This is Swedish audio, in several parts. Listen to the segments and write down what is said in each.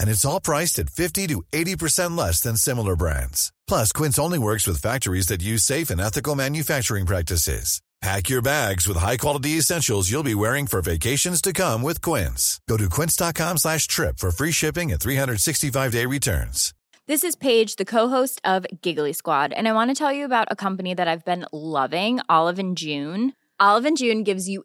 And it's all priced at 50 to 80% less than similar brands. Plus, Quince only works with factories that use safe and ethical manufacturing practices. Pack your bags with high-quality essentials you'll be wearing for vacations to come with Quince. Go to quince.com slash trip for free shipping and 365-day returns. This is Paige, the co-host of Giggly Squad, and I want to tell you about a company that I've been loving, Olive June. Olive and June gives you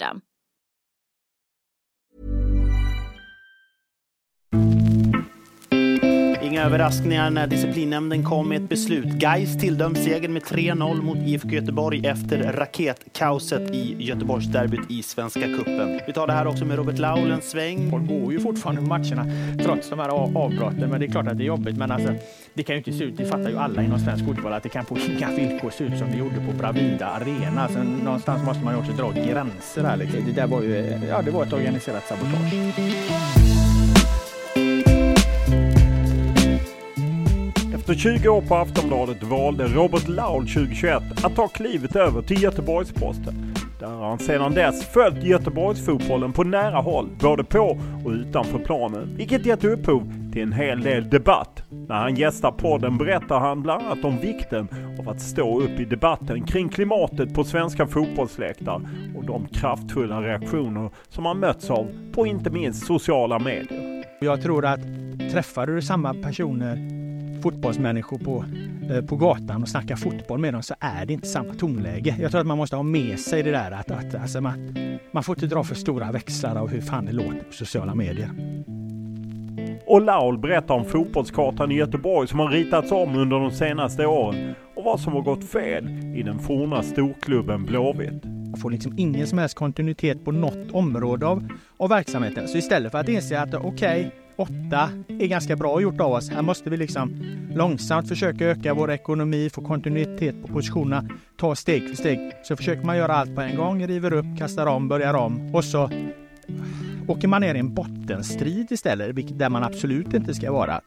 system. Inga överraskningar när disciplinnämnden kom med ett beslut. Gais tilldöms segern med 3-0 mot IFK Göteborg efter raketkaoset i Göteborgsderbyt i Svenska Cupen. Vi tar det här också med Robert Laul en sväng. Folk går ju fortfarande på matcherna trots de här avbrotten. Men det är klart att det är jobbigt. Men alltså, det kan ju inte se ut, det fattar ju alla inom svensk fotboll, att det kan på inga villkor se ut som det gjorde på Bravida Arena. Så någonstans måste man ju också dra gränser här. Liksom. Det där var ju, ja det var ett organiserat sabotage. Efter 20 år på Aftonbladet valde Robert Laul 2021 att ta klivet över till Göteborgs-Posten. Där har han sedan dess följt Göteborgsfotbollen på nära håll, både på och utanför planen. Vilket gett upphov till en hel del debatt. När han gästar podden berättar han bland annat om vikten av att stå upp i debatten kring klimatet på svenska fotbollsläktar och de kraftfulla reaktioner som han mötts av på inte minst sociala medier. Jag tror att träffar du samma personer, fotbollsmänniskor på, eh, på gatan och snackar fotboll med dem så är det inte samma tonläge. Jag tror att man måste ha med sig det där att, att alltså man, man får inte dra för stora växlar av hur fan det låter på sociala medier. Och Laul berättar om fotbollskartan i Göteborg som har ritats om under de senaste åren och vad som har gått fel i den forna storklubben Blåvitt. Man får liksom ingen som helst kontinuitet på något område av, av verksamheten. Så istället för att inse att okej, åtta är ganska bra gjort av oss. Här måste vi liksom långsamt försöka öka vår ekonomi, få kontinuitet på positionerna, ta steg för steg. Så försöker man göra allt på en gång, river upp, kastar om, börjar om och så åker man ner i en bottenstrid istället, där man absolut inte ska vara.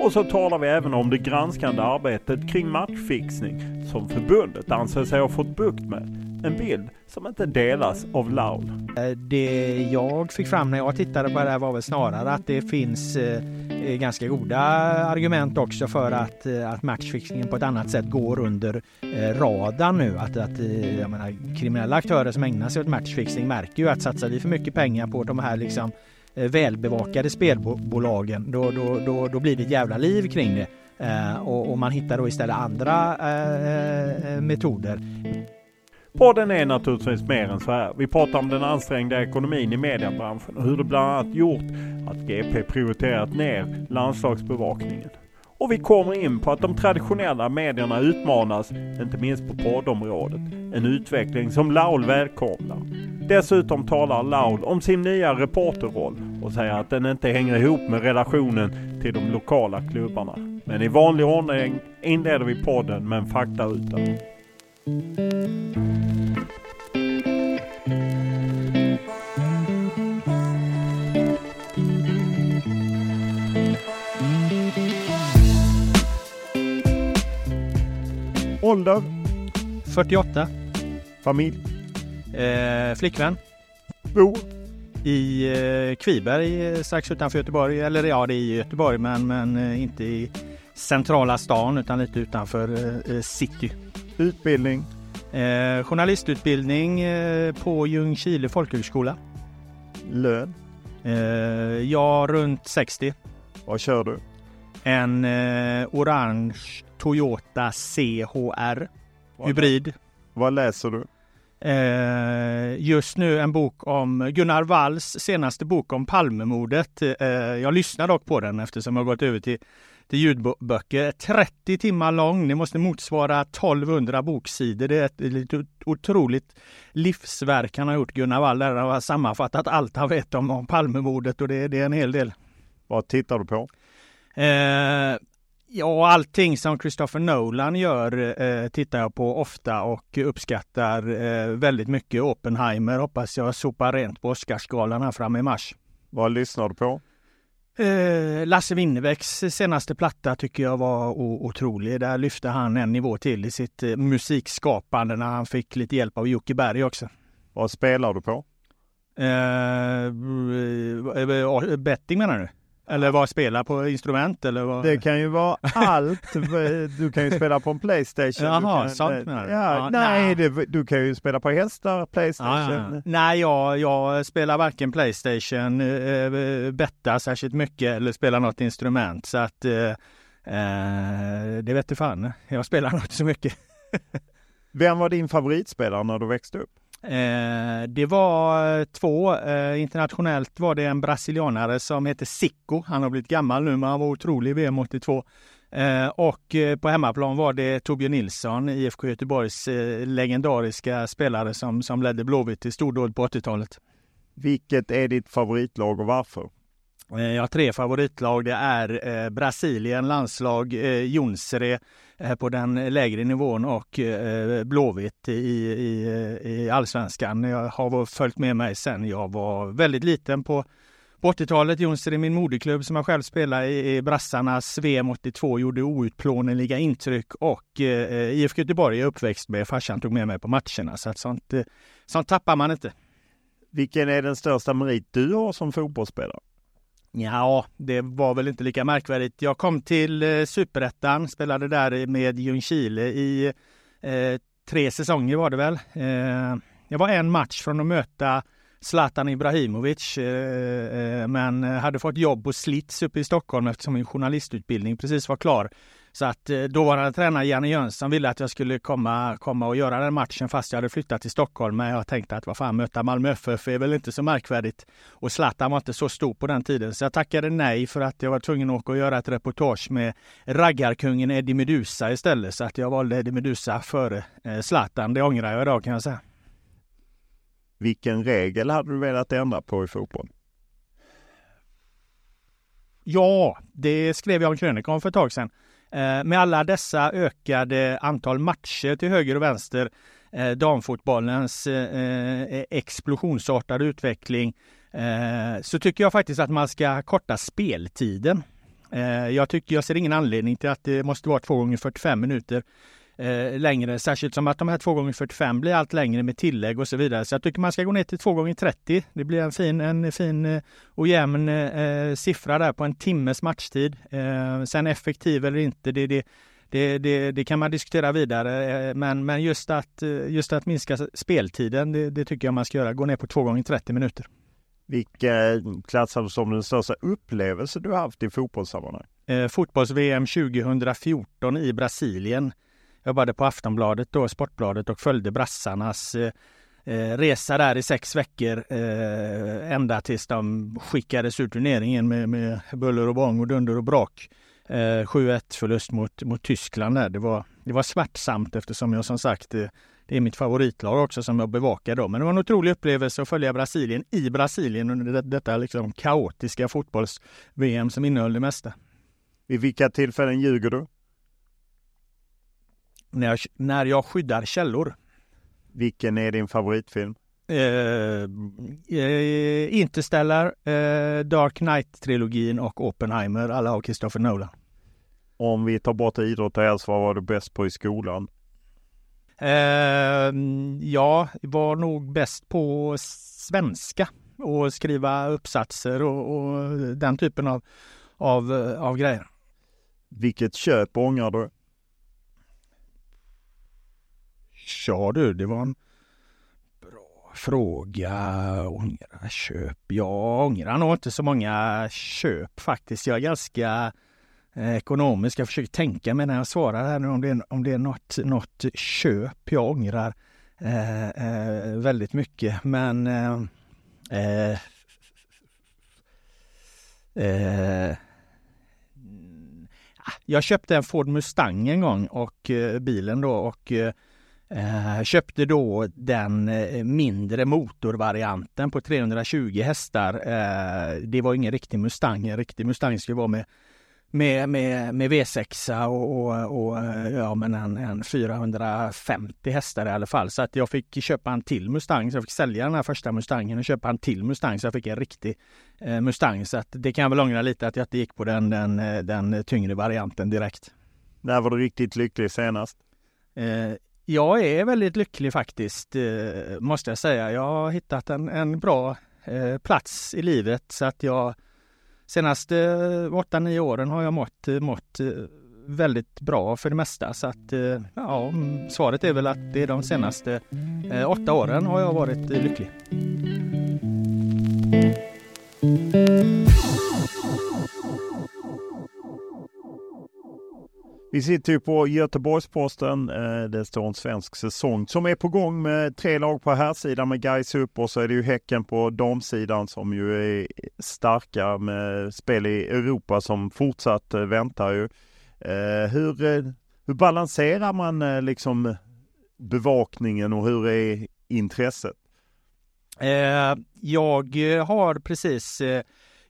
Och så talar vi även om det granskande arbetet kring matchfixning som förbundet anser sig ha fått bukt med. En bild som inte delas av Laul. Eh, det jag fick fram när jag tittade på det här var väl snarare att det finns eh, eh, ganska goda argument också för att, att matchfixningen på ett annat sätt går under radarn nu. Att, att jag menar, kriminella aktörer som ägnar sig åt matchfixning märker ju att satsar vi för mycket pengar på de här liksom välbevakade spelbolagen då, då, då, då blir det ett jävla liv kring det. Eh, och, och man hittar då istället andra eh, eh, metoder. Podden är naturligtvis mer än så här. Vi pratar om den ansträngda ekonomin i mediebranschen och hur det bland annat gjort att GP prioriterat ner landslagsbevakningen. Och vi kommer in på att de traditionella medierna utmanas, inte minst på poddområdet. En utveckling som Laul välkomnar. Dessutom talar Laul om sin nya reporterroll och säger att den inte hänger ihop med relationen till de lokala klubbarna. Men i vanlig ordning inleder vi podden med en faktaruta. Ålder, 48, familj, Eh, flickvän Bo. i eh, Kviberg eh, strax utanför Göteborg. Eller ja, det är i Göteborg men, men eh, inte i centrala stan utan lite utanför eh, city. Utbildning. Eh, journalistutbildning eh, på Ljungskile folkhögskola. Lön. Eh, ja, runt 60. Vad kör du? En eh, orange Toyota CHR Vad hybrid. Vad läser du? Eh, just nu en bok om Gunnar Walls senaste bok om Palmemordet. Eh, jag lyssnar dock på den eftersom jag gått över till, till ljudböcker. 30 timmar lång. Det måste motsvara 1200 boksidor. Det är ett, ett otroligt livsverk han har gjort, Gunnar Wall. Där han har sammanfattat allt han vet om, om Palmemordet och det, det är en hel del. Vad tittar du på? Eh, ja, allting som Christopher Nolan gör eh, tittar jag på ofta och uppskattar eh, väldigt mycket. Oppenheimer hoppas jag sopar rent på Oscarsgalan här framme i mars. Vad lyssnar du på? Eh, Lasse Winnerbäcks senaste platta tycker jag var otrolig. Där lyfte han en nivå till i sitt eh, musikskapande när han fick lite hjälp av Jocke Berg också. Vad spelar du på? Eh, eh, betting menar du? Eller vad spelar på instrument eller vad? Det kan ju vara allt. Du kan ju spela på en Playstation. Jaha, kan, sånt menar du? Ja, Ja, nej, nej. Det, du kan ju spela på hästar, Playstation. Ja. Nej, jag, jag spelar varken Playstation, eh, bettar särskilt mycket eller spelar något instrument. Så att eh, eh, det vet du fan. Jag spelar inte så mycket. Vem var din favoritspelare när du växte upp? Eh, det var eh, två. Eh, internationellt var det en brasilianare som heter Sicko. Han har blivit gammal nu men han var otrolig i VM 82. Eh, och eh, på hemmaplan var det Torbjörn Nilsson, IFK Göteborgs eh, legendariska spelare som, som ledde Blåvitt till stordåd på 80-talet. Vilket är ditt favoritlag och varför? Eh, jag har tre favoritlag. Det är eh, Brasilien, landslag, eh, Jonsere på den lägre nivån och Blåvitt i, i, i allsvenskan. Jag har följt med mig sedan jag var väldigt liten på på 80-talet, Jonsered är min moderklubb som jag själv spelade i, i Brassarnas VM 82, gjorde outplånliga intryck och eh, IFK Göteborg är jag uppväxt med. Farsan tog med mig på matcherna så att sånt, eh, sånt tappar man inte. Vilken är den största merit du har som fotbollsspelare? Ja, det var väl inte lika märkvärdigt. Jag kom till eh, Superettan, spelade där med Ljungskile i eh, tre säsonger var det väl. Eh, jag var en match från att möta Zlatan Ibrahimovic, eh, eh, men hade fått jobb på Slits uppe i Stockholm eftersom min journalistutbildning precis var klar. Så att eh, dåvarande tränare Janne Jönsson ville att jag skulle komma, komma och göra den matchen fast jag hade flyttat till Stockholm. Men jag tänkte att vad fan, möta Malmö FF är väl inte så märkvärdigt. Och Zlatan var inte så stor på den tiden. Så jag tackade nej för att jag var tvungen att åka och göra ett reportage med raggarkungen Eddie Meduza istället. Så att jag valde Eddie Meduza före eh, Zlatan. Det ångrar jag idag kan jag säga. Vilken regel hade du velat ändra på i fotboll? Ja, det skrev jag en krönika om för ett tag sedan. Eh, med alla dessa ökade antal matcher till höger och vänster, eh, damfotbollens eh, eh, explosionsartade utveckling, eh, så tycker jag faktiskt att man ska korta speltiden. Eh, jag tycker jag ser ingen anledning till att det måste vara 2 gånger 45 minuter eh, längre, särskilt som att de här 2 gånger 45 blir allt längre med tillägg och så vidare. Så jag tycker man ska gå ner till 2 gånger 30 Det blir en fin, en fin eh, och jämn eh, siffra där på en timmes matchtid. Eh, sen effektiv eller inte, det, det, det, det, det kan man diskutera vidare. Eh, men, men just, att, eh, just att minska speltiden, det, det tycker jag man ska göra. Gå ner på 2 gånger 30 minuter. Vilken klassar du som den största upplevelse du har haft i fotbollssammanhang? Eh, Fotbolls-VM 2014 i Brasilien. Jobbade på Aftonbladet då, Sportbladet och följde brassarnas eh, eh, resa där i sex veckor eh, ända tills de skickades ur turneringen med, med buller och bång och dunder och brak. Eh, 7-1 förlust mot, mot Tyskland där. Det var, det var smärtsamt eftersom jag som sagt eh, det är mitt favoritlag också som jag bevakar då. Men det var en otrolig upplevelse att följa Brasilien i Brasilien under det, detta liksom kaotiska fotbolls-VM som innehöll det mesta. Vid vilka tillfällen ljuger du? När jag, när jag skyddar källor. Vilken är din favoritfilm? Eh, eh, Interstellar, eh, Dark Knight-trilogin och Oppenheimer, alla av Christopher Nolan. Om vi tar bort idrott och hälsa, vad var du bäst på i skolan? Eh, ja, var nog bäst på svenska och skriva uppsatser och, och den typen av, av, av grejer. Vilket köp ångrar du? Ja du, det var en bra fråga. Ångra köp? Jag ångrar nog inte så många köp faktiskt. Jag är ganska eh, ekonomisk. Jag försöker tänka mig när jag svarar här nu om det är, om det är något, något köp jag ångrar eh, eh, väldigt mycket. Men eh, eh, eh jag köpte en Ford Mustang en gång och eh, bilen då och Eh, köpte då den eh, mindre motorvarianten på 320 hästar. Eh, det var ingen riktig Mustang. En riktig Mustang skulle vara med, med, med, med V6 och, och, och ja, men en, en 450 hästar i alla fall. Så att jag fick köpa en till Mustang. Så jag fick sälja den här första Mustangen och köpa en till Mustang. Så jag fick en riktig eh, Mustang. Så att det kan jag väl ångra lite att jag inte gick på den, den, den tyngre varianten direkt. När var du riktigt lycklig senast? Eh, jag är väldigt lycklig faktiskt, eh, måste jag säga. Jag har hittat en, en bra eh, plats i livet så att jag senaste eh, 8-9 åren har jag mått, mått väldigt bra för det mesta. Så att ja, mm, svaret är väl att det är de senaste åtta åren har jag varit lycklig. Vi sitter ju på Göteborgs-Posten. Eh, det står en svensk säsong som är på gång med tre lag på här sidan med Gais upp och så är det ju Häcken på damsidan som ju är starka med spel i Europa som fortsatt eh, väntar ju. Eh, hur, hur balanserar man liksom bevakningen och hur är intresset? Jag har precis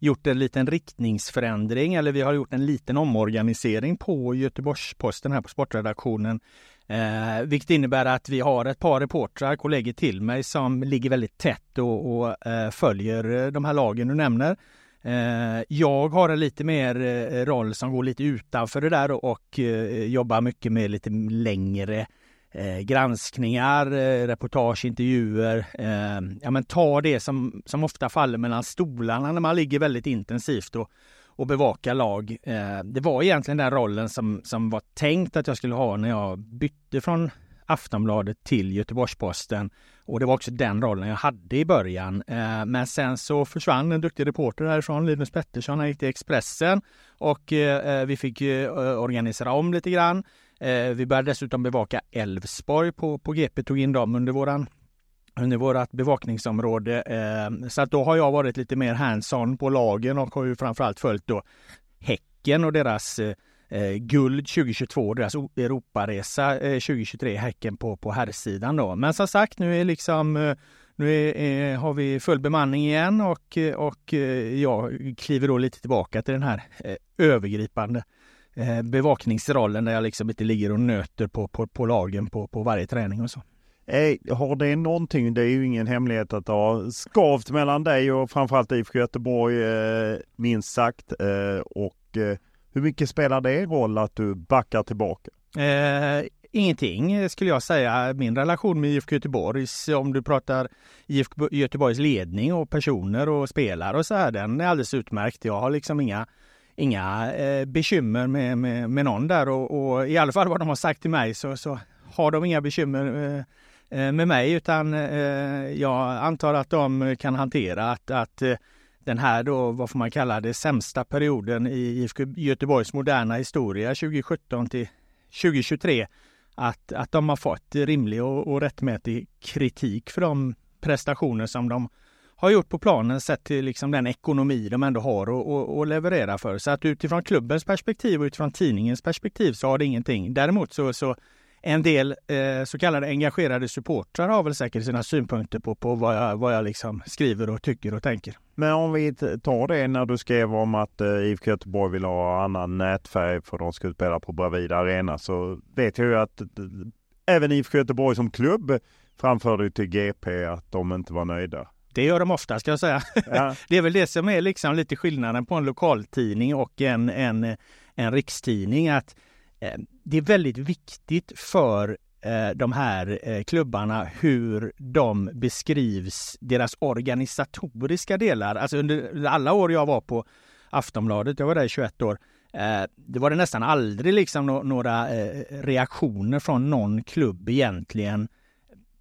gjort en liten riktningsförändring eller vi har gjort en liten omorganisering på Göteborgs-Posten här på sportredaktionen. Eh, vilket innebär att vi har ett par reportrar, kollegor till mig som ligger väldigt tätt och, och eh, följer eh, de här lagen du nämner. Eh, jag har en lite mer eh, roll som går lite utanför det där och, eh, jobbar mycket med lite längre eh, granskningar, eh, reportage, intervjuer. Eh, ja, men ta det som, som ofta faller mellan stolarna när man ligger väldigt intensivt och, och bevakar lag. Eh, det var egentligen den rollen som, som var tänkt att jag skulle ha när jag bytte från Aftonbladet till Göteborgs-Posten. Och det var också den rollen jag hade i början. Eh, men sen så försvann en duktig reporter härifrån, Linus Pettersson, han gick till Expressen och eh, eh, vi fick organisera om lite grann. Eh, vi började dessutom bevaka Älvsborg på, på GP, tog in dem under våran under vårt bevakningsområde. Eh, så att då har jag varit lite mer hands-on på lagen och har ju framförallt följt då Häcken och deras eh, eh, guld 2022, deras Europaresa 2023, Häcken på, på herrsidan då. Men som sagt, nu är liksom nu är, är, har vi full bemanning igen och, och jag kliver då lite tillbaka till den här övergripande Eh, bevakningsrollen där jag liksom inte ligger och nöter på, på, på lagen på, på varje träning och så. Hey, har det någonting, det är ju ingen hemlighet att det har skavt mellan dig och framförallt IFK Göteborg eh, minst sagt. Eh, och eh, hur mycket spelar det roll att du backar tillbaka? Eh, ingenting skulle jag säga. Min relation med IFK Göteborg, om du pratar IFK Göteborgs ledning och personer och spelare och så här, den är alldeles utmärkt. Jag har liksom inga inga eh, bekymmer med, med, med någon där. Och, och, i alla fall vad de har sagt till mig så, så har de inga bekymmer eh, eh med mig utan eh, jag antar att de kan hantera att, att eh, den här då, vad får man kalla det, sämsta perioden i IFK Göteborgs moderna historia 2017 till 2023 att, att de har fått rimlig och, och rättmätig kritik för de prestationer som de har gjort på planen sett till liksom den ekonomi de ändå har att leverera för. Så att utifrån klubbens perspektiv och utifrån tidningens perspektiv så har det ingenting. Däremot så, så en del eh, så kallade engagerade supportrar har väl säkert sina synpunkter på, på vad, jag, vad jag liksom skriver och tycker och tänker. Men om vi tar det när du skrev om att eh, IFK Göteborg vill ha annan nätfärg för de ska spela på Bravida Arena så vet jag ju att eh, även IFK Göteborg som klubb framförde till GP att de inte var nöjda. Det gör de ofta ska jag säga. Ja. Det är väl det som är liksom lite skillnaden på en lokaltidning och en, en, en rikstidning. Att eh, Det är väldigt viktigt för eh, de här eh, klubbarna hur de beskrivs, deras organisatoriska delar. Alltså under alla år jag var på Aftonbladet, jag var där i 21 år, det var det nästan aldrig liksom några reaktioner från någon klubb egentligen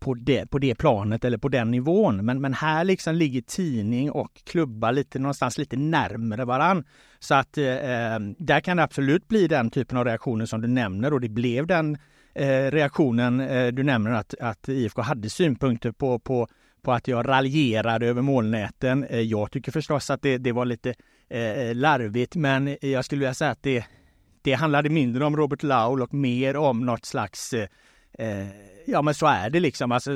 på det, på det planet eller på den nivån. Men, men här liksom ligger tidning och klubba lite någonstans lite närmare varann. Så att eh, eh, där kan det absolut bli den typen av reaktioner som du nämner och det blev den eh, reaktionen eh, du nämner att, att IFK hade synpunkter på, på, på att jag raljerade över målnäten. Eh, jag tycker förstås att det, det var lite eh, larvigt men jag skulle vilja säga att det, det handlade mindre om Robert Laul och mer om något slags eh, Eh, ja men så är det liksom. Alltså,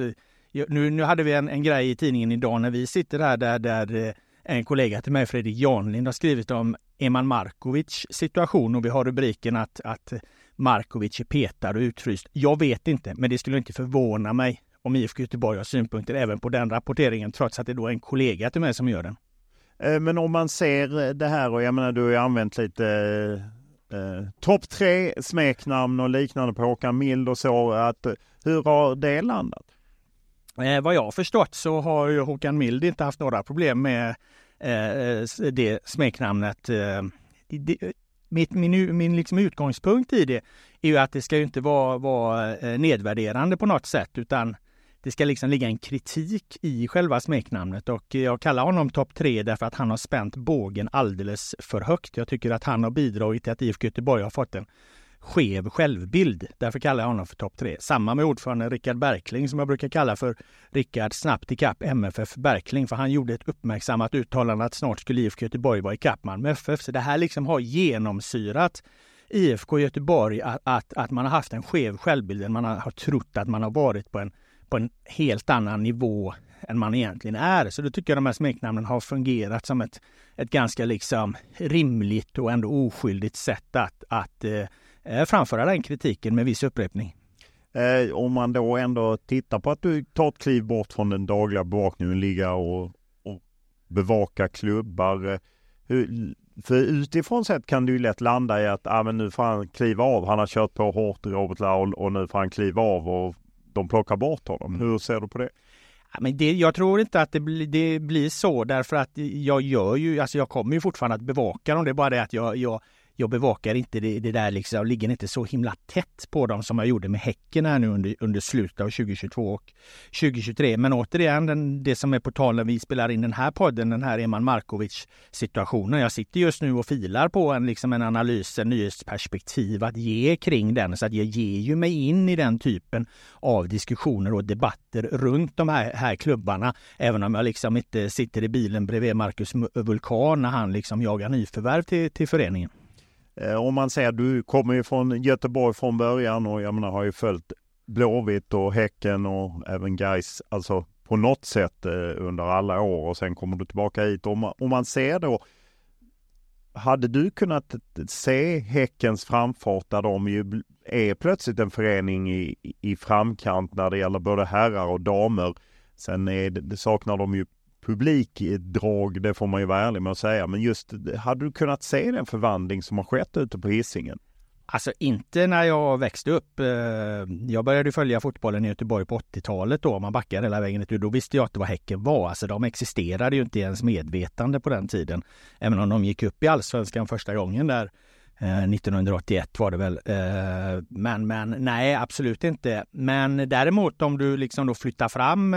nu, nu hade vi en, en grej i tidningen idag när vi sitter här där, där eh, en kollega till mig, Fredrik Janlind, har skrivit om Eman Markovic situation och vi har rubriken att, att Markovic är petad och utfryst. Jag vet inte, men det skulle inte förvåna mig om IFK Göteborg har synpunkter även på den rapporteringen trots att det då är en kollega till mig som gör den. Eh, men om man ser det här och jag menar du har ju använt lite eh, topp tre smeknamn och liknande på Håkan Mild och så. Att, eh, hur har det landat? Eh, vad jag har förstått så har ju Håkan Mild inte haft några problem med eh, det smeknamnet. Eh, det, mitt, min min liksom utgångspunkt i det är ju att det ska ju inte vara, vara eh, nedvärderande på något sätt utan det ska liksom ligga en kritik i själva smeknamnet och jag kallar honom topp tre därför att han har spänt bågen alldeles för högt. Jag tycker att han har bidragit till att IFK Göteborg har fått en skev självbild. Därför kallar jag honom för topp tre. Samma med ordförande Rickard Berkling som jag brukar kalla för Rickard snabbt ikapp MFF Berkling för han gjorde ett uppmärksammat uttalande att snart skulle IFK Göteborg vara ikapp Malmö FF. Så det här liksom har genomsyrat IFK Göteborg att, att, att man har haft en skev självbild. Man har, har trott att man har varit på en på en helt annan nivå än man egentligen är. Så då tycker jag de här smeknamnen har fungerat som ett, ett ganska liksom rimligt och ändå oskyldigt sätt att, att eh, framföra den kritiken med viss upprepning. Eh, om man då ändå tittar på att du tar ett kliv bort från den dagliga bevakningen, ligga och, och bevaka klubbar. Eh, hur, för utifrån sett kan du ju lätt landa i att ah, men nu får han kliva av. Han har kört på hårt i Robert Laul och nu får han kliva av och de plockar bort honom. Mm. Hur ser du på det? men det, jag tror inte att det, blir, det blir så därför att jag gör ju, alltså jag kommer ju fortfarande att bevaka dem. Det är bara det att jag, jag jag bevakar inte det, det där liksom, jag ligger inte så himla tätt på dem som jag gjorde med Häcken här nu under, under slutet av 2022 och 2023. Men återigen, den, det som är på tal när vi spelar in den här podden, den här Eman Markovic situationen. Jag sitter just nu och filar på en, liksom en analys, en nyhetsperspektiv att ge kring den. Så att jag ger ju mig in i den typen av diskussioner och debatter runt de här, här klubbarna. Även om jag liksom inte sitter i bilen bredvid Marcus Vulkan när han liksom jagar nyförvärv till, till föreningen. Eh, om man säger du kommer ju från Göteborg från början och jag menar har ju följt Blåvitt och Häcken och även Gais alltså på något sätt eh, under alla år och sen kommer du tillbaka hit. Om man, om man ser då hade du kunnat se Häckens framfart där de ju är plötsligt en förening i, i framkant när det gäller både herrar och damer. Sen är det, det saknar de ju publikdrag, det får man ju vara ärlig med att säga. Men just, hade du kunnat se den förvandling som har skett ute på Hisingen? Alltså inte när jag växte upp. Eh, jag började följa fotbollen i Göteborg på 80-talet då, man backar hela vägen ut. Då visste jag inte vad Häcken var. Alltså de existerade ju inte ens medvetande på den tiden. Även om de gick upp i allsvenskan första gången där eh, 1981 var det väl. Eh, men, men nej, absolut inte. Men däremot om du liksom då flyttar fram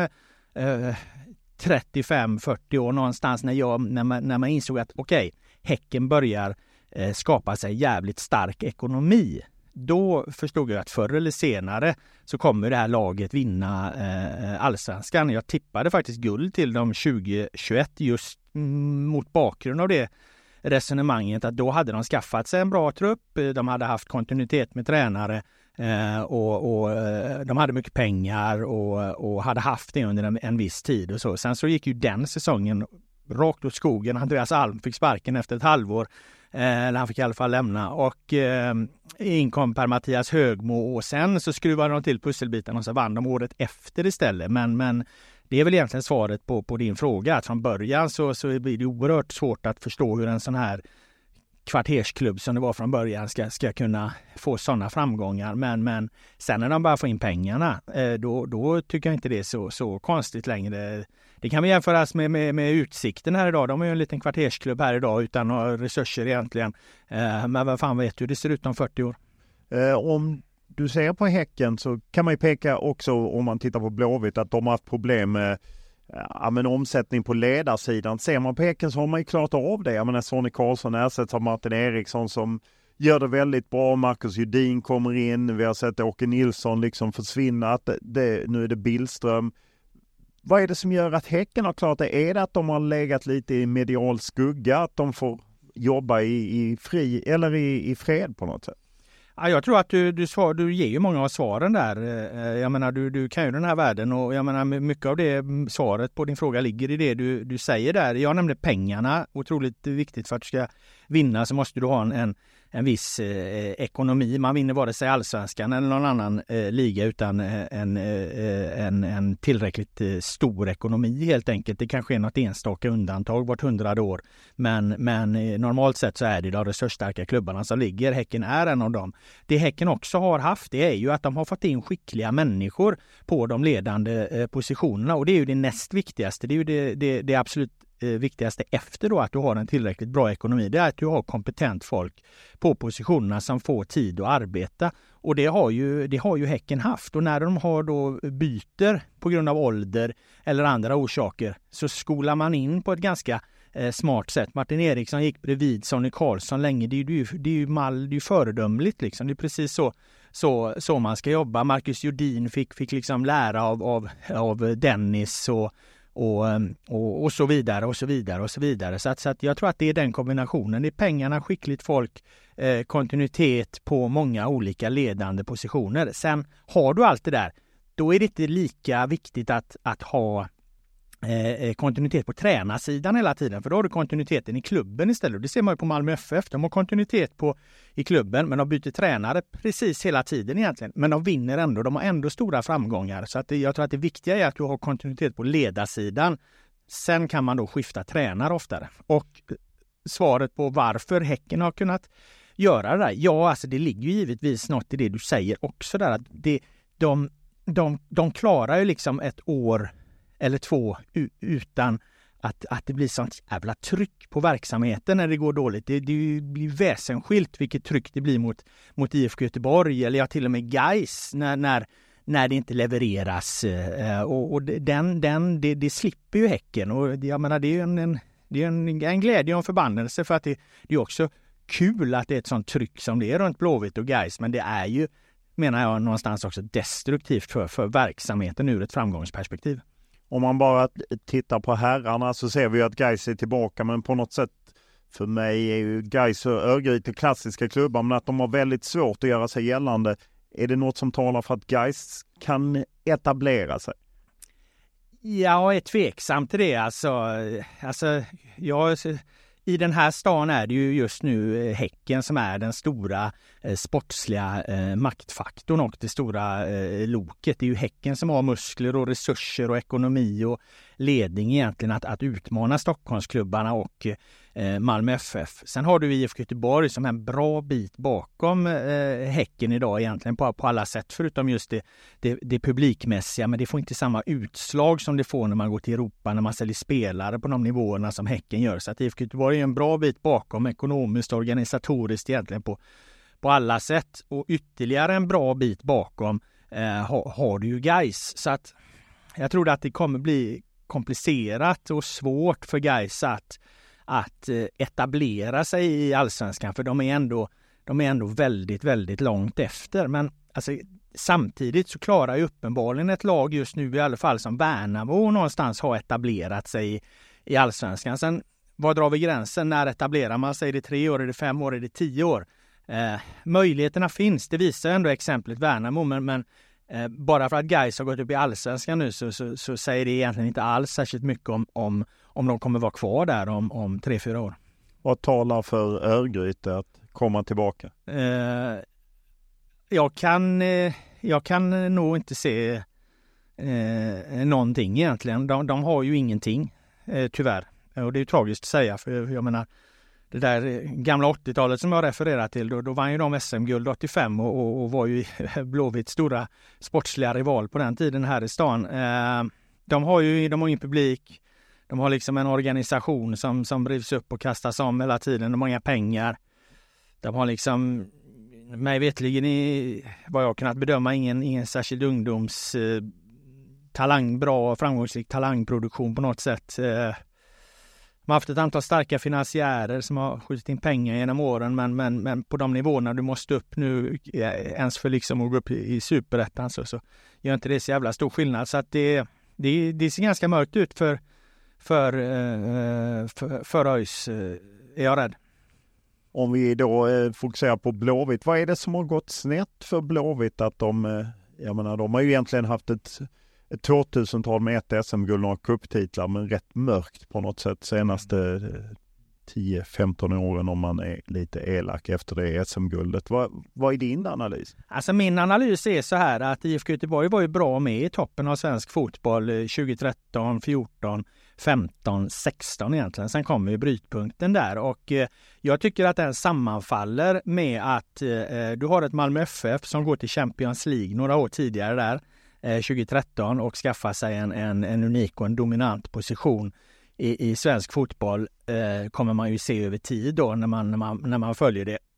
35-40 år någonstans när, jag, när, man, när man insåg att okej, okay, Häcken börjar eh, skapa sig jävligt stark ekonomi. Då förstod jag att förr eller senare så kommer det här laget vinna eh, allsvenskan. Jag tippade faktiskt guld till dem 2021 just mm, mot bakgrund av det resonemanget att då hade de skaffat sig en bra trupp. De hade haft kontinuitet med tränare Eh, och, och, eh, de hade mycket pengar och, och hade haft det under en, en, viss tid och så. Sen så gick ju den säsongen rakt åt skogen. Andreas Alm fick sparken efter ett halvår. Eh, eller han fick i alla fall lämna och eh, in kom Per-Mattias Högmo och sen så skruvade de till pusselbitarna och så vann de året efter istället. Men, men det är väl egentligen svaret på, på din fråga att från början så, så blir det oerhört svårt att förstå hur en sån här kvartersklubb som det var från början ska, ska kunna få sådana framgångar. Men, men sen när de börjar få in pengarna, eh, då, då tycker jag inte det är så, så konstigt längre. Det kan jämföras med, med, med Utsikten här idag. De är ju en liten kvartersklubb här idag utan några resurser egentligen. Eh, men vad fan vet du hur det ser ut om 40 år? Eh, om du ser på Häcken så kan man ju peka också om man tittar på Blåvitt att de har haft problem med ja, men omsättning på ledarsidan. Ser man på Häcken så har man ju klarat av det. Jag menar Sonny Karlsson ersätts av Martin Eriksson som gör det väldigt bra. Marcus Judin kommer in. Vi har sett Åke Nilsson liksom försvinna. Det, det, nu är det Billström. Vad är det som gör att Häcken har klarat det? Är det att de har legat lite i medial skugga? Att de får jobba i, i fri eller i, i fred på något sätt? Ja, jag tror att du, du, svar, du ger ju många av svaren där. Eh, eh, jag menar, du, du kan ju den här världen och jag menar mycket av det mm, svaret på din fråga ligger i det du, du säger där. Jag nämnde pengarna, otroligt viktigt för att du ska vinna så måste du ha en, en en viss eh, ekonomi. Man vinner vare sig allsvenskan eller någon annan eh, liga utan eh, en, eh, en, en tillräckligt eh, stor ekonomi helt enkelt. Det kanske är något enstaka undantag vart hundrade år. Men, men eh, normalt sett så är det de resursstarka klubbarna som ligger. Häcken är en av dem. Det Häcken också har haft det är ju att de har fått in skickliga människor på de ledande eh, positionerna och det är ju det näst viktigaste. Det är ju det, det, det absolut Eh, viktigaste efter då att du har en tillräckligt bra ekonomi, det är att du har kompetent folk på positionerna som får tid att arbeta. Och det har ju, det har ju Häcken haft. Och när de har då byter på grund av ålder eller andra orsaker så skolar man in på ett ganska eh, smart sätt. Martin Eriksson gick bredvid Sonny Karlsson länge. Det är ju, det är ju, mall, det är ju föredömligt liksom. Det är precis så, så, så man ska jobba. Marcus Jordin fick, fick liksom lära av, av, av Dennis och och, ehm, och, och, så vidare och så vidare och så vidare. Så, att, så att jag tror att det är den kombinationen. Det är pengarna, skickligt folk, eh, kontinuitet på många olika ledande positioner. Sen har du allt det där, då är det inte lika viktigt att, att ha Eh, eh, kontinuitet på tränarsidan hela tiden. För då har du kontinuiteten i klubben istället. Det ser man ju på Malmö FF. De har kontinuitet på, i klubben men de byter tränare precis hela tiden egentligen. Men de vinner ändå. De har ändå stora framgångar. Så att det, jag tror att det viktiga är att du har kontinuitet på ledarsidan. Sen kan man då skifta tränare oftare. Och svaret på varför Häcken har kunnat göra det där. Ja, alltså det ligger ju givetvis något i det du säger också där att det, de, de, de klarar ju liksom ett år eller två utan att, att det blir sånt jävla tryck på verksamheten när det går dåligt. Det, det blir väsensskilt vilket tryck det blir mot, mot IFK Göteborg eller ja, till och med Gais när, när, när det inte levereras. Eh, och, och den, den, det, det slipper ju Häcken och jag menar det är en, en, det är en, en glädje och en förbannelse för att det, det är också kul att det är ett sånt tryck som det är runt Blåvitt och Gais men det är ju menar jag någonstans också destruktivt för, för verksamheten ur ett framgångsperspektiv. Om man bara tittar på herrarna så ser vi att Gais är tillbaka men på något sätt för mig är ju Gais och Örgryte klassiska klubbar men att de har väldigt svårt att göra sig gällande. Är det något som talar för att Gais kan etablera sig? Jag är tveksam till det alltså. alltså jag i den här stan är det ju just nu eh, Häcken som är den stora eh, sportsliga eh, maktfaktorn och det stora eh, loket. Det är ju Häcken som har muskler och resurser och ekonomi och ledning egentligen att, att utmana Stockholmsklubbarna och eh, Eh, Malmö FF. Sen har du IFK Göteborg som är en bra bit bakom eh, Häcken idag egentligen på, på alla sätt förutom just det, det, det publikmässiga. Men det får inte samma utslag som det får när man går till Europa när man säljer spelare på de nivåerna som Häcken gör. Så att IFK Göteborg är en bra bit bakom ekonomiskt och organisatoriskt egentligen på, på alla sätt. Och ytterligare en bra bit bakom eh, har, har du ju Gais. Så att jag tror att det kommer bli komplicerat och svårt för Gais att, att eh, etablera sig i allsvenskan för de är ändå, de är ändå väldigt, väldigt långt efter. Men alltså, samtidigt så klarar ju uppenbarligen ett lag just nu i alla fall som Värnamo någonstans har etablerat sig i, i allsvenskan. Sen var drar vi gränsen? När etablerar man sig? Är det tre år? Är det fem år? Är det tio år? Eh, möjligheterna finns. Det visar ändå exemplet Värnamo, men, men bara för att Gais har gått upp i allsvenskan nu så, så, så, säger det egentligen inte alls särskilt mycket om, om, om de kommer vara kvar där om, om tre, fyra år. Vad talar för Örgryte att komma tillbaka? Eh, jag, kan, eh, jag kan nog inte se eh, någonting egentligen. De, de har ju ingenting, eh, tyvärr. Och det är tragiskt att säga, för jag menar det där eh, gamla 80-talet som jag refererar till, då, då vann ju de SM-guld 85 och, och, och var ju Blåvitts stora sportsliga rival på den tiden här i stan. Eh, de har ju de har ingen publik, de har liksom en organisation som, som rivs upp och kastas om hela tiden, de har inga pengar. De har liksom, mig vetligen i vad jag kunnat bedöma, ingen, ingen särskild ungdoms eh, talang, bra framgångsrik talangproduktion på något sätt. Eh, man har haft ett antal starka finansiärer som har skjutit in pengar genom åren, men, men, men på de nivåerna du måste upp nu, eh, ens för liksom att gå upp i, i superettan, så, så gör inte det så jävla stor skillnad. Så att det, det, det ser ganska mörkt ut för, för, eh, eh för, för ÖIS, eh, är jag rädd. Om vi då fokuserar på Blåvitt, vad är det som har gått snett för Blåvitt att de, jag menar de har ju egentligen haft ett ett 2000-tal med ett SM-guld, några cuptitlar, men rätt mörkt på något sätt senaste eh, 10-15 åren om man är lite elak efter det SM-guldet. Vad, vad är din analys? Alltså min analys är så här att IFK Göteborg var ju bra med i toppen av svensk fotboll 2013, 14, 15, 16 egentligen. Sen kommer ju brytpunkten där och eh, jag tycker att den sammanfaller med att eh, du har ett Malmö FF som går till Champions League några år tidigare där Eh, 2013 och skaffa sig en, en, en unik och en dominant position i, i svensk fotboll eh, kommer man ju se över tid då när man, när man, när man följer det.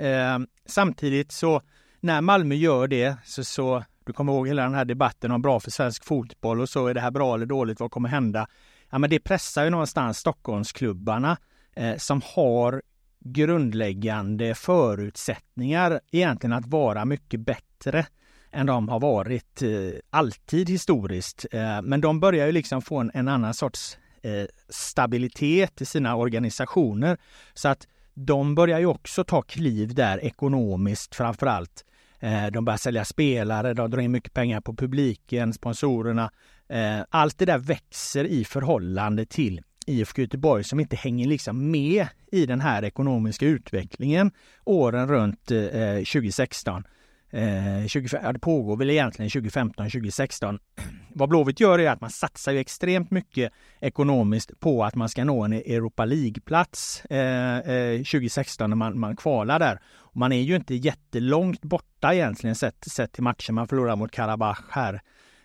Eh, samtidigt så när Malmö gör det så, så du kommer ihåg hela den här debatten om bra för svensk fotboll och så är det här bra eller dåligt, vad kommer hända? Ja, men det pressar ju någonstans Stockholmsklubbarna eh, som har grundläggande förutsättningar egentligen att vara mycket bättre än de har varit eh, alltid historiskt. Eh, men de börjar ju liksom få en, en annan sorts eh, stabilitet i sina organisationer. Så att de börjar ju också ta kliv där ekonomiskt framför allt. Eh, de börjar sälja spelare, de drar in mycket pengar på publiken, sponsorerna. Eh, allt det där växer i förhållande till IFK Göteborg som inte hänger liksom med i den här ekonomiska utvecklingen åren runt eh, 2016. Eh, 20, det pågår väl egentligen 2015, 2016. Vad Blåvitt gör är att man satsar ju extremt mycket ekonomiskt på att man ska nå en Europa League-plats eh, eh, 2016 när man, man kvalar där. Och man är ju inte jättelångt borta egentligen sett, sett till matchen. Man förlorar mot Karabach här eh,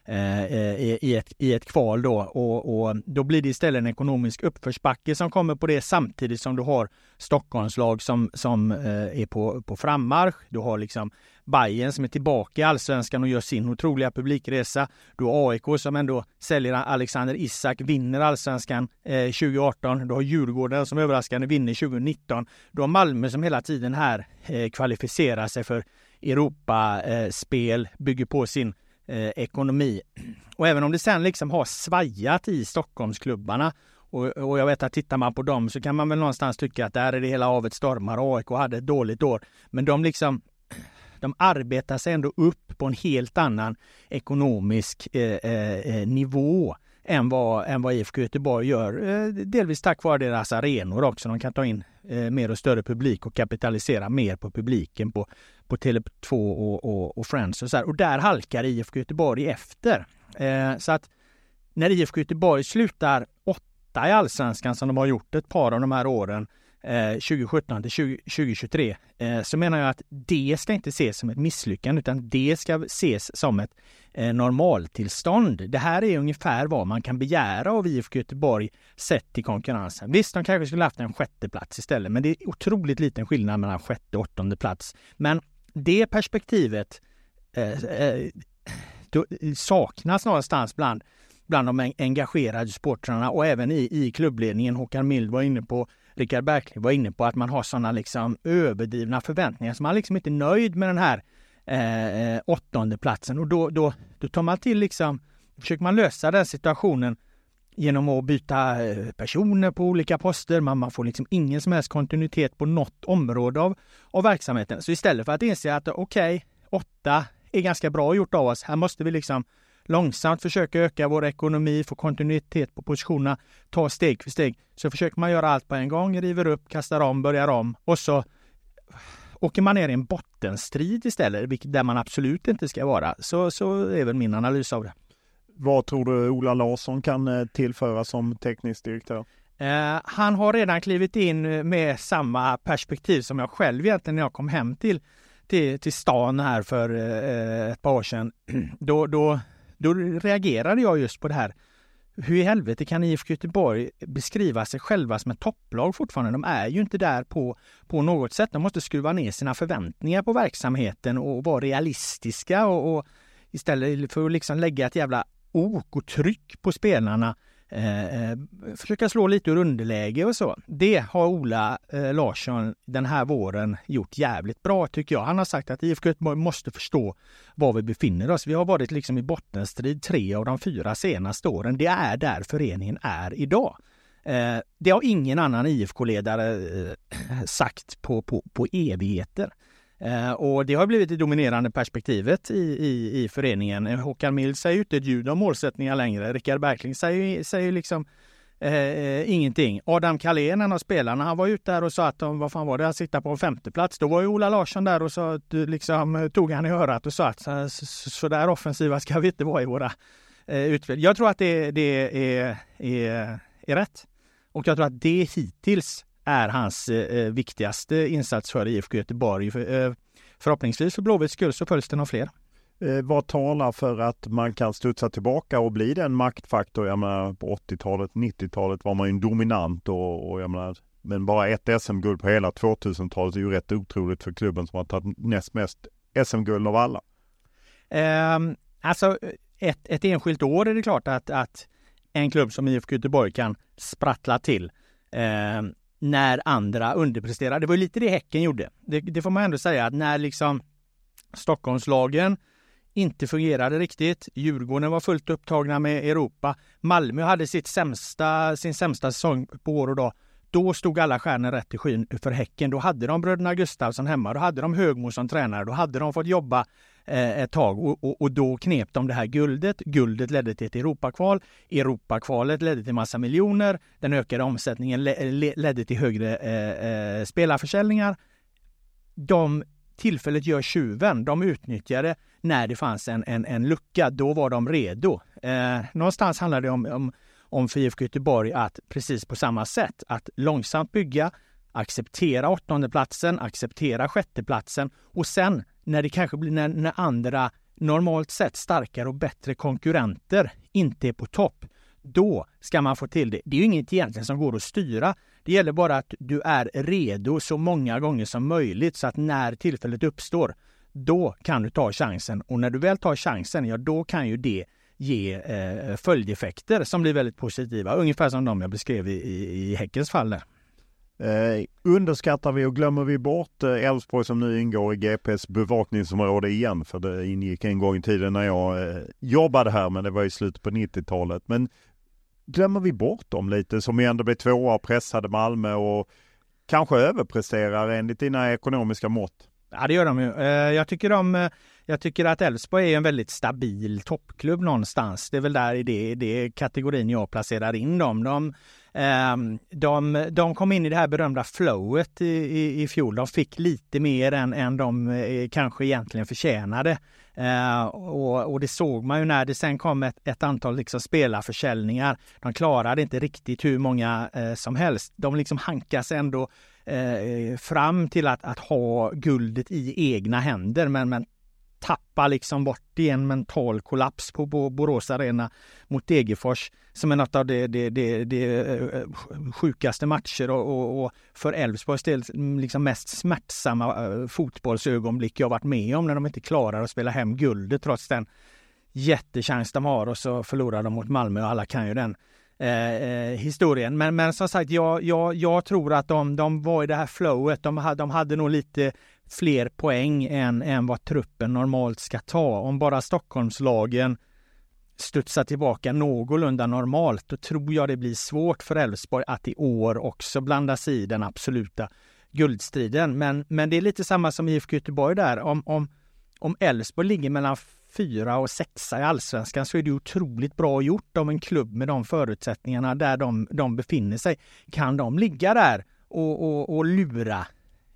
Eh, eh, i, ett, i ett kval då och, och, då blir det istället en ekonomisk uppförsbacke som kommer på det samtidigt som du har Stockholmslag som, som eh, är på, på frammarsch. Du har liksom Bayern som är tillbaka i allsvenskan och gör sin otroliga publikresa. Du har AIK som ändå säljer Alexander Isak, vinner allsvenskan 2018. Du har Djurgården som överraskande vinner 2019. Du har Malmö som hela tiden här kvalificerar sig för Europaspel, bygger på sin eh, ekonomi. Och även om det sen liksom har svajat i Stockholmsklubbarna och, och, jag vet att tittar man på dem så kan man väl någonstans tycka att där är det hela havet stormar. AIK hade ett dåligt år. Men de liksom de arbetar sig ändå upp på en helt annan ekonomisk eh, eh, eh nivå än vad, än vad IFK Göteborg gör. Eh, delvis tack vare deras arenor också. De kan ta in eh, mer och större publik och kapitalisera mer på publiken på, på Tele2 och, och, och Friends och så här. Och där halkar IFK Göteborg efter. Eh, så att när IFK Göteborg slutar åtta i allsvenskan som de har gjort ett par av de här åren Eh, 2017 till 2023 eh, så menar jag att det ska inte ses som ett misslyckande utan det ska ses som ett eh, normaltillstånd. Det här är ungefär vad man kan begära av IFK Göteborg sett till konkurrensen. Visst, de kanske skulle haft en sjätte plats istället, men det är otroligt liten skillnad mellan sjätte och åttonde plats. Men det perspektivet eh, saknas någonstans bland bland de engagerade supportrarna och även i, i klubbledningen. Håkan Mild var inne på Rickard Bergling var inne på att man har sådana liksom överdrivna förväntningar så man liksom inte är nöjd med den här eh, åttonde platsen och då, då, då tar man till liksom, försöker man lösa den situationen genom att byta eh, personer på olika poster. Man, man får liksom ingen som helst kontinuitet på något område av, av verksamheten. Så istället för att inse att okej, okay, åtta är ganska bra gjort av oss. Här måste vi liksom långsamt försöka öka vår ekonomi, få kontinuitet på positionerna, ta steg för steg. Så försöker man göra allt på en gång, river upp, kastar om, börjar om och så åker man ner i en bottenstrid istället, vilket där man absolut inte ska vara. Så, så är väl min analys av det. Vad tror du Ola Larsson kan eh, tillföra som teknisk direktör? Eh, han har redan klivit in med samma perspektiv som jag själv egentligen när jag kom hem till, till, till stan här för eh, ett par år sedan. Då, då, då reagerade jag just på det här. Hur i helvete kan IFK Göteborg beskriva sig själva som ett topplag fortfarande? De är ju inte där på, på något sätt. De måste skruva ner sina förväntningar på verksamheten och vara realistiska och, och istället för att liksom lägga ett jävla ok och tryck på spelarna Eh, eh, försöka slå lite ur underläge och så. Det har Ola eh, Larsson den här våren gjort jävligt bra tycker jag. Han har sagt att IFK Göteborg måste förstå var vi befinner oss. Vi har varit liksom i bottenstrid tre av de fyra senaste åren. Det är där föreningen är idag. Eh, det har ingen annan IFK-ledare eh, sagt på, på, på evigheter. Eh, och det har blivit det dominerande perspektivet i, i, i föreningen. Eh, Håkan Mild säger ju inte ett ljud om målsättningar längre. Rickard Berkling säger, säger liksom eh, eh, ingenting. Adam Kalén, en av spelarna, han var ute där och sa att de, vad fan var det, att sitta på en femteplats. Då var ju Ola Larsson där och så eh, liksom, eh, tog han i örat och sa att så, så där offensiva ska vi inte vara i våra eh, utspel. Jag tror att det, det är, är, är rätt. Och jag tror att det hittills är hans eh, viktigaste insats för IFK Göteborg. För, eh, förhoppningsvis för Blåvitts skull så följs den av fler. Eh, vad talar för att man kan studsa tillbaka och bli den maktfaktor? Jag menar på 80-talet, 90-talet var man ju en dominant och, och jag menar men bara ett SM-guld på hela 2000-talet är ju rätt otroligt för klubben som har tagit näst mest SM-guld av alla. Eh, alltså ett, ett enskilt år är det klart att, att en klubb som IFK Göteborg kan sprattla till. Eh, när andra underpresterar. Det var ju lite det Häcken gjorde. Det, det får man ändå säga att när liksom Stockholmslagen inte fungerade riktigt. Djurgården var fullt upptagna med Europa. Malmö hade sitt sämsta, sin sämsta säsong på år och dag. Då stod alla stjärnor rätt i skyn för Häcken. Då hade de bröderna Gustavsson hemma. Då hade de Högmo som tränare. Då hade de fått jobba eh, ett tag och, och, och, då knep de det här guldet. Guldet ledde till ett Europakval. Europakvalet ledde till massa miljoner. Den ökade omsättningen le, le, ledde till högre eh, eh, spelarförsäljningar. De tillfället gör tjuven. De utnyttjade när det fanns en, en, en lucka. Då var de redo. Eh, någonstans handlar det om, om om för IFK Göteborg att precis på samma sätt att långsamt bygga, acceptera åttondeplatsen, acceptera sjätteplatsen och sen när det kanske blir när, när andra normalt sett starkare och bättre konkurrenter inte är på topp, då ska man få till det. Det är ju inget egentligen som går att styra. Det gäller bara att du är redo så många gånger som möjligt så att när tillfället uppstår, då kan du ta chansen. Och när du väl tar chansen, ja då kan ju det ge eh, följdeffekter som blir väldigt positiva. Ungefär som de jag beskrev i, i, i Häckens fall. Där. Eh, underskattar vi och glömmer vi bort eh, Elfsborg eh, som nu ingår i GPs bevakningsområde igen? För det ingick en gång i tiden när jag eh, jobbade här, men det var i slutet på 90-talet. Men glömmer vi bort dem lite som ändå blev tvåa och pressade Malmö och kanske överpresterar enligt dina ekonomiska mått? Ja, det gör de ju. Eh, jag tycker de eh, jag tycker att Elfsborg är en väldigt stabil toppklubb någonstans. Det är väl där i det, det kategorin jag placerar in dem. De, ehm, de, de kom in i det här berömda flowet i, i, i fjol. De fick lite mer än, än de eh, kanske egentligen förtjänade. Eh, och, och, det såg man ju när det sen kom ett, ett antal liksom spelarförsäljningar. De klarade inte riktigt hur många eh, som helst. De liksom hankas ändå fram till att, att ha guldet i egna händer. Men, men tappa liksom bort i en mental kollaps på Borås Arena mot Degerfors som är något av det, det, det, det eh, sjukaste matcher och, och, och för Elfsborgs del liksom mest smärtsamma eh, fotbollsögonblick jag varit med om när de inte klarar att spela hem guldet trots den jättechans de har och så förlorar de mot Malmö och alla kan ju den eh, eh, historien. Men, men som sagt, jag, jag, jag tror att de, de var i det här flowet. De hade, de hade nog lite fler poäng än, än vad truppen normalt ska ta. Om bara Stockholmslagen studsar tillbaka någorlunda normalt, då tror jag det blir svårt för Elfsborg att i år också blanda sig i den absoluta guldstriden. Men, men det är lite samma som IFK Göteborg där. Om, om, om Elfsborg ligger mellan fyra och sexa i allsvenskan så är det otroligt bra gjort om en klubb med de förutsättningarna där de, de befinner sig. Kan de ligga där och, och, och lura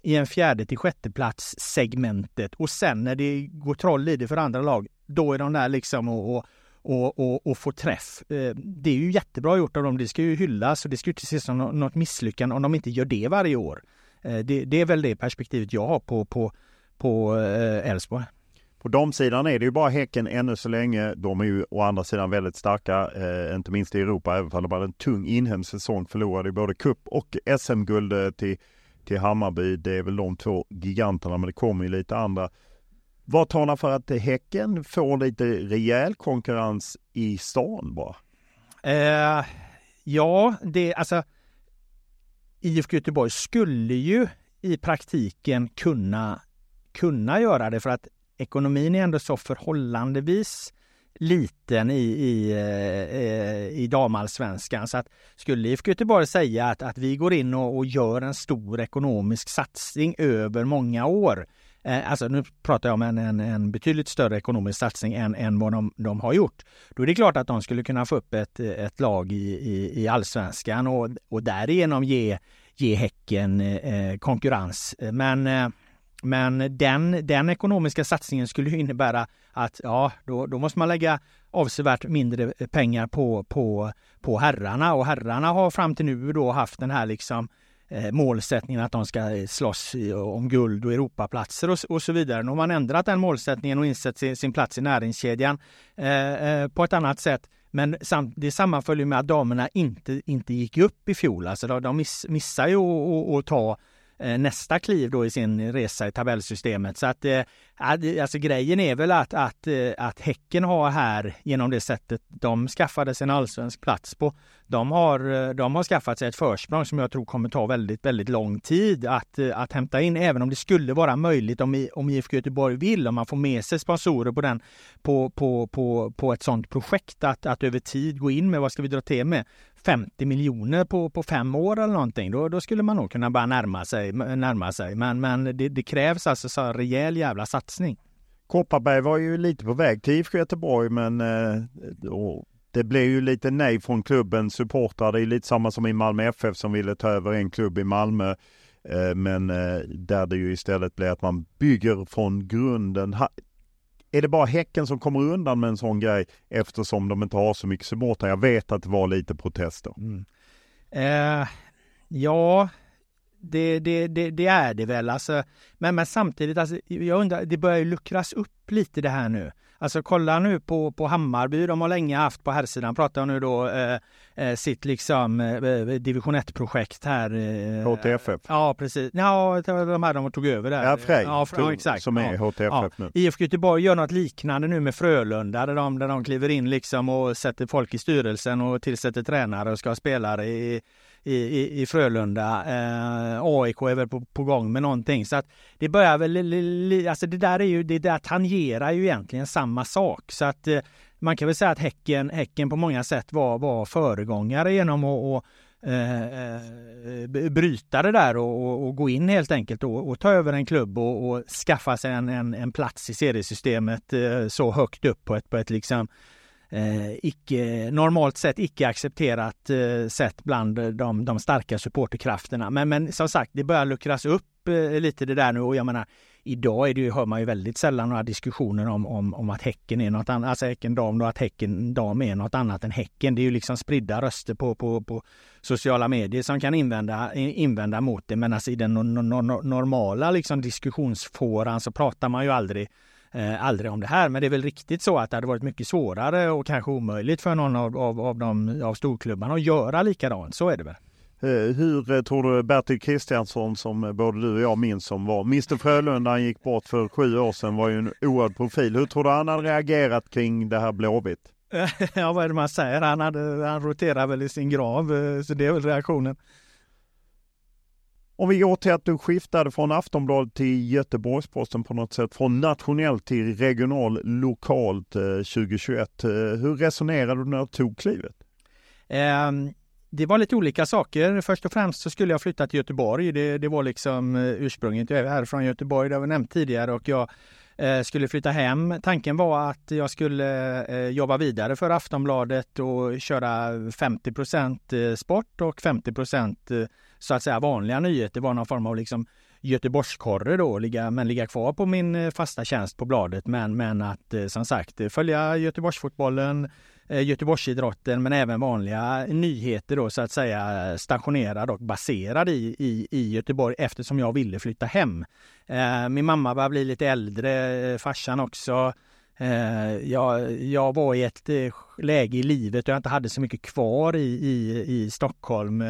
i en fjärde till sjätte plats segmentet och sen när det går troll i det för andra lag, då är de där liksom och, och, och, och, och få träff. Eh, det är ju jättebra gjort av dem. Det ska ju hyllas och det ska ju inte ses som något misslyckande om de inte gör det varje år. Eh, det, det är väl det perspektivet jag har på, på, på eh, Elfsborg. På damsidan är det ju bara Häcken ännu så länge. De är ju å andra sidan väldigt starka, eh, inte minst i Europa, även om de hade en tung inhemsk säsong. Förlorade både cup och SM-guld till, till Hammarby. Det är väl de två giganterna, men det kommer ju lite andra. Vad talar för att Häcken får lite rejäl konkurrens i stan bara? Eh, ja, det alltså IFK Göteborg skulle ju i praktiken kunna kunna göra det för att ekonomin är ändå så förhållandevis liten i, i, eh, i damallsvenskan. Så att skulle IFK Göteborg säga att, att vi går in och, och gör en stor ekonomisk satsning över många år. Eh, alltså nu pratar jag om en, en, en, betydligt större ekonomisk satsning än, än vad de, de, har gjort. Då är det klart att de skulle kunna få upp ett, ett lag i, i, i allsvenskan och, och därigenom ge, ge Häcken eh, konkurrens. Men eh, men den, den ekonomiska satsningen skulle innebära att ja, då, då måste man lägga avsevärt mindre pengar på, på, på herrarna och herrarna har fram till nu då haft den här liksom eh, målsättningen att de ska eh, slåss om guld och Europaplatser och, och så vidare. Nu har man ändrat den målsättningen och insett sin, sin plats i näringskedjan eh, eh, på ett annat sätt. Men sam, det sammanföljer med att damerna inte, inte gick upp i fjol. Alltså de, de miss, missar ju att ta Eh, Eh, nästa kliv då i sin resa i tabellsystemet. Så att eh, alltså grejen är väl att, att, eh, att Häcken har här genom det sättet de skaffade sig en allsvensk plats på. De har, de har skaffat sig ett försprång som jag tror kommer ta väldigt, väldigt lång tid att, att hämta in, även om det skulle vara möjligt om, om IFK Göteborg vill, om man får med sig sponsorer på, den, på, på, på, på ett sådant projekt, att, att över tid gå in med, vad ska vi dra till med, 50 miljoner på, på fem år eller någonting, då, då skulle man nog kunna börja närma sig. Närma sig. Men, men det, det krävs alltså så rejäl jävla satsning. Kopparberg var ju lite på väg till IFK Göteborg men eh, det blev ju lite nej från klubbens supportrar. Det är lite samma som i Malmö FF som ville ta över en klubb i Malmö. Eh, men eh, där det ju istället blir att man bygger från grunden är det bara Häcken som kommer undan med en sån grej eftersom de inte har så mycket supportrar? Jag vet att det var lite protester. Mm. Eh, ja, det, det, det, det, är det väl. Alltså, men, men samtidigt, alltså, jag undrar, det börjar ju luckras upp lite det här nu. Alltså kolla nu på, på Hammarby, de har länge haft på herrsidan, pratar nu då eh, eh sitt liksom eh, eh division 1-projekt här. Eh, HTFF? Ja precis, ja de här de tog över där. Ja Frej, ja, ja, exakt. som är HTFF ja. nu. IFK Göteborg gör något liknande nu med Frölunda där de, där de kliver in liksom och sätter folk i styrelsen och tillsätter tränare och ska ha spelare i i, i, i Frölunda. Eh, AIK är väl på, på gång med någonting. Så att det börjar väl, li, alltså det där är ju, det där tangerar ju egentligen samma sak. Så att eh, man kan väl säga att Häcken, häcken på många sätt var, var föregångare genom att och, eh, eh, bryta det där och, och, och, gå in helt enkelt och, och ta över en klubb och, och skaffa sig en, en, en plats i seriesystemet eh, så högt upp på ett, på ett liksom eh, icke, normalt sett icke accepterat eh, sätt bland de, de starka supporterkrafterna. Men, men som sagt, det börjar luckras upp eh, lite det där nu och jag menar Idag är det ju, hör man ju väldigt sällan några diskussioner om, om, om att Häcken är något annat, alltså Häcken dam och att Häcken dam är något annat än Häcken. Det är ju liksom spridda röster på, på, på sociala medier som kan invända, invända mot det. Men alltså i den no, no, no, normala liksom diskussionsfåran så pratar man ju aldrig eh, aldrig om det här. Men det är väl riktigt så att det hade varit mycket svårare och kanske omöjligt för någon av, av, av, de, av storklubbarna att göra likadant. Så är det väl. Eh, hur eh, tror du Bertil Kristiansson som eh, både du och jag minns som var Mr Frölunda, han gick bort för sju år sedan, var ju en oerhörd profil. Hur tror du han hade reagerat kring det här Blåvitt? ja vad är det man säger, han, hade, han roterar väl i sin grav, så det är väl reaktionen. Om vi går till att du skiftade från Aftonbladet till Göteborgsposten på något sätt, från nationellt till regional, lokalt eh, 2021. Eh, hur resonerade du när du tog klivet? Um det var lite olika saker. Först och främst så skulle jag flytta till Göteborg. Det, det var liksom eh, ursprunget. Jag är härifrån Göteborg, det har vi nämnt tidigare och jag Eh, skulle flytta hem. Tanken var att jag skulle eh, jobba vidare för Aftonbladet och köra 50% eh, sport och 50 så att säga vanliga nyheter. Det var någon form av liksom Göteborgskorre då, ligga, men ligga kvar på min eh, fasta tjänst på bladet. Men, men att eh, som sagt eh, följa Göteborgsfotbollen, Göteborgsidrotten men även vanliga nyheter då så att säga stationerad och baserad i, i, i Göteborg eftersom jag ville flytta hem. Min mamma börjar bli lite äldre, farsan också. Jag, jag var i ett läge i livet då jag inte hade så mycket kvar i, i, i Stockholm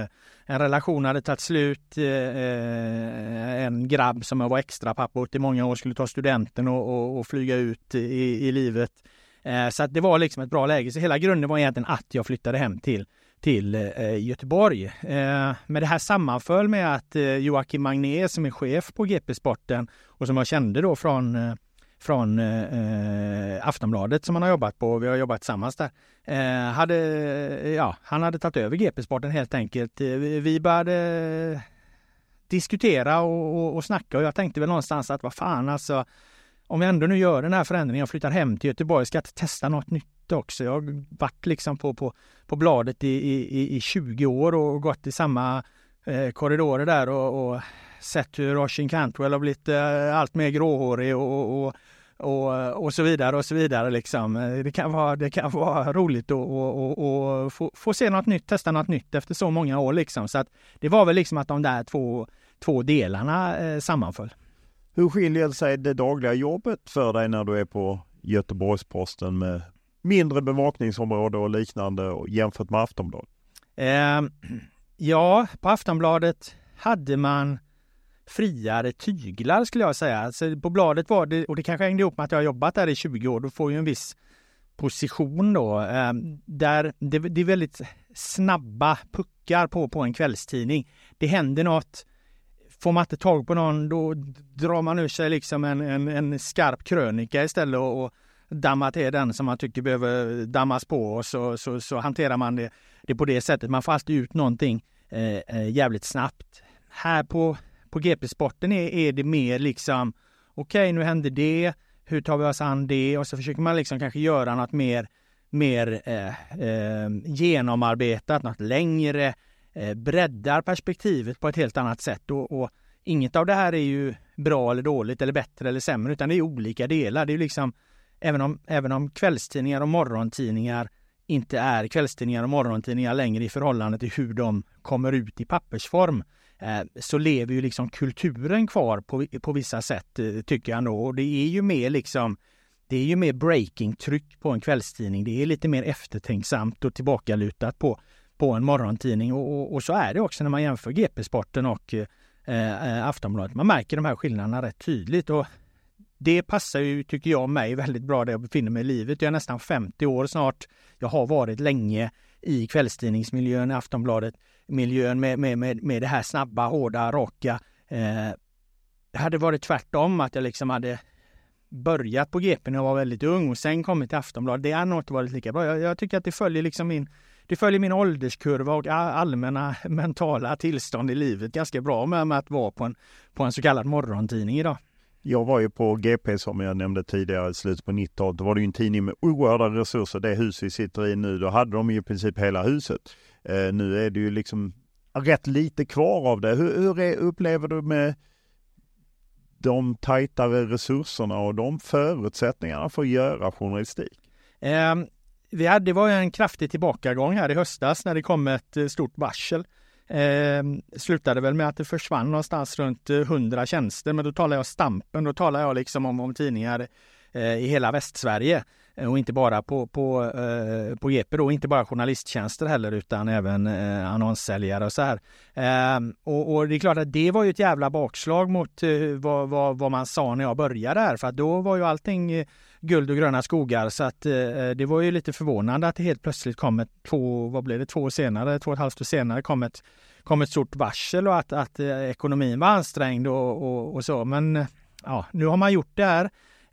en relation hade tagit slut. Eh, eh en grabb som jag var extra pappa åt i många år skulle ta studenten och, och, och flyga ut i, i livet. Eh, så att det var liksom ett bra läge. Så hela grunden var egentligen att jag flyttade hem till, till eh, Göteborg. Eh, men det här sammanföll med att Joakim Magné som är chef på GP Sporten och som jag kände då från från eh, eh, Aftonbladet som han har jobbat på. Vi har jobbat tillsammans där. Eh, hade, ja, han hade tagit över GP-sporten helt enkelt. Eh, vi började diskutera och, och, och snacka och jag tänkte väl någonstans att vad fan alltså om jag ändå nu gör den här förändringen och flyttar hem till Göteborg, ska jag inte testa något nytt också? Jag har varit liksom på, på, på bladet i, i, i 20 år och gått i samma eh, korridorer där och, och sett hur Oshin Cantwell har blivit eh, allt mer gråhårig och, och, och, och så vidare och så vidare. Liksom. Det, kan vara, det kan vara roligt att och, och, och få, få, se något nytt, testa något nytt efter så många år. Liksom. Så att det var väl liksom att de där två, två delarna eh, sammanföll. Hur skiljer sig det dagliga jobbet för dig när du är på Göteborgs-Posten med mindre bevakningsområde och liknande jämfört med Aftonbladet? Eh, ja, på Aftonbladet hade man friare tyglar skulle jag säga. Alltså på bladet var det, och det kanske hängde ihop med att jag har jobbat där i 20 år, då får ju en viss position då. Eh, där det, det, är väldigt snabba puckar på, på en kvällstidning. Det händer något. Får man inte tag på någon då drar man ur sig liksom en, en, en skarp krönika istället och, och dammar till den som man tycker behöver dammas på och så, så, så hanterar man det, det på det sättet. Man får alltid ut någonting eh, eh jävligt snabbt. Här på på GP-sporten är, är det mer liksom okej, okay, nu hände det. Hur tar vi oss an det? Och så försöker man liksom kanske göra något mer, mer eh, eh, genomarbetat, något längre, eh, breddar perspektivet på ett helt annat sätt. Och, och, inget av det här är ju bra eller dåligt eller bättre eller sämre, utan det är olika delar. Det är liksom, även om, även om kvällstidningar och morgontidningar inte är kvällstidningar och morgontidningar längre i förhållande till hur de kommer ut i pappersform Eh, Eh, så lever ju liksom kulturen kvar på, på vissa sätt eh, tycker jag nog. Och det är ju mer liksom det är ju mer breaking-tryck på en kvällstidning. Det är lite mer eftertänksamt och tillbakalutat på, på en morgontidning. Och, och, och så är det också när man jämför GP-sporten och eh, eh, Aftonbladet. Man märker de här skillnaderna rätt tydligt. Och det passar ju, tycker jag, mig väldigt bra där jag befinner mig i livet. Jag är nästan 50 år snart. Jag har varit länge i kvällstidningsmiljön i Aftonbladet miljön med, med, med, med det här snabba, hårda, raka. Eh, det hade varit tvärtom, att jag liksom hade börjat på GP när jag var väldigt ung och sen kommit till Aftonbladet. Det hade nog inte varit lika bra. Jag, jag, tycker att det följer liksom min det följer min ålderskurva och allmänna mentala tillstånd i livet ganska bra med, med att vara på en, på en så kallad morgontidning idag. Jag var ju på GP som jag nämnde tidigare i slutet på 90-talet. Då var det ju en tidning med oerhörda resurser. Det hus vi sitter i nu, då hade de ju i princip hela huset. Eh, nu är det ju liksom rätt lite kvar av det. Hur, hur är, upplever du med de tajtare resurserna och de förutsättningarna för att göra journalistik? Eh, vi hade, det var en kraftig tillbakagång här i höstas när det kom ett eh, stort varsel. Eh, slutade väl med att det försvann någonstans runt eh, 100 tjänster, men då talar jag Stampen, då talar jag liksom om, om tidningar eh, i hela Västsverige. Eh, och inte bara på, på, eh, på GP då, inte bara journalisttjänster heller utan även eh, annonssäljare och så här. Ehm, och, och, det är klart att det var ju ett jävla bakslag mot vad, vad, vad, man sa när jag började här för att då var ju allting guld och gröna skogar så att det var ju lite förvånande att det helt plötsligt kom ett två, vad blev det, två år senare, två och ett halvt år senare kom ett, kom ett stort varsel och att, att ekonomin var ansträngd och, och, och så. Men ja, nu har man gjort det här.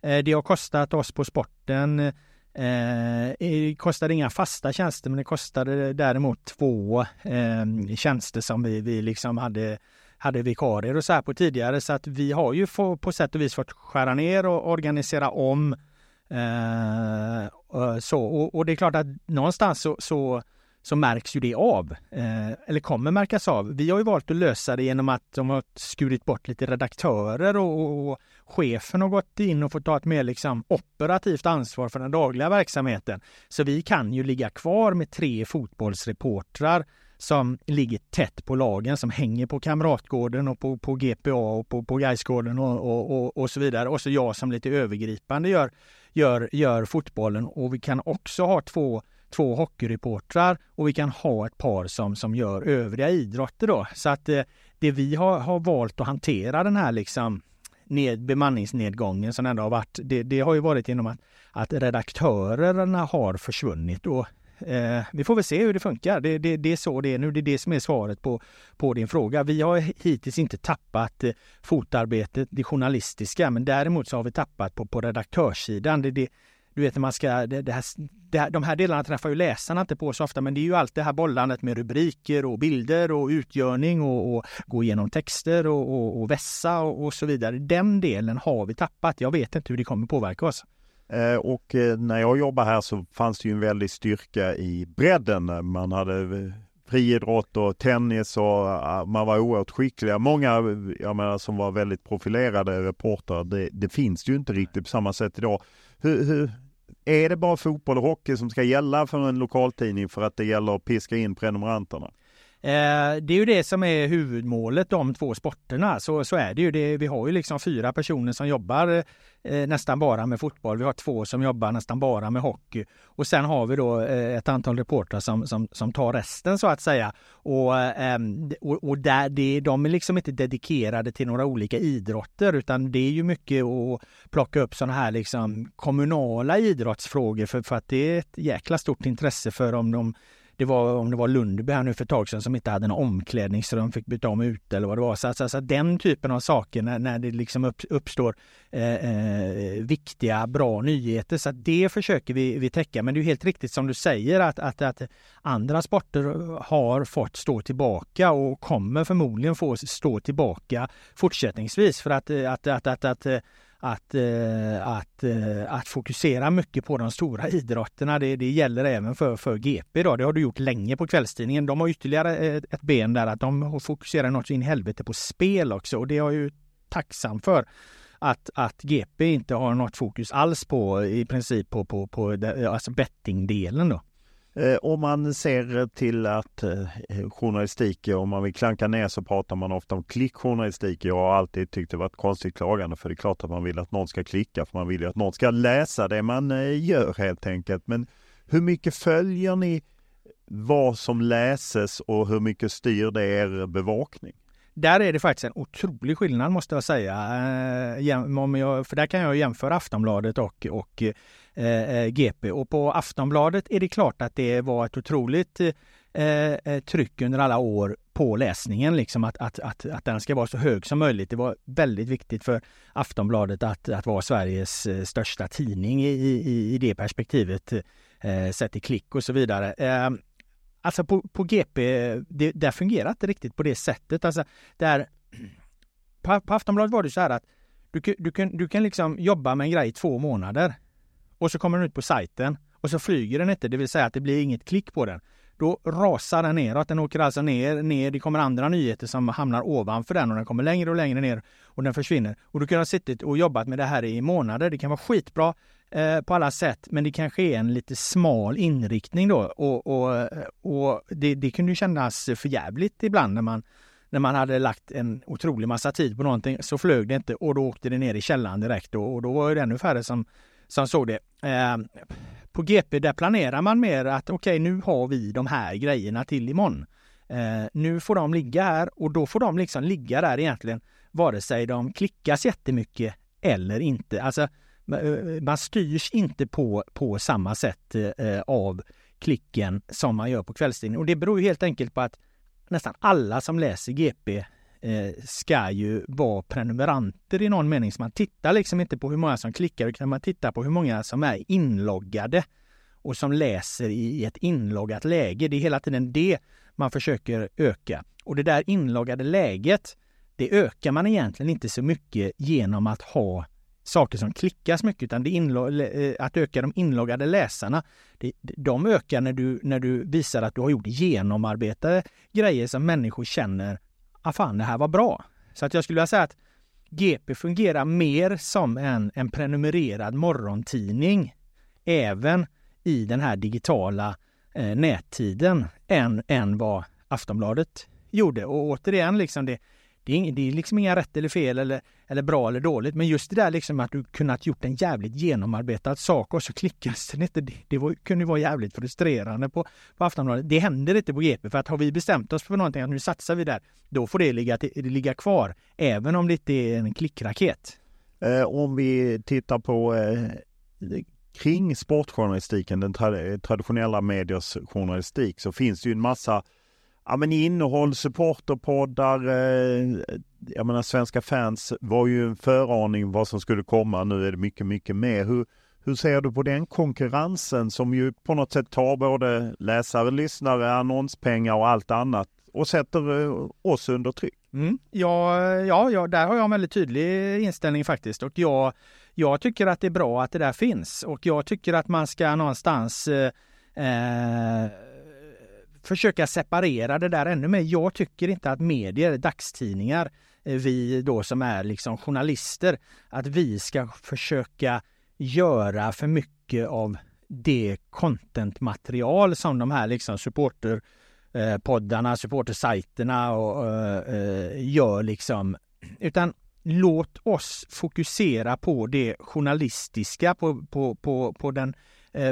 Eh, det har kostat oss på sporten eh, det kostade inga fasta tjänster men det kostade däremot två eh, tjänster som vi, vi liksom hade, hade vikarier och så här på tidigare så att vi har ju få, på sätt och vis fått skära ner och organisera om. Eh, eh så, och, och, det är klart att någonstans så, så så märks ju det av, eh, eller kommer märkas av. Vi har ju valt att lösa det genom att de har skurit bort lite redaktörer och, och chefen har gått in och fått ta ett mer liksom operativt ansvar för den dagliga verksamheten. Så vi kan ju ligga kvar med tre fotbollsreportrar som ligger tätt på lagen, som hänger på Kamratgården och på, på GPA och på, på Gaisgården och, och, och, och, så vidare. Och så jag som lite övergripande gör, gör, gör fotbollen. Och vi kan också ha två två hockeyreportrar och vi kan ha ett par som, som gör övriga idrotter då. Så att det, det vi har, har valt att hantera den här liksom ned, bemanningsnedgången som ändå har varit, det, det har ju varit genom att, att redaktörerna har försvunnit och Eh, vi får väl se hur det funkar. Det, det, det, är så det är nu. Det är det som är svaret på, på din fråga. Vi har hittills inte tappat eh, fotarbetet, det journalistiska, men däremot så har vi tappat på, på redaktörssidan. Det, det, du vet, man ska, det, det här, det här, de här delarna träffar ju läsarna inte på så ofta, men det är ju allt det här bollandet med rubriker och bilder och utgörning och, och gå igenom texter och, och, och vässa och, och så vidare. Den delen har vi tappat. Jag vet inte hur det kommer påverka oss. Eh, och eh, när jag jobbade här så fanns det ju en väldig styrka i bredden. Man hade eh, friidrott och tennis och ah, man var oerhört skickliga. Många jag menar, som var väldigt profilerade reportrar. Det, det finns ju inte riktigt på samma sätt idag. Hur, hur, är det bara fotboll och hockey som ska gälla för en lokaltidning för att det gäller att piska in prenumeranterna? Eh, det är ju det som är huvudmålet, de två sporterna. Så, så är det ju. Det, vi har ju liksom fyra personer som jobbar eh, nästan bara med fotboll. Vi har två som jobbar nästan bara med hockey. Och sen har vi då eh, ett antal reportrar som, som, som tar resten så att säga. Och, eh, och, och där det, de är liksom inte dedikerade till några olika idrotter utan det är ju mycket att plocka upp sådana här liksom kommunala idrottsfrågor för, för att det är ett jäkla stort intresse för om de det var om det var Lundby här nu för ett tag sedan som inte hade en omklädningsrum, fick byta om ute eller vad det var. Så, så, så den typen av saker när, när det liksom upp, uppstår eh, eh, viktiga, bra nyheter. Så det försöker vi, vi täcka. Men det är helt riktigt som du säger att, att, att andra sporter har fått stå tillbaka och kommer förmodligen få stå tillbaka fortsättningsvis för att, att, att, att, att eh, att, eh, att, eh, att fokusera mycket på de stora idrotterna. Det, det gäller även för, för GP. Då. Det har du gjort länge på kvällstidningen. De har ytterligare eh, ett ben där att de fokuserar något in i helvete på spel också och det är jag ju tacksam för. Att, att GP inte har något fokus alls på i princip på, på, på alltså bettingdelen då. Eh, om man ser till att eh, journalistik, om man vill klanka ner så pratar man ofta om klickjournalistik. Jag har alltid tyckt det varit konstigt klagande för det är klart att man vill att någon ska klicka för man vill ju att någon ska läsa det man eh, gör helt enkelt. Men hur mycket följer ni vad som läses och hur mycket styr det er bevakning? Där är det faktiskt en otrolig skillnad måste jag säga. För där kan jag jämföra Aftonbladet och, och Eh, eh GP. Och på Aftonbladet är det klart att det var ett otroligt eh, eh, tryck under alla år på läsningen, liksom att, att, att, att den ska vara så hög som möjligt. Det var väldigt viktigt för Aftonbladet att, att vara Sveriges eh, största tidning i, i, i det perspektivet, eh, sett i klick och så vidare. Eh, alltså på, på GP, det, där fungerar inte riktigt på det sättet. Alltså där, på, på Aftonbladet var det så här att du, du, kan, du kan liksom jobba med en grej i två månader och så kommer den ut på sajten och så flyger den inte, det vill säga att det blir inget klick på den. Då rasar den neråt. Den åker alltså ner, ner. Det kommer andra nyheter som hamnar ovanför den och den kommer längre och längre ner och den försvinner. Och du kan ha suttit och jobbat med det här i månader. Det kan vara skitbra eh, på alla sätt, men det kanske är en lite smal inriktning då och, och, och det, det kunde ju kännas förjävligt ibland när man när man hade lagt en otrolig massa tid på någonting så flög det inte och då åkte det ner i källaren direkt och, och då var det ännu färre som som såg det. Eh, på GP där planerar man mer att okej okay, nu har vi de här grejerna till imorgon. Eh, nu får de ligga här och då får de liksom ligga där egentligen vare sig de klickas jättemycket eller inte. Alltså eh, man styrs inte på, på samma sätt eh, av klicken som man gör på kvällstidningen. Och det beror ju helt enkelt på att nästan alla som läser GP eh, ska ju vara prenumeranter i någon mening. Så man tittar liksom inte på hur många som klickar utan man tittar på hur många som är inloggade och som läser i ett inloggat läge. Det är hela tiden det man försöker öka. Och det där inloggade läget, det ökar man egentligen inte så mycket genom att ha saker som klickas mycket utan det eh, att öka de inloggade läsarna. Det, de ökar när du, när du visar att du har gjort genomarbetade grejer som människor känner, ah fan det här var bra. Så att jag skulle vilja säga att GP fungerar mer som en, en prenumererad morgontidning även i den här digitala eh, nättiden än, än vad Aftonbladet gjorde. Och återigen, liksom det, det, är, det är liksom inga rätt eller fel eller, eller bra eller dåligt. Men just det där liksom att du kunnat gjort en jävligt genomarbetad sak och så klickas den inte. Det, det var, kunde vara jävligt frustrerande på, på Aftonbladet. Det händer inte på GP för att har vi bestämt oss för någonting att nu satsar vi där, då får det ligga, det ligga kvar. Även om det inte är en klickraket. Eh, om vi tittar på eh, kring sportjournalistiken, den tra traditionella mediers journalistik, så finns det ju en massa ja, men innehåll, supporterpoddar. Eh, jag menar svenska fans var ju en föraning vad som skulle komma. Nu är det mycket, mycket mer. Hur, hur ser du på den konkurrensen som ju på något sätt tar både läsare, lyssnare, annonspengar och allt annat och sätter eh, oss under tryck? Mm. Ja, ja, ja, där har jag en väldigt tydlig inställning faktiskt och jag, jag tycker att det är bra att det där finns och jag tycker att man ska någonstans eh, eh försöka separera det där ännu mer. Jag tycker inte att medier, dagstidningar, eh, vi då som är liksom journalister, att vi ska försöka göra för mycket av det contentmaterial som de här liksom supporterpoddarna, eh, supportersajterna och, eh, gör liksom. Utan låt oss fokusera på det journalistiska, på, på, på, på den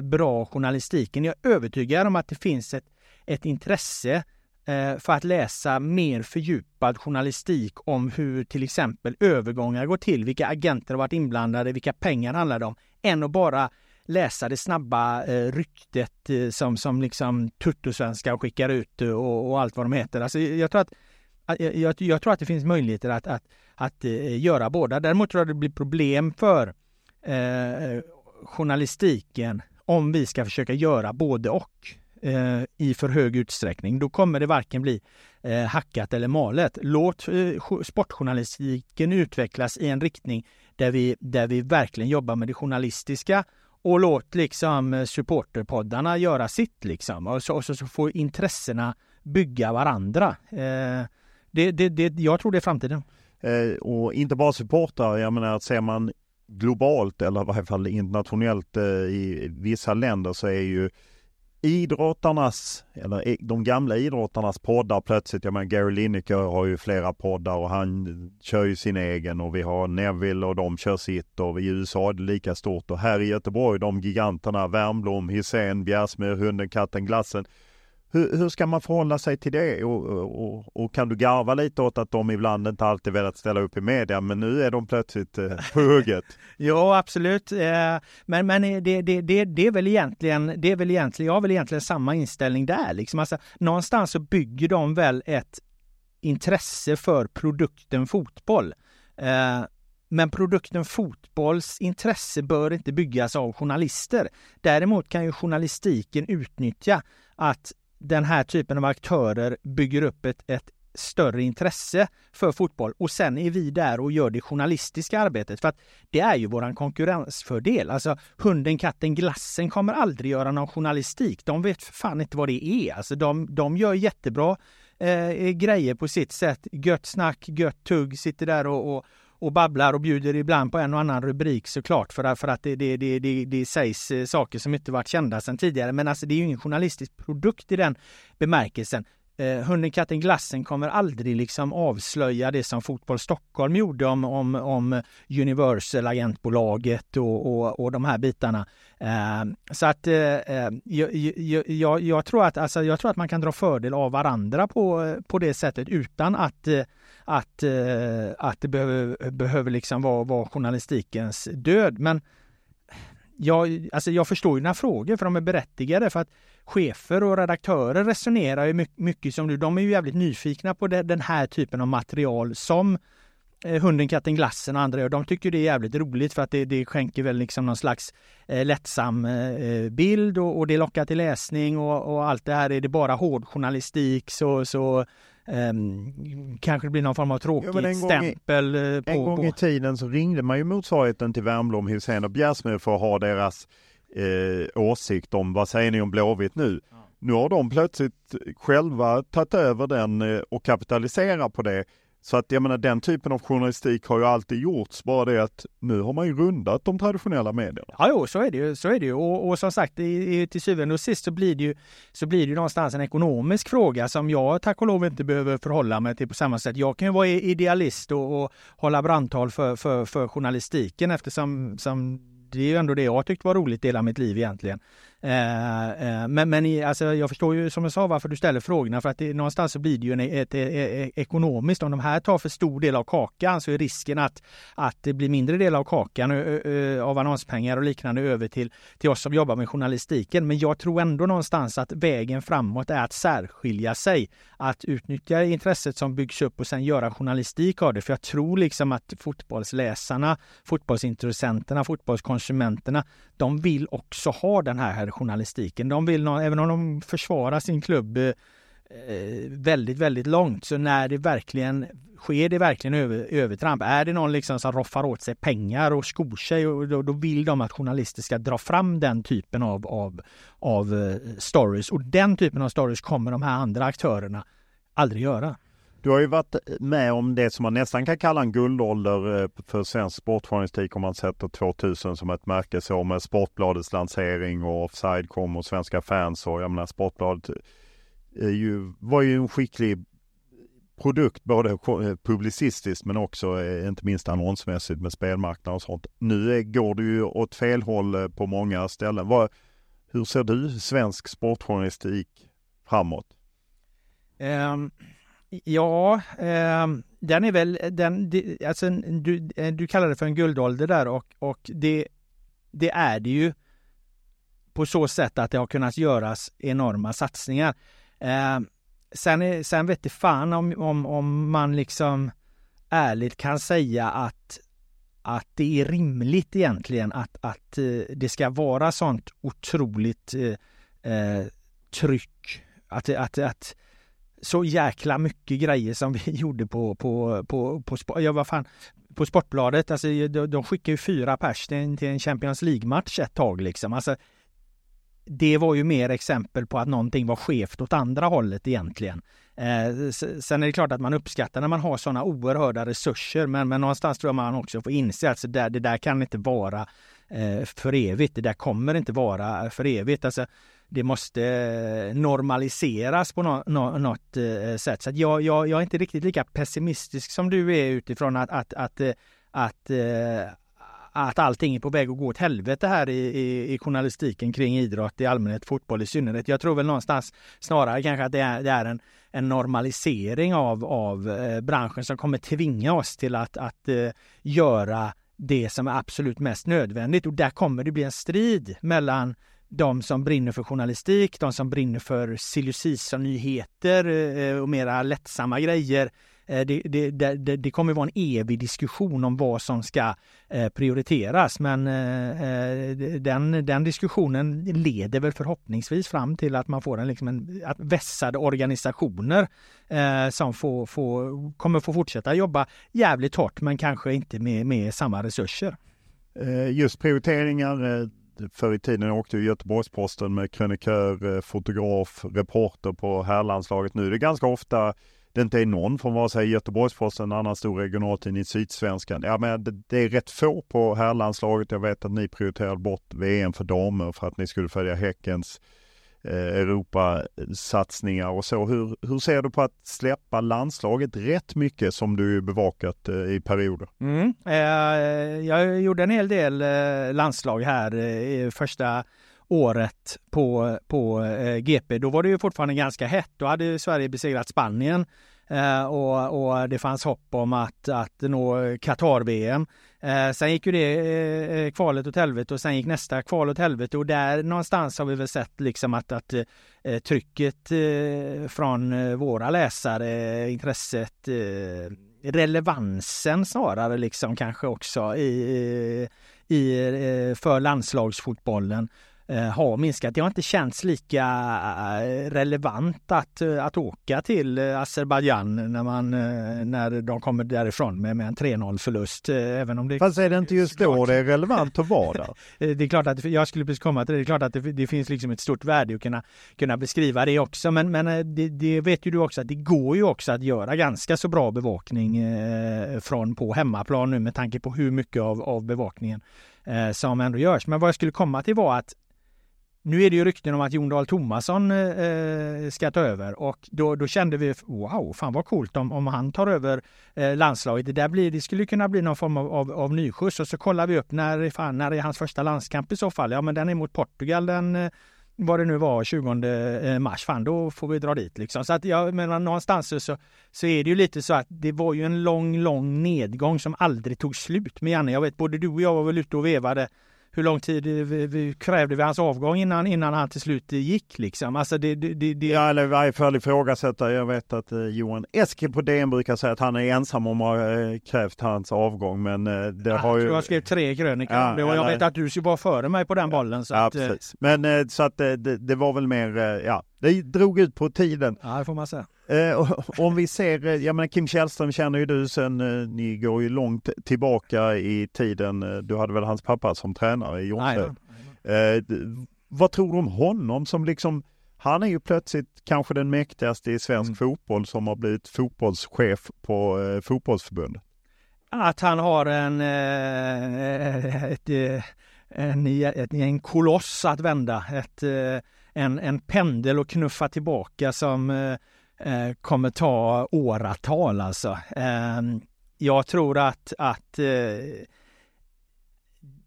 bra journalistiken. Jag är övertygad om att det finns ett ett intresse eh, för att läsa mer fördjupad journalistik om hur till exempel övergångar går till, vilka agenter har varit inblandade, vilka pengar handlar det om, än att bara läsa det snabba eh, ryktet eh, som, som liksom tuttosvenskar skickar ut eh, och, och, allt vad de heter. Alltså, jag, tror att, jag, jag, tror att det finns möjligheter att, att, att göra båda. Däremot tror jag det blir problem för eh, journalistiken om vi ska försöka göra både och eh, i för hög utsträckning. Då kommer det varken bli eh, hackat eller malet. Låt eh, sportjournalistiken utvecklas i en riktning där vi, där vi verkligen jobbar med det journalistiska och låt liksom supporterpoddarna göra sitt liksom. Och så, och så, så får intressena bygga varandra. Eh, det, det, det, jag tror det är framtiden. Eh, och inte bara supportrar, jag menar att ser man globalt eller i varje fall internationellt eh, i vissa länder så är ju idrottarnas, eller de gamla idrottarnas poddar plötsligt. Jag menar Gary Lineker har ju flera poddar och han kör ju sin egen och vi har Neville och de kör sitt och i USA är det lika stort och här i Göteborg de giganterna Värmblom, Hisén, Bjärsmyr, Hunden, Katten, Glassen hur, hur ska man förhålla sig till det? Och, och, och, kan du garva lite åt att de ibland inte alltid velat ställa upp i media, men nu är de plötsligt eh, på hugget? ja, absolut. Eh, men, men det, det, det, det, är väl egentligen, det är väl egentligen, jag har väl egentligen samma inställning där. Liksom. Alltså, någonstans så bygger de väl ett intresse för produkten fotboll. Eh, men produkten fotbolls intresse bör inte byggas av journalister. Däremot kan ju journalistiken utnyttja att den här typen av aktörer bygger upp ett, ett större intresse för fotboll och sen är vi där och gör det journalistiska arbetet för att det är ju våran konkurrensfördel. Alltså hunden, katten, glassen kommer aldrig göra någon journalistik. De vet för fan inte vad det är. Alltså de, de gör jättebra eh, grejer på sitt sätt. Gött snack, gött tugg, sitter där och, och och babblar och bjuder ibland på en och annan rubrik såklart för att, för att det, det, det, det, det sägs eh, saker som inte varit kända sedan tidigare. Men alltså det är ju ingen journalistisk produkt i den bemärkelsen. Eh, Hunden, katten, glassen kommer aldrig liksom avslöja det som Fotboll Stockholm gjorde om, om, om Universal, agentbolaget och, och, och de här bitarna. Eh, så att eh, eh jag, jag, jag, tror att, alltså, jag tror att man kan dra fördel av varandra på, på det sättet utan att att, eh, att det behöver, behöver liksom vara, vara journalistikens död. Men jag, alltså jag förstår ju dina frågor för de är berättigade för att chefer och redaktörer resonerar ju mycket, mycket som du. De är ju jävligt nyfikna på det, den här typen av material som eh, Hunden, katten, glassen och andra gör. de tycker det är jävligt roligt för att det, det skänker väl liksom någon slags eh, lättsam eh, eh, bild och, och, det lockar till läsning och, och, allt det här. Är det bara hård journalistik så, så Um, kanske det blir någon form av tråkig ja, en stämpel. I, på, en gång på. i tiden så ringde man ju motsvarigheten till Wernbloom, Hussein och Bjärsmyr för att ha deras eh, åsikt om vad säger ni om Blåvitt nu? Ja. Nu har de plötsligt själva tagit över den eh, och kapitaliserar på det. Så att jag menar den typen av journalistik har ju alltid gjorts, bara det att nu har man ju rundat de traditionella medierna. Ja, jo, så är det ju. Så är det ju. Och, och som sagt, i, till syvende och sist så blir det ju så blir det ju någonstans en ekonomisk fråga som jag tack och lov inte behöver förhålla mig till på samma sätt. Jag kan ju vara idealist och, och hålla brandtal för, för, för journalistiken eftersom som det är ju ändå det jag tyckt var roligt hela mitt liv egentligen. Eh, eh, men men alltså, jag förstår ju som jag sa varför du ställer frågorna för att det, någonstans så blir det ju en, e, ett, ett, ett, ekonomiskt. Om de här tar för stor del av kakan så är risken att, att det blir mindre del av kakan ö, ö, av annonspengar och liknande över till, till oss som jobbar med journalistiken. Men jag tror ändå någonstans att vägen framåt är att särskilja sig. Att utnyttja intresset som byggs upp och sen göra journalistik av det. För jag tror liksom att fotbollsläsarna, fotbollsintressenterna, fotbollskonsumenterna, de vill också ha den här journalistiken. De vill, även om de försvarar sin klubb eh, väldigt, väldigt långt, så när det verkligen sker det verkligen över, övertramp, är det någon liksom som roffar åt sig pengar och skor sig, och då, då, vill de att journalister ska dra fram den typen av, av, av eh, stories. Och den typen av stories kommer de här andra aktörerna aldrig göra. Du har ju varit med om det som man nästan kan kalla en guldålder eh, för svensk sportjournalistik om man sätter 2000 som ett märke så med Sportbladets lansering och Offside.com och Svenska fans och jag menar Sportbladet eh, är ju, var ju en skicklig produkt både eh, publicistiskt men också inte minst annonsmässigt med spelmarknad och sånt. Nu går det ju åt fel håll på många ställen. Vad, hur ser du svensk sportjournalistik framåt? Um Ja, eh, den är väl, den, alltså, du, eh, du kallar det för en guldålder där och, och det, det är det ju på så sätt att det har kunnat göras enorma satsningar. Eh, sen, är, sen vet det fan om, om, om man liksom ärligt kan säga att, att det är rimligt egentligen att, att eh, det ska vara sånt otroligt eh, eh tryck. Att, att, att så jäkla mycket grejer som vi gjorde på, på, på, på, ja, vad fan, på Sportbladet. Alltså, de, de skickade ju fyra pers till en, till en Champions League-match ett tag. Liksom. Alltså, det var ju mer exempel på att någonting var skevt åt andra hållet egentligen. Eh, sen är det klart att man uppskattar när man har sådana oerhörda resurser men, men någonstans tror jag man också får inse att så där, det där kan inte vara eh, för evigt. Det där kommer inte vara eh, för evigt. Alltså, det måste eh, normaliseras på no, no, något eh, sätt. Så jag, jag, jag, är inte riktigt lika pessimistisk som du är utifrån att, att, att, eh, att, att allting är på väg att gå åt helvete här i, i, i journalistiken kring idrott i allmänhet, fotboll i synnerhet. Jag tror väl någonstans snarare kanske att det är, det är en, en normalisering av, av branschen som kommer tvinga oss till att, att göra det som är absolut mest nödvändigt och där kommer det bli en strid mellan de som brinner för journalistik, de som brinner för silly nyheter eh, och mera lättsamma grejer. Eh, det, det, det, det, kommer vara en evig diskussion om vad som ska eh, prioriteras men den, den diskussionen leder väl förhoppningsvis fram till att man får en, liksom en att vässade organisationer som får, får, kommer få fortsätta jobba jävligt hårt men kanske inte med, med samma resurser. Just prioriteringar förr i tiden åkte ju Göteborgs-Posten med krönikör, eh, fotograf, reporter på herrlandslaget. Nu är det ganska ofta det inte är någon från vare sig Göteborgs-Posten eller annan stor regionaltidning, Sydsvenskan. Ja, men det, det, är rätt få på herrlandslaget. Jag vet att ni prioriterade bort VM för damer för att ni skulle följa Häckens Eh, Europasatsningar och så. Hur, hur ser du på att släppa landslaget rätt mycket som du bevakat eh, i perioder? Mm. Eh, jag gjorde en hel del eh, landslag här i första året på, på GP. Då var det ju fortfarande ganska hett. Då hade Sverige besegrat Spanien Eh, och, och, det fanns hopp om att, att nå Qatar-VM. Eh, sen gick ju det eh, kvalet åt helvete och sen gick nästa kval åt helvete och där någonstans har vi väl sett liksom att, att eh, trycket eh, från eh, våra läsare, intresset eh, relevansen snarare liksom kanske också i, i, för landslagsfotbollen har minskat. Det har inte känts lika eh, relevant att, eh, att åka till Azerbajdzjan när, man, när de kommer därifrån med, med en 3-0 förlust. Även om det, Fast är det inte just då det är relevant att vara där? det är klart att, jag skulle precis komma till det, det är klart att det, det finns liksom ett stort värde att kunna, kunna beskriva det också. Men, men det, det, vet ju du också att det går ju också att göra ganska så bra bevakning eh, från på hemmaplan nu med tanke på hur mycket av, av bevakningen eh, som ändå görs. Men vad jag skulle komma till var att nu är det ju rykten om att Jon Dahl Tomasson eh, eh, ska ta över och då, då, kände vi wow, fan vad coolt om, om han tar över eh, landslaget. Det, där blir, det skulle kunna bli någon form av, av, av nyskjuts och så kollar vi upp när, fan, när är hans första landskamp i så fall? Ja, men den är mot Portugal den eh, vad det nu var 20 eh, mars, fan då får vi dra dit liksom. Så att jag menar någonstans så, så är det ju lite så att det var ju en lång, lång nedgång som aldrig tog slut med Janne. Jag vet både du och jag var väl ute och vevade hur lång tid vi, vi krävde vi hans avgång innan, innan han till slut gick liksom? Alltså det, det, det... Ja, eller i varje fall ifrågasätta. Jag vet att eh, Johan Eske på DN brukar säga att han är ensam om att ha eh, krävt hans avgång, men eh, det ja, har ju... Jag skrev tre krönikor ja, och jag vet att du var före mig på den bollen. Så ja, att, precis. Men eh, så att det, det, var väl mer, eh, ja, det drog ut på tiden. Ja, det får man säga. Eh, om vi ser, eh, jag menar Kim Källström känner ju du sen, eh, ni går ju långt tillbaka i tiden. Eh, du hade väl hans pappa som tränare i Jonsered. Eh, vad tror du om honom som liksom, han är ju plötsligt kanske den mäktigaste i svensk mm. fotboll som har blivit fotbollschef på eh, fotbollsförbundet. Att han har en, eh, ett, en, en, en koloss att vända, ett, en, en pendel att knuffa tillbaka som eh, eh kommer ta åratal alltså. Eh, jag tror att, att eh,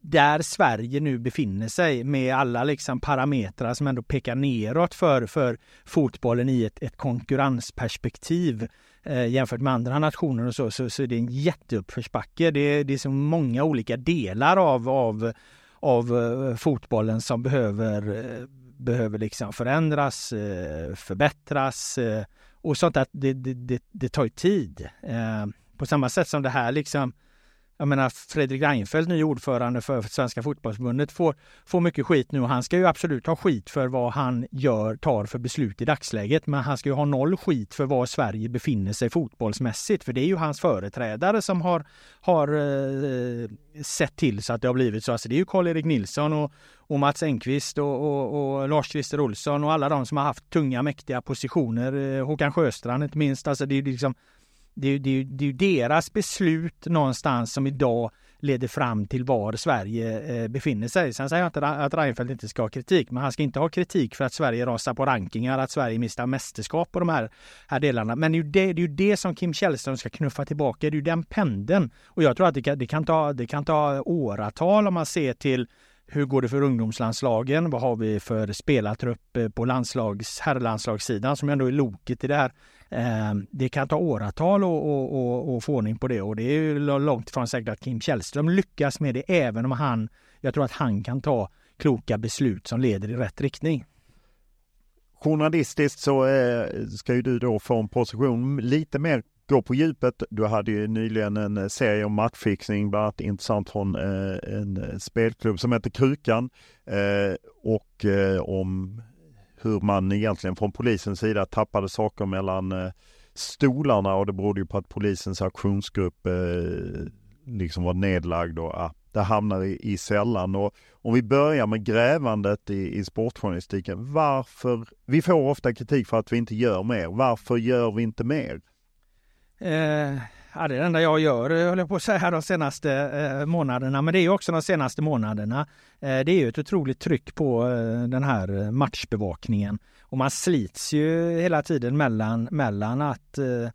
där Sverige nu befinner sig med alla liksom parametrar som ändå pekar neråt för, för fotbollen i ett, ett konkurrensperspektiv eh, jämfört med andra nationer och så, så, så är det en jätteuppförsbacke. Det, det är så många olika delar av, av, av eh, fotbollen som behöver, eh, behöver liksom förändras, eh, förbättras eh, och sånt där. det, det, det, det tar ju tid. Eh, på samma sätt som det här liksom jag menar Fredrik Reinfeldt, ny ordförande för Svenska fotbollsförbundet, får, får mycket skit nu och han ska ju absolut ha skit för vad han gör, tar för beslut i dagsläget. Men han ska ju ha noll skit för var Sverige befinner sig fotbollsmässigt. För det är ju hans företrädare som har, har eh, sett till så att det har blivit så. Alltså det är ju Karl-Erik Nilsson och, och Mats Engqvist och, och, och Lars-Christer Olsson och alla de som har haft tunga mäktiga positioner. Eh, Håkan Sjöstrand inte minst. Alltså det är liksom det är, det, det är deras beslut någonstans som idag leder fram till var Sverige eh, befinner sig. Sen säger jag inte att Reinfeldt inte ska ha kritik, men han ska inte ha kritik för att Sverige rasar på rankingar, att Sverige missar mästerskap på de här, här delarna. Men det är, ju det, det är ju det som Kim Källström ska knuffa tillbaka, det är ju den pendeln. Och jag tror att det kan, det kan, ta, det kan ta åratal om man ser till hur går det för ungdomslandslagen? Vad har vi för spelartrupp eh, på landslags, herrlandslagssidan som ändå är loket i det här? Eh, det kan ta åratal att få ordning på det och det är ju långt ifrån säkert att Kim Källström lyckas med det även om han, jag tror att han kan ta kloka beslut som leder i rätt riktning. Journalistiskt så eh, ska ju du då få en position lite mer gå på djupet. Du hade ju nyligen en eh, serie om matchfixning, bland annat intressant från eh, en spelklubb som heter Krukan och om hur man egentligen från polisens sida tappade saker mellan eh, stolarna och det berodde ju på att polisens aktionsgrupp eh, liksom var nedlagd och ah, det hamnar i, i sällan. Och om vi börjar med grävandet i, i sportjournalistiken. Varför? Vi får ofta kritik för att vi inte gör mer. Varför gör vi inte mer? Eh, ja, det är det enda jag gör, eh, höll jag på att säga, de senaste eh, månaderna. Men det är ju också de senaste månaderna. Eh, det är ju ett otroligt tryck på eh, den här eh, matchbevakningen. Och man slits ju hela tiden mellan, mellan att eh,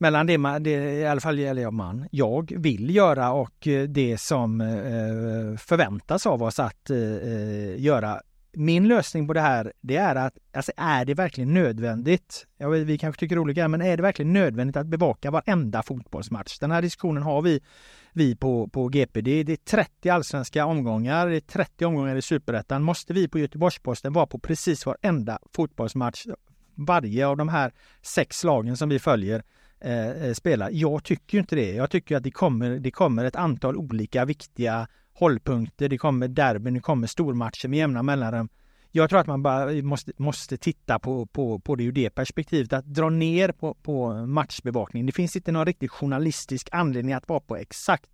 mellan det, man, det i alla fall gäller jag man, jag vill göra och eh, det som förväntas av oss att göra min lösning på det här, det är att alltså är det verkligen nödvändigt? Ja, vi kanske tycker olika, men är det verkligen nödvändigt att bevaka varenda fotbollsmatch? Den här diskussionen har vi, vi på, på GP. Det är, det är 30 allsvenska omgångar, det är 30 omgångar i superettan. Måste vi på Göteborgs-Posten vara på precis varenda fotbollsmatch varje av de här sex lagen som vi följer eh, eh spela. Jag tycker inte det. Jag tycker att det kommer, det kommer ett antal olika viktiga hållpunkter. Det kommer derbyn, det kommer stormatcher med jämna mellanrum. Jag tror att man bara måste, måste titta på, på, på det ur det perspektivet, att dra ner på, på matchbevakning. Det finns inte någon riktigt journalistisk anledning att vara på exakt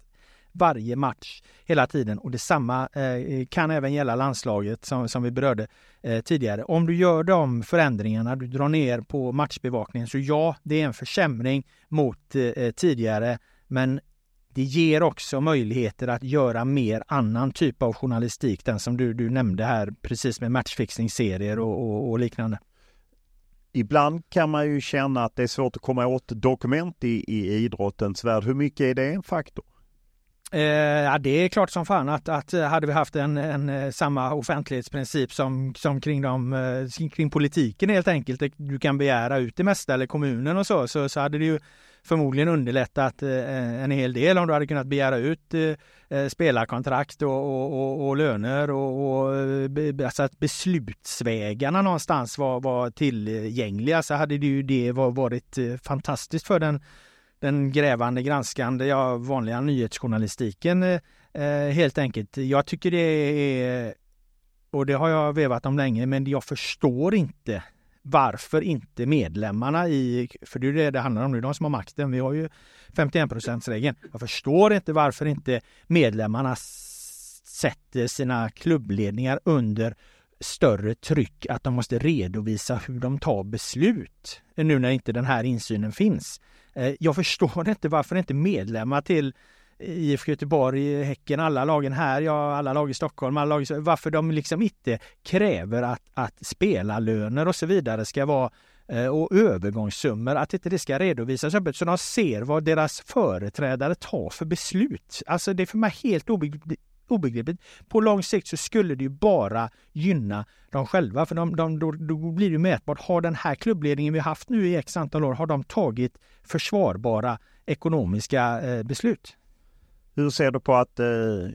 varje match hela tiden och detsamma eh, kan även gälla landslaget som, som vi berörde eh, tidigare. Om du gör de förändringarna, du drar ner på matchbevakningen, så ja, det är en försämring mot eh, tidigare, men det ger också möjligheter att göra mer annan typ av journalistik, den som du, du nämnde här precis med matchfixningsserier och, och, och liknande. Ibland kan man ju känna att det är svårt att komma åt dokument i, i idrottens värld. Hur mycket är det en faktor? Eh, ja, det är klart som fan att, att hade vi haft en, en, eh, samma offentlighetsprincip som, som kring, de, eh, kring politiken helt enkelt, du kan begära ut det mesta eller kommunen och så, så, så hade det ju förmodligen underlättat eh, en hel del om du hade kunnat begära ut eh, eh, spelarkontrakt och, och, och, och löner och, och alltså att beslutsvägarna någonstans var, var tillgängliga så hade det ju det varit fantastiskt för den den grävande, granskande, ja vanliga nyhetsjournalistiken eh, helt enkelt. Jag tycker det är, och det har jag vevat om länge, men jag förstår inte varför inte medlemmarna i, för det är det det handlar om nu, de som har makten, vi har ju 51 regeln. Jag förstår inte varför inte medlemmarna sätter sina klubbledningar under större tryck att de måste redovisa hur de tar beslut eh, nu när inte den här insynen finns. Eh, jag förstår inte varför inte medlemmar till IFK Göteborg, Häcken, alla lagen här, ja alla lag i Stockholm, alla lag, varför de liksom inte kräver att, att spelarlöner och så vidare ska vara eh, och övergångssummor, att inte det ska redovisas öppet så de ser vad deras företrädare tar för beslut. Alltså det är för mig helt obegripligt obegripligt. På lång sikt så skulle det ju bara gynna dem själva, för de, de, då, då blir det mätbart. Har den här klubbledningen vi haft nu i x antal år, har de tagit försvarbara ekonomiska eh, beslut? Hur ser du på att eh,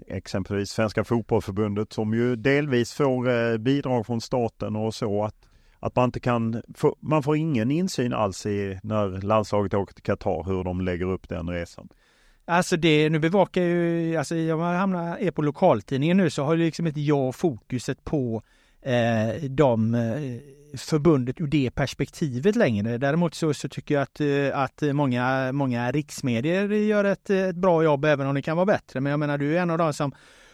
exempelvis Svenska Fotbollförbundet som ju delvis får eh, bidrag från staten och så att, att man inte kan, få, man får ingen insyn alls i när landslaget åker till Qatar hur de lägger upp den resan? Alltså det, nu bevakar jag ju, alltså jag hamnar, är på lokaltidningen nu så har ju liksom inte jag fokuset på Eh, de eh, förbundet ur det perspektivet längre. Däremot så, så tycker jag att, eh, att många, många riksmedier gör ett, ett bra jobb även om det kan vara bättre. Men jag menar du är en av de som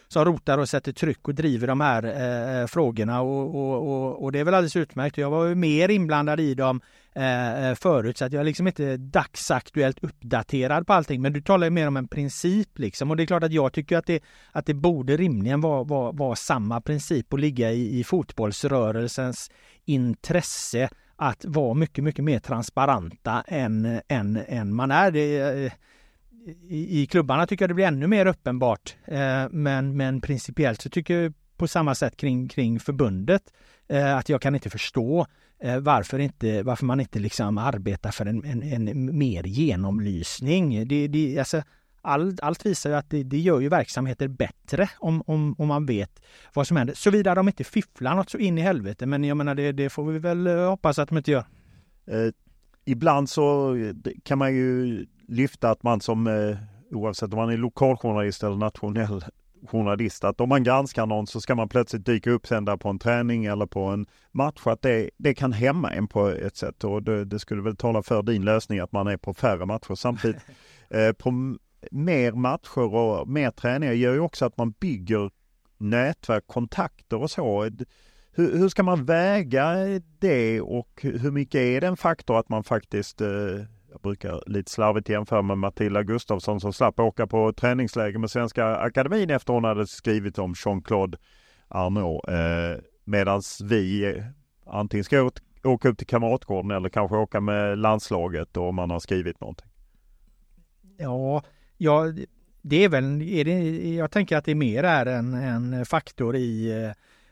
som rotar och sätter tryck och driver de här eh, eh, frågorna och, och, och, och, det är väl alldeles utmärkt. Jag var ju mer inblandad i dem eh, eh förut så att jag är liksom inte dagsaktuellt uppdaterad på allting. Men du talar ju mer om en princip liksom och det är klart att jag tycker att det, att det borde rimligen vara, vara, vara samma princip och ligga i, i fotbollsrörelsens intresse att vara mycket, mycket mer transparenta än, än, än man är. Det, eh, i, i klubbarna tycker jag det blir ännu mer uppenbart. Eh, men, men principiellt så tycker jag på samma sätt kring, kring förbundet eh, att jag kan inte förstå eh, varför, inte, varför man inte liksom arbetar för en, en, en mer genomlysning. Det, det, alltså, all, allt visar ju att det, det, gör ju verksamheter bättre om, om, om man vet vad som händer. Såvida de inte fifflar något så in i helvete. Men jag menar det, det får vi väl eh, hoppas att de inte gör. Eh, ibland så eh, kan man ju lyfta att man som, eh, oavsett om man är lokaljournalist eller nationell journalist, att om man granskar någon så ska man plötsligt dyka upp sen där på en träning eller på en match, att det, det kan hämma en på ett sätt och det, det skulle väl tala för din lösning att man är på färre matcher. Samtidigt eh, på mer matcher och mer träningar gör ju också att man bygger nätverk, kontakter och så. Hur, hur ska man väga det och hur mycket är det en faktor att man faktiskt eh, jag brukar lite slarvigt jämföra med Matilda Gustafsson som slapp åka på träningsläger med Svenska Akademin efter hon hade skrivit om Jean-Claude Arnault. Eh, Medan vi eh, antingen ska åka upp till Kamratgården eller kanske åka med landslaget om man har skrivit någonting. Ja, ja det är väl, är det, jag tänker att det mer är en, en faktor i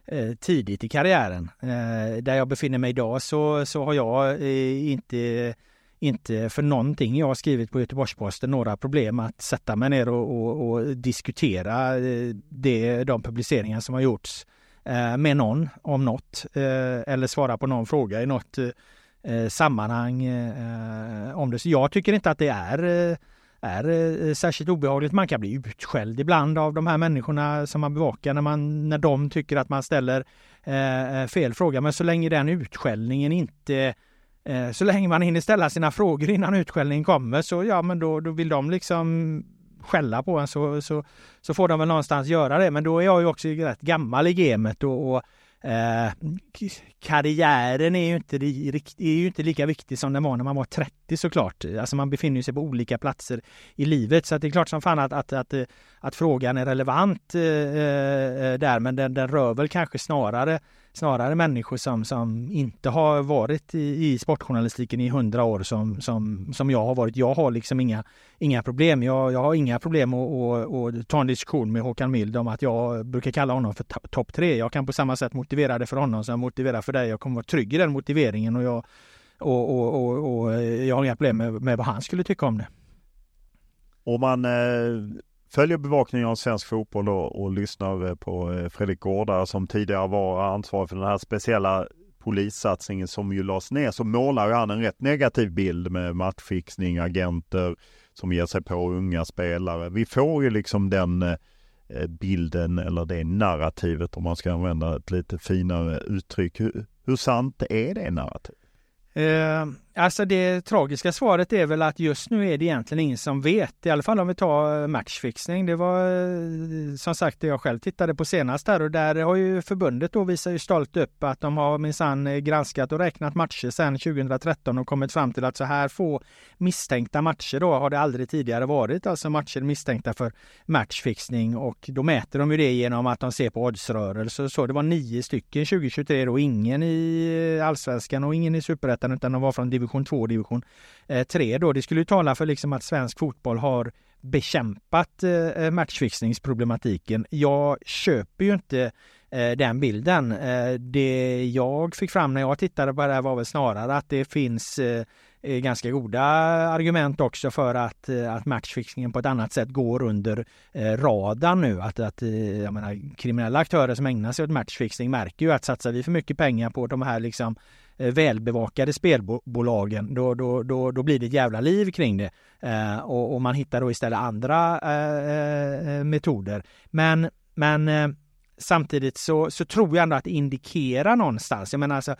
eh, eh tidigt i karriären. Eh, där jag befinner mig idag så, så har jag eh, inte inte för någonting jag har skrivit på Göteborgs-Posten några problem att sätta mig ner och, och, och diskutera eh, det, de publiceringar som har gjorts eh, med någon om något eh, eller svara på någon fråga i något sammanhang om det. Så jag tycker inte att det är är särskilt obehagligt. Man kan bli utskälld ibland av de här människorna som man bevakar när, man, när de tycker att man ställer eh, fel fråga. Men så länge den utskällningen inte Eh, så länge man hinner ställa sina frågor innan utskällningen kommer så ja men då, då vill de liksom skälla på en så, så, så får de väl någonstans göra det. Men då är jag ju också rätt gammal i gamet och, och Eh, karriären är ju, inte, är ju inte lika viktig som den var när man var 30 såklart. Alltså man befinner sig på olika platser i livet så att det är klart som fan att, att, att, att frågan är relevant eh, eh där men den, den rör väl kanske snarare snarare människor som, som inte har varit i, i sportjournalistiken i hundra år som, som, som jag har varit. Jag har liksom inga, inga problem. Jag, jag har inga problem att, att, att ta en diskussion med Håkan Mild om att jag brukar kalla honom för topp tre. Jag kan på samma sätt motivera det för honom som jag motiverar för dig. Jag kommer vara trygg i den motiveringen och jag, och, och, och, och jag har inga problem med, med vad han skulle tycka om det. Om man eh följer bevakningen av svensk fotboll och, och lyssnar eh, på eh, Fredrik Gårdar som tidigare var ansvarig för den här speciella polissatsningen som ju lades ner så målar han en rätt negativ bild med matchfixning, agenter som ger sig på unga spelare. Vi får ju liksom den eh, bilden eller det narrativet om man ska använda ett lite finare uttryck. Hur, hur sant är det narrativet? Eh, alltså det tragiska svaret är väl att just nu är det egentligen ingen som vet. I alla fall om vi tar eh, matchfixning. Det var eh, som sagt det jag själv tittade på senast där och där har ju förbundet då visar ju stolt upp att de har minsann eh, granskat och räknat matcher sedan 2013 och kommit fram till att så här få misstänkta matcher då har det aldrig tidigare varit. Alltså matcher misstänkta för matchfixning och då mäter de ju det genom att de ser på oddsrörelser. Så det var nio stycken 2023 då, ingen i allsvenskan och ingen i superettan superettan utan de var från division 2 och division 3 eh, då. Det skulle ju tala för liksom att svensk fotboll har bekämpat eh, eh matchfixningsproblematiken. Jag köper ju inte eh, den bilden. Eh, det jag fick fram när jag tittade på det här var väl snarare att det finns eh, ganska goda argument också för att, att matchfixningen på ett annat sätt går under radarn nu. Att, att jag menar, kriminella aktörer som ägnar sig åt matchfixning märker ju att satsar vi för mycket pengar på de här liksom Eh, Eh, välbevakade spelbolagen, då, då, då, då blir det ett jävla liv kring det. Eh, och, och, man hittar då istället andra eh, eh metoder. Men, men eh, samtidigt så, så tror jag ändå att det indikerar någonstans. Jag menar alltså,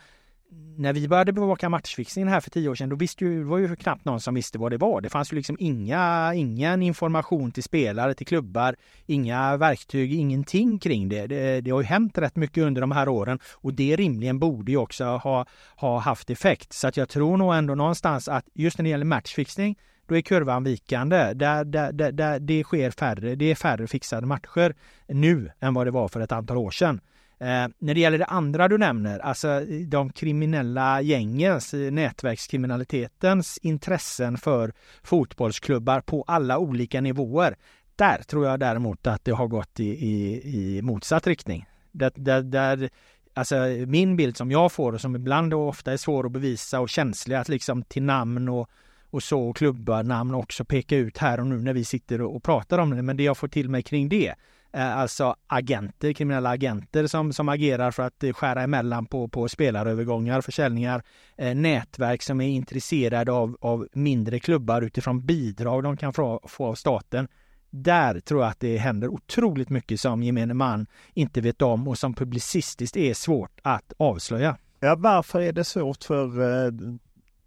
när vi började bevaka matchfixningen här för tio år sedan, då visste ju, var ju knappt någon som visste vad det var. Det fanns ju liksom inga, ingen information till spelare, till klubbar, inga verktyg, ingenting kring det. det. det. har ju hänt rätt mycket under de här åren och det rimligen borde ju också ha, ha haft effekt. Så att jag tror nog ändå någonstans att just när det gäller matchfixning, då är kurvan vikande. Där, där, där, där det sker färre, det är färre fixade matcher nu än vad det var för ett antal år sedan. Eh, när det gäller det andra du nämner, alltså de kriminella gängens, eh, nätverkskriminalitetens intressen för fotbollsklubbar på alla olika nivåer. Där tror jag däremot att det har gått i, i, i motsatt riktning. Där, där, där, alltså min bild som jag får och som ibland och ofta är svår att bevisa och känslig att liksom till namn och, och så och klubbarnamn också peka ut här och nu när vi sitter och pratar om det. Men det jag får till mig kring det Eh, alltså agenter, kriminella agenter som, som agerar för att eh, skära emellan på, på spelarövergångar, försäljningar, eh, nätverk som är intresserade av, av mindre klubbar utifrån bidrag de kan få, få av staten. Där tror jag att det händer otroligt mycket som gemene man inte vet om och som publicistiskt är svårt att avslöja. Ja, varför är det svårt för eh,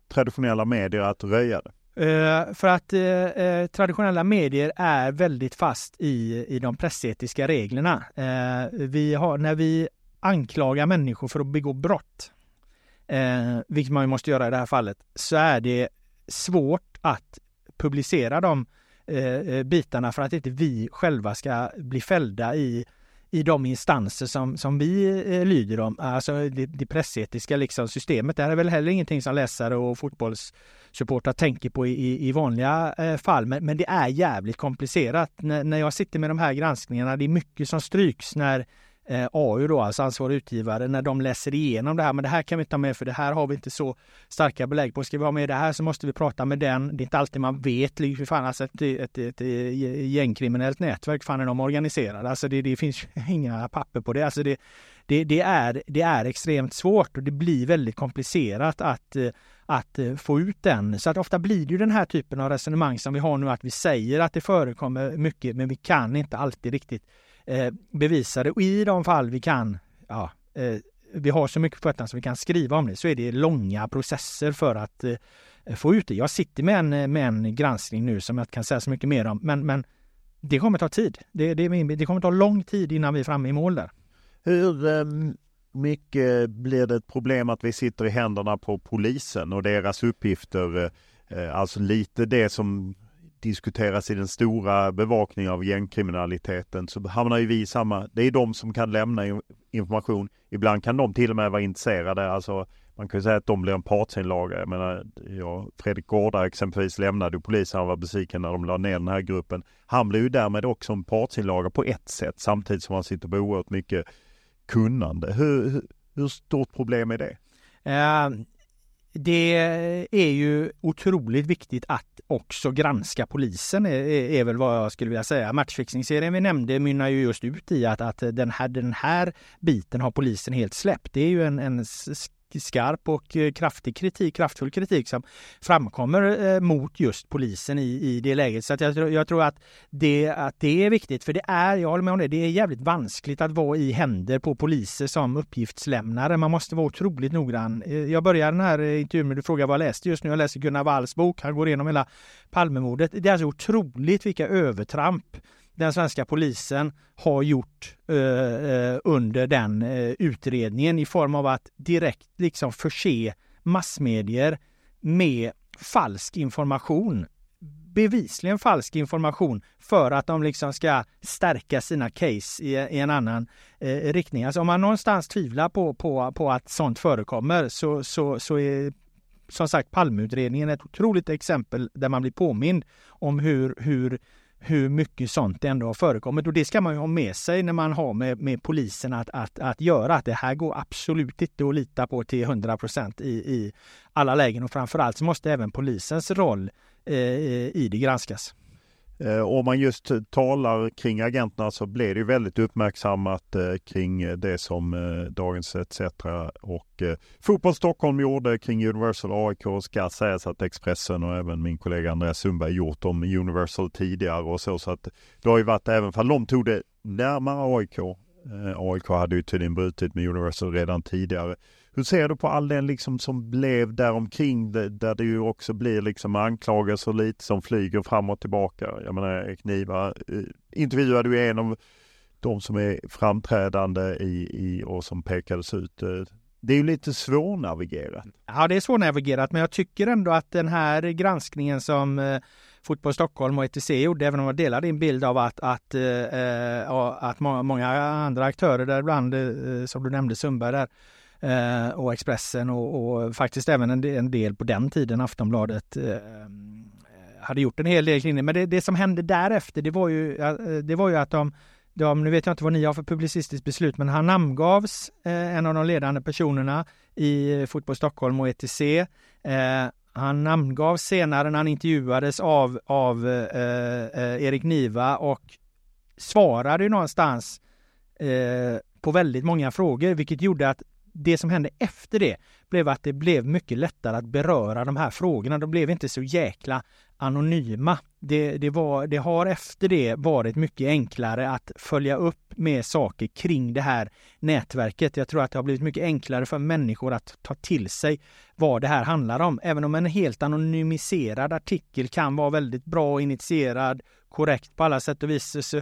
traditionella medier att röja det? Uh, för att uh, traditionella medier är väldigt fast i, i de pressetiska reglerna. Uh, vi har, när vi anklagar människor för att begå brott, vilket man måste göra i det här fallet, så är det svårt att publicera de bitarna för att inte vi själva ska bli fällda i i de instanser som, som vi eh, lyder om, alltså det, det pressetiska liksom systemet. Det här är väl heller ingenting som läsare och fotbollssupportrar tänker på i, i vanliga eh, fall, men, men, det är jävligt komplicerat. N när jag sitter med de här granskningarna, det är mycket som stryks när eh, AU då, alltså ansvarig utgivare, när de läser igenom det här. Men det här kan vi inte ha med för det här har vi inte så starka belägg på. Ska vi ha med det här så måste vi prata med den. Det är inte alltid man vet, för fan alltså ett, ett, ett, ett gängkriminellt nätverk, fan är de organiserade? Alltså det, det finns inga papper på det. Alltså det, det, det, är, det är extremt svårt och det blir väldigt komplicerat att att få ut den. Så att ofta blir det ju den här typen av resonemang som vi har nu, att vi säger att det förekommer mycket, men vi kan inte alltid riktigt eh, bevisade. Och i de fall vi kan, ja, eh, vi har så mycket på fötterna som vi kan skriva om det, så är det långa processer för att eh, få ut det. Jag sitter med en, med en granskning nu som jag inte kan säga så mycket mer om, men, men det kommer ta tid. Det, det, det kommer ta lång tid innan vi är framme i mål där. Hur um, mycket blir det ett problem att vi sitter i händerna på polisen och deras uppgifter? Eh, alltså lite det som diskuteras i den stora bevakningen av gängkriminaliteten så hamnar ju vi i samma, det är de som kan lämna information. Ibland kan de till och med vara intresserade, alltså man kan ju säga att de blir en partsinlaga. Jag menar, ja, Fredrik Gårda exempelvis lämnade ju polisen, han var besviken när de la ner den här gruppen. Han blir ju därmed också en partsinlaga på ett sätt samtidigt som han sitter på oerhört mycket kunnande. Hur, hur, hur stort problem är det? Uh, det är ju otroligt viktigt att också granska polisen är, är väl vad jag skulle vilja säga. Matchfixingserien vi nämnde mynnar ju just ut i att, att den, här, den här biten har polisen helt släppt. Det är ju en, en skarp och eh, kraftig kritik, kraftfull kritik som framkommer eh, mot just polisen i, i det läget. Så att jag, jag tror att det, att det är viktigt, för det är, jag håller med om det, det är jävligt vanskligt att vara i händer på poliser som uppgiftslämnare. Man måste vara otroligt noggrann. Eh, jag börjar den här intervjun med du frågar vad jag läste just nu. Jag läser Gunnar Walls bok. Han går igenom hela Palmemordet. Det är alltså otroligt vilka övertramp den svenska polisen har gjort eh, eh, under den eh, utredningen i form av att direkt liksom förse massmedier med falsk information. Bevisligen falsk information för att de liksom ska stärka sina case i, i en annan eh, riktning. Alltså om man någonstans tvivlar på, på, på att sånt förekommer så, så, så är som sagt Palmeutredningen ett otroligt exempel där man blir påmind om hur, hur hur mycket sånt det ändå har förekommit. Och det ska man ju ha med sig när man har med, med polisen att, att, att göra. Att det här går absolut inte att lita på till 100 procent i, i alla lägen. Och framförallt så måste även polisens roll eh, i det granskas. Eh, om man just talar kring agenterna så blir det väldigt uppmärksammat eh, kring eh, det som Dagens ETC och Fotboll Stockholm gjorde kring Universal AIK. Ska sägas att Expressen och även min kollega Andreas Sundberg gjort om Universal tidigare och så. Så att det har ju varit, även för de tog det närmare AIK. AIK hade ju tydligen brutit med Universal redan tidigare. Hur ser du på all den liksom som blev däromkring där det ju också blir liksom anklagelser lite som flyger fram och tillbaka. Jag menar Kniva eh, intervjuade ju en av de som är framträdande i, i och som pekades ut. Eh, det är ju lite svårnavigerat. Ja, det är svårnavigerat, men jag tycker ändå att den här granskningen som eh, Fotboll Stockholm och ETC gjorde, även om jag delar din bild av att, att, eh, att många andra aktörer, däribland som du nämnde Sundberg där, eh, och Expressen och, och, faktiskt även en, en del på den tiden Aftonbladet eh, hade gjort en hel del kring det. Men det, det, som hände därefter det var ju, eh, det var ju att de, de, nu vet jag inte vad ni har för publicistiskt beslut, men han namngavs eh, en av de ledande personerna i eh, Fotboll Stockholm och ETC. Eh, han namngavs senare när han intervjuades av, av eh, eh Erik Niva och svarade ju någonstans eh, på väldigt många frågor, vilket gjorde att det som hände efter det blev att det blev mycket lättare att beröra de här frågorna. De blev inte så jäkla anonyma. Det, det, var, det har efter det varit mycket enklare att följa upp med saker kring det här nätverket. Jag tror att det har blivit mycket enklare för människor att ta till sig vad det här handlar om. Även om en helt anonymiserad artikel kan vara väldigt bra initierad, korrekt på alla sätt och vis, så,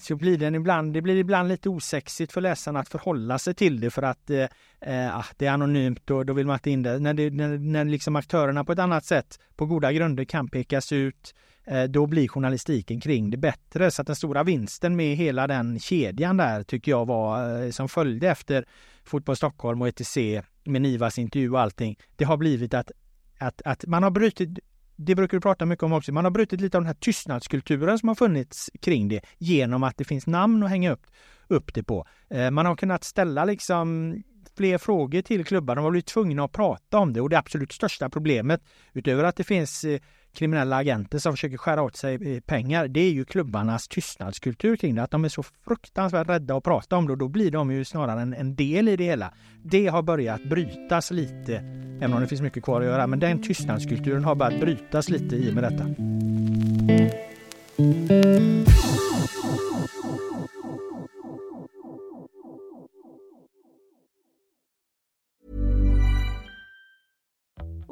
så blir den ibland, det blir ibland lite osexigt för läsarna att förhålla sig till det för att eh, eh, ah, det är anonymt och då vill man inte in det. När, det, när, när liksom aktörerna på ett annat sätt på goda grunder kan pekas ut eh, då blir journalistiken kring det bättre. Så att den stora vinsten med hela den kedjan där tycker jag var eh, som följde efter Fotboll Stockholm och ETC med Nivas intervju och allting. Det har blivit att att, att man har brutit det brukar du prata mycket om också. Man har brutit lite av den här tystnadskulturen som har funnits kring det genom att det finns namn att hänga upp upp det på. Eh, man har kunnat ställa liksom fler frågor till klubbar. De har blivit tvungna att prata om det och det absolut största problemet utöver att det finns eh, kriminella agenter som försöker skära åt sig eh, pengar, det är ju klubbarnas tystnadskultur kring det. Att de är så fruktansvärt rädda att prata om det och då blir de ju snarare en, en del i det hela. Det har börjat brytas lite, även om det finns mycket kvar att göra, men den tystnadskulturen har börjat brytas lite i och med detta.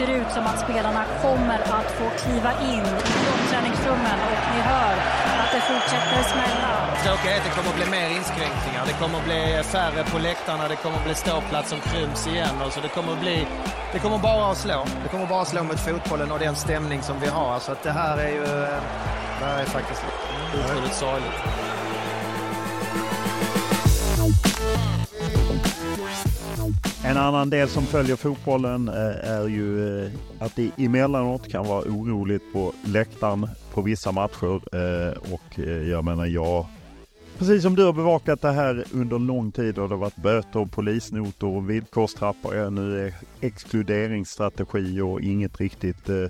Ser ut som att spelarna kommer att få kliva in i omklädningsrummen och ni hör att det fortsätter smälla. Tråkiga är att det kommer att bli mer inskränkningar. Det kommer att bli färre på läktarna, det kommer att bli ståplats som kryms igen. Och så det kommer att bli... Det kommer bara att slå. Det kommer bara att slå mot fotbollen och den stämning som vi har. Så att det här är ju... eh, Det här är faktiskt otroligt sorgligt. En annan del som följer fotbollen eh, är ju eh, att det emellanåt kan vara oroligt på läktaren på vissa matcher. Eh, och jag menar, jag Precis som du har bevakat det här under lång tid och det har varit böter och polisnotor och villkorstrappor. Nu är exkluderingsstrategi och inget riktigt eh,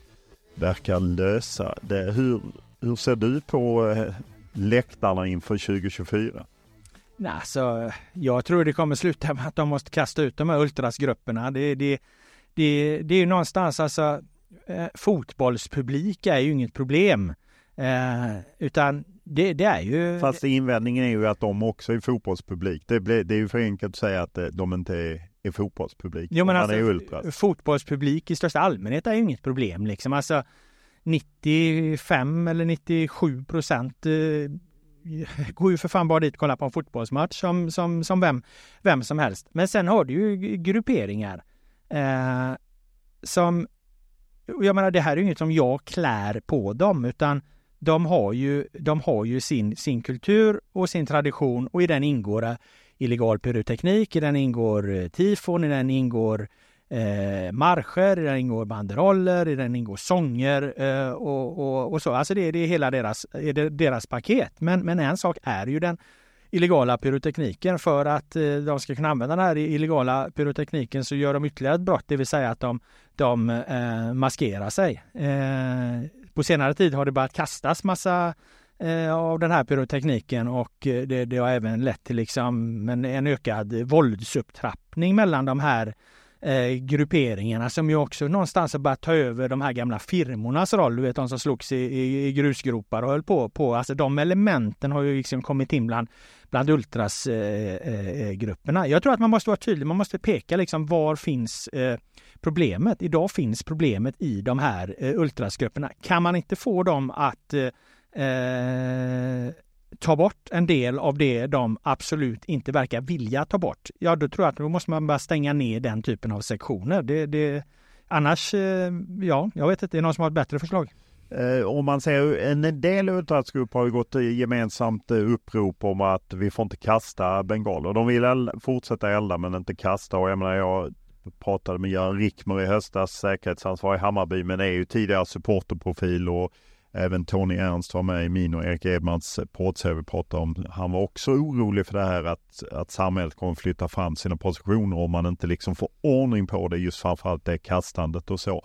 verkar lösa det. Hur, hur ser du på eh, läktarna inför 2024? Nej, alltså, jag tror det kommer sluta med att de måste kasta ut de här ultrasgrupperna. Det, det, det, det är ju någonstans alltså, eh, fotbollspublik är ju inget problem. Eh, utan det, det är ju... Fast invändningen är ju att de också är fotbollspublik. Det, blir, det är ju för enkelt att säga att eh, de inte är, är fotbollspublik. Jo, men alltså, är ultras. fotbollspublik i största allmänhet är ju inget problem liksom. Alltså 95 eller 97 procent eh, går ju för fan bara dit och kollar på en fotbollsmatch som, som, som vem, vem som helst. Men sen har du ju grupperingar eh, som, jag menar det här är ju inget som jag klär på dem utan de har ju, de har ju sin, sin kultur och sin tradition och i den ingår eh, illegal pyroteknik, i den ingår eh, tifon, i den ingår eh, marscher, i den ingår banderoller, i den ingår sånger eh, och, och, och så. Alltså det, det är hela deras, är det deras paket. Men, men en sak är ju den illegala pyrotekniken. För att eh, de ska kunna använda den här illegala pyrotekniken så gör de ytterligare ett brott, det vill säga att de, de eh, maskerar sig. Eh, på senare tid har det börjat kastas massa eh, av den här pyrotekniken och eh, det, det har även lett till liksom en, en ökad våldsupptrappning mellan de här eh, grupperingarna som ju också någonstans har börjat ta över de här gamla firmornas roll. Du vet de som slogs i, i, i grusgropar och höll på. på. Alltså de elementen har ju liksom kommit in bland, bland ultrasgrupperna. Eh, eh, eh Jag tror att man måste vara tydlig. Man måste peka liksom var finns eh, problemet. Idag finns problemet i de här eh, ultrasgrupperna. Kan man inte få dem att eh, eh, ta bort en del av det de absolut inte verkar vilja ta bort, ja då tror jag att då måste man bara stänga ner den typen av sektioner. Det, det, annars, eh, ja, jag vet inte, det är någon som har ett bättre förslag. Eh, om man ser en del ultrasgrupper har ju gått gemensamt eh, upprop om att vi får inte kasta bengaler. De vill fortsätta elda men inte kasta och jag menar jag pratade med Göran Rickmer i höstas, säkerhetsansvarig i Hammarby, men är ju tidigare supporterprofil och även Tony Ernst var med i min och Erik Edmans poddserie vi pratade om. Han var också orolig för det här att, att samhället kommer flytta fram sina positioner om man inte liksom får ordning på det, just framförallt det kastandet och så.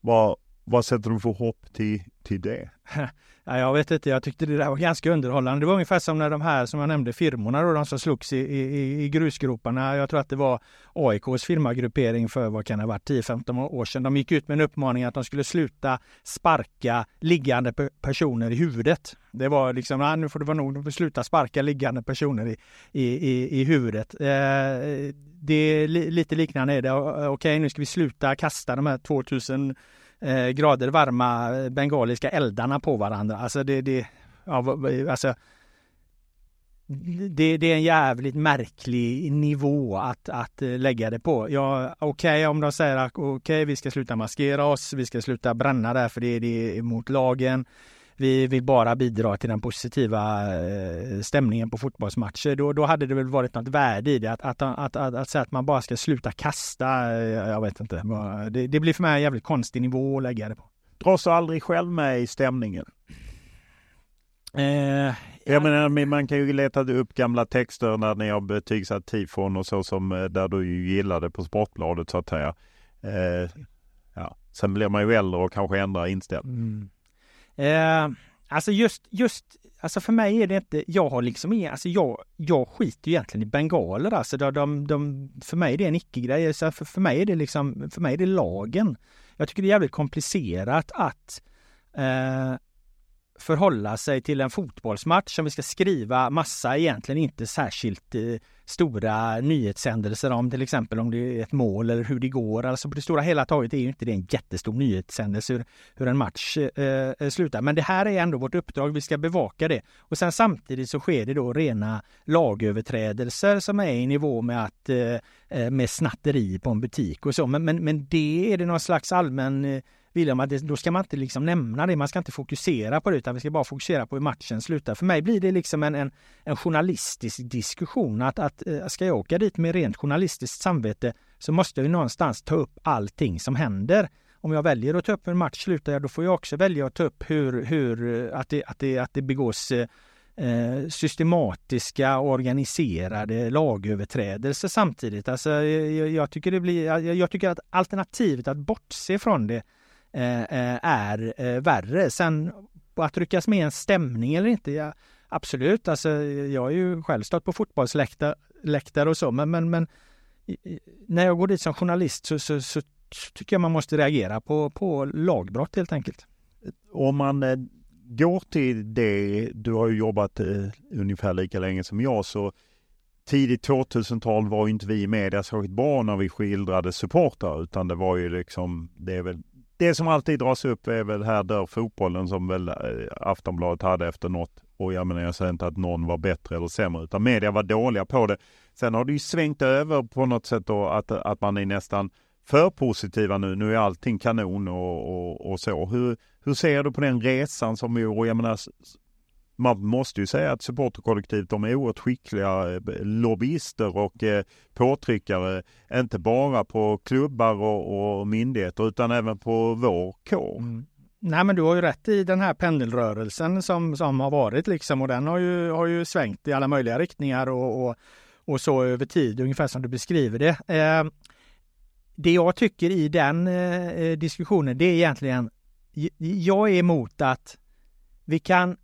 Vad, vad sätter du för hopp till, till det? Ja, jag vet inte, jag tyckte det där var ganska underhållande. Det var ungefär som när de här som jag nämnde firmorna då, de som slogs i, i, i grusgroparna. Jag tror att det var AIKs firmagruppering för vad kan det ha varit 10-15 år sedan. De gick ut med en uppmaning att de skulle sluta sparka liggande personer i huvudet. Det var liksom, ah, nu får det vara nog, de får sluta sparka liggande personer i, i, i, i huvudet. Eh, det är li, lite liknande är det. Okej, nu ska vi sluta kasta de här 2000 eh, grader varma eh, bengaliska eldarna på varandra. Alltså det, det, ja, alltså, det, det, är en jävligt märklig nivå att, att eh, lägga det på. Ja, okej okay, om de säger att okej, okay, vi ska sluta maskera oss, vi ska sluta bränna där för det är mot emot lagen vi vill bara bidra till den positiva eh, stämningen på fotbollsmatcher. Då, då hade det väl varit något värde i det. Att, att, att, att, att säga att man bara ska sluta kasta, eh, jag vet inte. Det, det blir för mig en jävligt konstig nivå att lägga det på. Dras aldrig själv med i stämningen? Eh, jag menar, man kan ju leta upp gamla texter när ni har betygsatt tifon och så som eh, där du gillade på Sportbladet så att säga. Eh, ja. Sen blir man ju äldre och kanske ändrar inställning. Mm. Eh, alltså just, just, alltså för mig är det inte, jag har liksom ingen, alltså jag, jag skiter ju egentligen i bengaler alltså. De, de, de, för mig är det en icke-grej. Så för, för mig är det liksom, för mig är det lagen. Jag tycker det är jävligt komplicerat att eh, förhålla sig till en fotbollsmatch som vi ska skriva massa egentligen inte särskilt eh, stora nyhetshändelser om till exempel om det är ett mål eller hur det går. Alltså på det stora hela taget är ju inte det en jättestor nyhetshändelse hur, hur en match eh, eh slutar. Men det här är ändå vårt uppdrag, vi ska bevaka det. Och sen samtidigt så sker det då rena lagöverträdelser som är i nivå med att eh, eh med snatteri på en butik och så. Men, men, men det är det någon slags allmän eh, William, att det, då ska man inte liksom nämna det, man ska inte fokusera på det utan vi ska bara fokusera på hur matchen slutar. För mig blir det liksom en, en, en journalistisk diskussion att, att eh, ska jag åka dit med rent journalistiskt samvete så måste jag ju någonstans ta upp allting som händer. Om jag väljer att ta upp hur en match slutar, då får jag också välja att ta upp hur, hur eh, att, det, att, det, att det begås eh, eh systematiska organiserade lagöverträdelser samtidigt. Alltså, jag, jag, tycker det blir, jag, jag, tycker att alternativet att bortse från det Eh, eh, är eh, värre. Sen att ryckas med en stämning eller inte, ja, absolut. Alltså, jag har ju själv stått på fotbollsläktare och så, men, men, men när jag går dit som journalist så, så, så, tycker jag man måste reagera på, på lagbrott helt enkelt. Om man eh, går till det, du har ju jobbat eh, ungefär lika länge som jag, så tidigt 2000-tal var inte vi i media särskilt bra när vi skildrade supportrar, utan det var ju liksom, det är väl det som alltid dras upp är väl här dör fotbollen som väl eh, Aftonbladet hade efter något. Och jag menar, jag säger inte att någon var bättre eller sämre, utan media var dåliga på det. Sen har det ju svängt över på något sätt då att, att man är nästan för positiva nu. Nu är allting kanon och, och, och så. Hur, hur ser du på den resan som vi, och jag menar, man måste ju säga att supporterkollektivet de är oerhört skickliga eh, lobbyister och eh, påtryckare. Inte bara på klubbar och, och myndigheter utan även på vår kår. Mm. Nej men du har ju rätt i den här pendelrörelsen som, som har varit liksom och den har ju, har ju svängt i alla möjliga riktningar och, och, och så över tid, ungefär som du beskriver det. Eh, det jag tycker i den eh, diskussionen det är egentligen, jag är emot att vi kan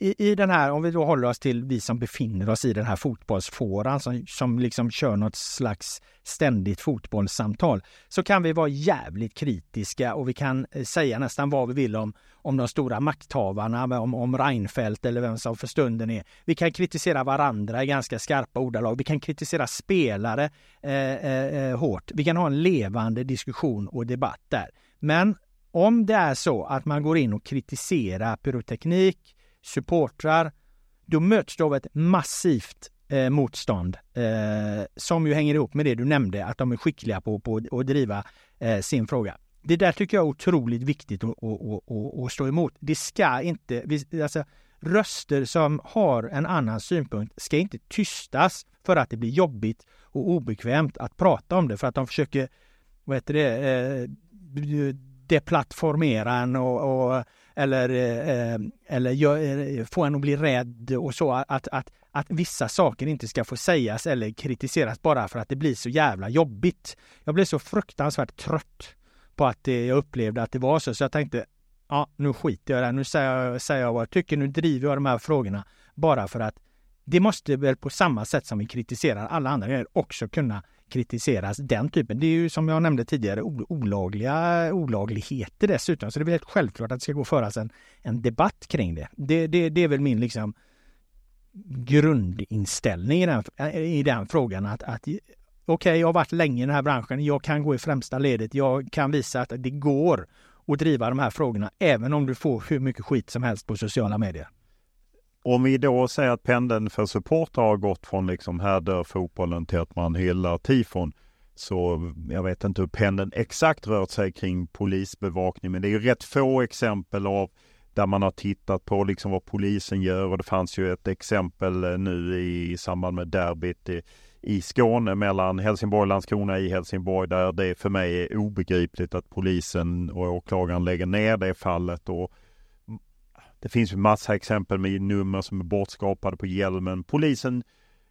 i, i den här, om vi då håller oss till vi som befinner oss i den här fotbollsfåran som, som liksom kör något slags ständigt fotbollssamtal, så kan vi vara jävligt kritiska och vi kan eh, säga nästan vad vi vill om, om de stora makthavarna, om, om Reinfeldt eller vem som för stunden är. Vi kan kritisera varandra i ganska skarpa ordalag. Vi kan kritisera spelare eh, eh, eh hårt. Vi kan ha en levande diskussion och debatt där. Men om det är så att man går in och kritiserar pyroteknik, supportrar, då möts du av ett massivt eh, motstånd eh, som ju hänger ihop med det du nämnde, att de är skickliga på, på att driva eh, sin fråga. Det där tycker jag är otroligt viktigt att, att, att, att stå emot. Det ska inte, alltså, röster som har en annan synpunkt ska inte tystas för att det blir jobbigt och obekvämt att prata om det för att de försöker vad heter det, eh, deplattformera en och, och eller, eh, eh, eller gör, eh, få en att bli rädd och så. Att, att, att vissa saker inte ska få sägas eller kritiseras bara för att det blir så jävla jobbigt. Jag blev så fruktansvärt trött på att det, jag upplevde att det var så, så jag tänkte ja, nu skiter jag i det här. Nu säger jag, säger jag vad jag tycker. Nu driver jag de här frågorna bara för att det måste väl på samma sätt som vi kritiserar alla andra grejer också kunna kritiseras den typen. Det är ju som jag nämnde tidigare olagliga olagligheter dessutom. Så det är väl helt självklart att det ska gå att föras en, en debatt kring det. Det, det. det är väl min liksom grundinställning i den, i den frågan att, att okej, okay, jag har varit länge i den här branschen. Jag kan gå i främsta ledet. Jag kan visa att det går att driva de här frågorna även om du får hur mycket skit som helst på sociala medier. Om vi då säger att pendeln för supportrar har gått från liksom här dör fotbollen till att man hyllar tifon. Så jag vet inte hur pendeln exakt rört sig kring polisbevakning. Men det är ju rätt få exempel av där man har tittat på liksom vad polisen gör. Och det fanns ju ett exempel eh, nu i, samband med derbyt i, i Skåne mellan Helsingborg och Landskrona i Helsingborg där det för mig är obegripligt att polisen och åklagaren lägger ner det fallet. Och det finns ju massa exempel med nummer som är bortskapade på hjälmen. Polisen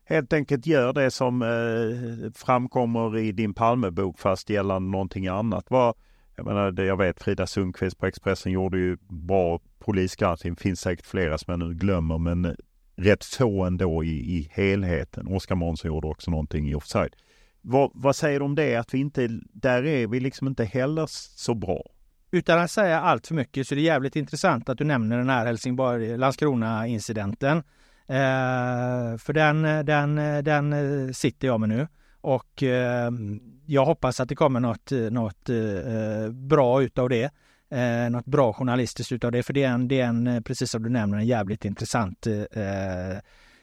helt enkelt gör det som eh, framkommer i din Palmebok fast gällande någonting annat. Var, jag menar, det jag vet Frida Sundqvist på Expressen gjorde ju bra polisgranskning. Det finns säkert flera som jag nu glömmer men eh, rätt få ändå i, i helheten. Oskar Månsson gjorde också någonting i offside. Vad, vad säger du om det att vi inte, där är vi liksom inte heller så bra? Utan att säga allt för mycket så är det jävligt intressant att du nämner den här Helsingborg-Landskrona-incidenten. Eh, för den, den, den eh, sitter jag med nu. Och eh, jag hoppas att det kommer något, något eh, bra utav det. Eh, något bra journalistiskt utav det. För det är en, det är en eh, precis som du nämner, en jävligt intressant, eh,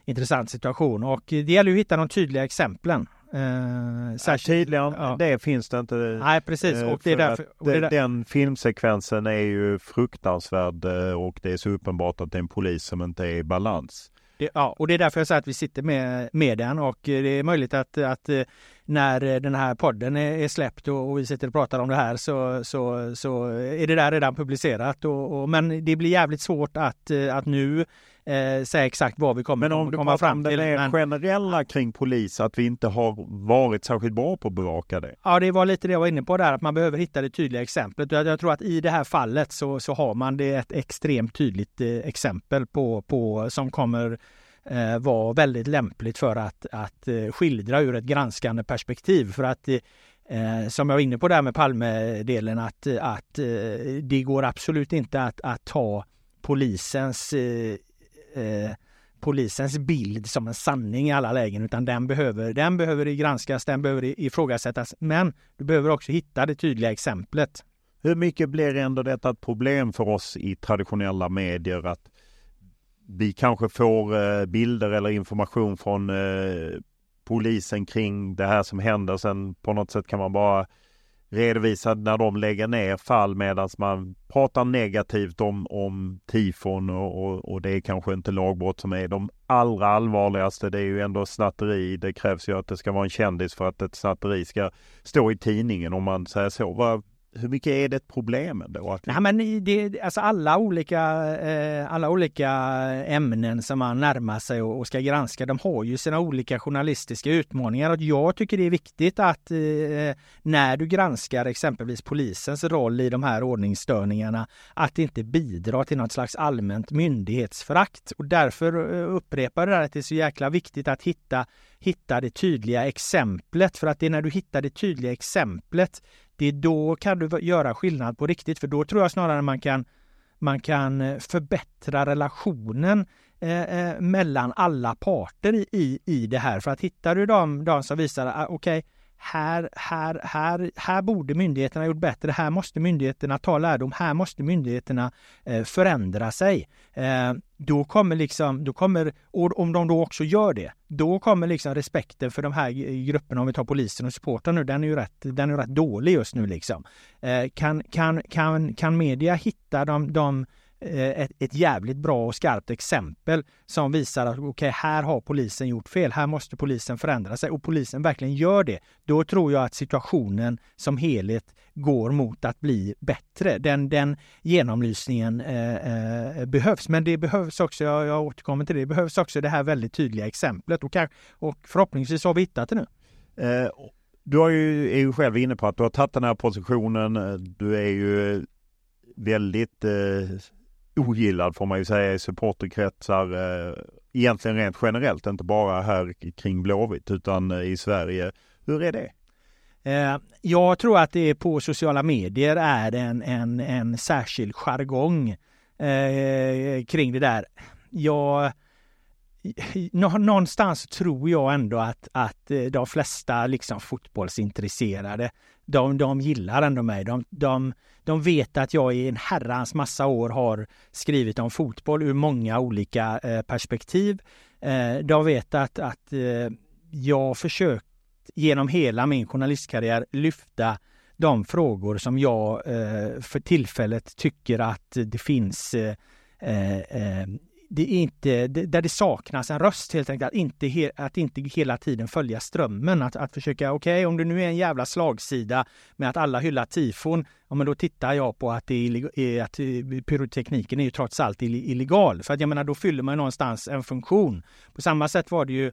intressant situation. Och det gäller ju att hitta de tydliga exemplen. Eh, särskilt, tydligen, ja. det finns det inte. Nej precis. Och det är därför, det där... Den filmsekvensen är ju fruktansvärd eh, och det är så uppenbart att det är en polis som inte är i balans. Det, ja, och det är därför jag säger att vi sitter med, med den och det är möjligt att, att eh, när den här podden är, är släppt och, och, vi sitter och pratar om det här så, så, så är det där redan publicerat. Och, och men det blir jävligt svårt att, att nu eh, säga exakt vad vi kommer Men om du komma fram till. det men... generella kring polis, att vi inte har varit särskilt bra på att bevaka det? Ja, det var lite det jag var inne på där, att man behöver hitta det tydliga exemplet. Jag, jag tror att i det här fallet så, så har man det ett extremt tydligt eh, exempel på, på som kommer eh, vara väldigt lämpligt för att, att eh, skildra ur ett granskande perspektiv. För att Eh, som jag var inne på där med Palmedelen att, att eh, det går absolut inte att, att ta polisens eh, eh, polisens bild som en sanning i alla lägen utan den behöver, den behöver granskas, den behöver ifrågasättas. Men du behöver också hitta det tydliga exemplet. Hur mycket blir ändå detta ett problem för oss i traditionella medier att vi kanske får eh, bilder eller information från eh, polisen kring det här som händer. Sen på något sätt kan man bara redovisad när de lägger ner fall medan man pratar negativt om, om tifon och, och, och, det är kanske inte lagbrott som är de allra allvarligaste. Det är ju ändå snatteri. Det krävs ju att det ska vara en kändis för att ett snatteri ska stå i tidningen om man säger så. Vad, hur mycket är det ett problem då? Nej, men det, alltså alla olika, eh, alla olika ämnen som man närmar sig och, och, ska granska, de har ju sina olika journalistiska utmaningar. Och jag tycker det är viktigt att eh, när du granskar exempelvis polisens roll i de här ordningsstörningarna, att det inte bidrar till något slags allmänt myndighetsförakt. Och därför eh, upprepar jag att det är så jäkla viktigt att hitta hitta det tydliga exemplet. För att det är när du hittar det tydliga exemplet det är då kan du göra skillnad på riktigt, för då tror jag snarare man kan man kan eh, förbättra relationen eh, eh, mellan alla parter i, i, det här. För att hittar du de, de som visar att ah, okej, okay, här, här, här, här borde myndigheterna gjort bättre. Här måste myndigheterna ta lärdom. Här måste myndigheterna eh, förändra sig. Eh, då kommer liksom, då kommer, och om de då också gör det, då kommer liksom respekten för de här grupperna, om vi tar polisen och supporten nu, den är ju rätt, den är rätt dålig just nu liksom. Eh, kan, kan, kan, kan media hitta de, de Eh, ett, ett jävligt bra och skarpt exempel som visar att okej, okay, här har polisen gjort fel. Här måste polisen förändra sig och polisen verkligen gör det. Då tror jag att situationen som helhet går mot att bli bättre. Den, den genomlysningen eh, eh, behövs. Men det behövs också, jag, jag återkommer till det, det behövs också det här väldigt tydliga exemplet och, och förhoppningsvis har vi hittat det nu. Eh, du har ju, är ju själv inne på att du har tagit den här positionen. Du är ju väldigt eh, ogillad får man ju säga i supporterkretsar. Eh, egentligen rent generellt, inte bara här kring Blåvitt utan eh, i Sverige. Hur är det? Eh, jag tror att det på sociala medier är en, en, en särskild jargong kring det där. Jag, någonstans tror jag ändå att, att eh, de flesta liksom fotbollsintresserade, de, de gillar ändå mig. De, de, de vet att jag i en herrans massa år har skrivit om fotboll ur många olika eh, perspektiv. Eh, de vet att, att jag försökt genom hela min journalistkarriär lyfta de frågor som jag för tillfället tycker att det finns det är inte, där det saknas en röst helt enkelt. Att inte, he, att inte hela tiden följa strömmen. Att, att försöka, okej okay, om det nu är en jävla slagsida med att alla hyllar tifon, ja men då tittar jag på att, det är, eh, att eh, pyrotekniken är ju trots allt illegal. För att jag menar då fyller man någonstans en funktion. På samma sätt var det ju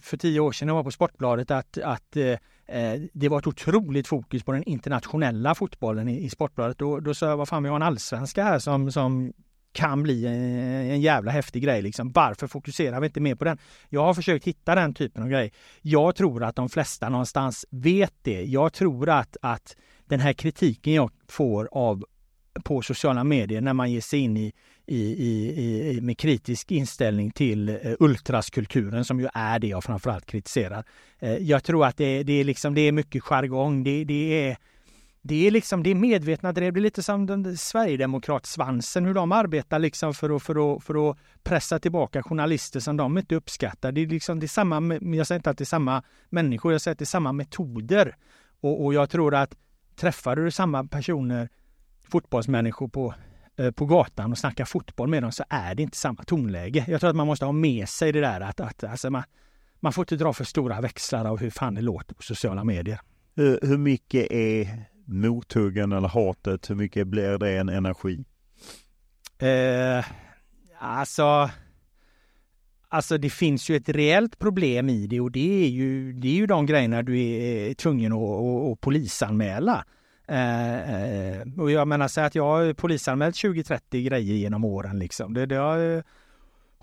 för tio år sedan jag var på Sportbladet att, att eh, eh, det var ett otroligt fokus på den internationella fotbollen i, i Sportbladet. Då, då sa jag, vad fan vi har en allsvenska här som, som kan bli en, jävla häftig grej. Liksom. Varför fokuserar vi inte mer på den? Jag har försökt hitta den typen av grej. Jag tror att de flesta någonstans vet det. Jag tror att, att den här kritiken jag får av på sociala medier när man ger sig in i, i, i, i med kritisk inställning till eh, ultraskulturen som ju är det jag framförallt kritiserar. Eh, jag tror att det, det, är, liksom, det är mycket jargong. Det, det är det är liksom det är medvetna drev. Det blir lite som den Sverigedemokratsvansen, hur de arbetar liksom för att, för, att, för att pressa tillbaka journalister som de inte uppskattar. Det är liksom det är samma, jag säger inte att det är samma människor, jag säger att det är samma metoder. Och, och jag tror att träffar du samma personer, fotbollsmänniskor på, eh, på gatan och snackar fotboll med dem så är det inte samma tonläge. Jag tror att man måste ha med sig det där att, att alltså man, man får inte dra för stora växlar av hur fan det låter på sociala medier. Hur, hur mycket är mothuggen eller hatet, hur mycket blir det en energi? Eh, alltså, alltså det finns ju ett reellt problem i det och det är ju, det är ju de grejerna du är tvungen att, att, att polisanmäla. Eh, eh och jag menar så att jag har polisanmält 20-30 grejer genom åren liksom. Det, det har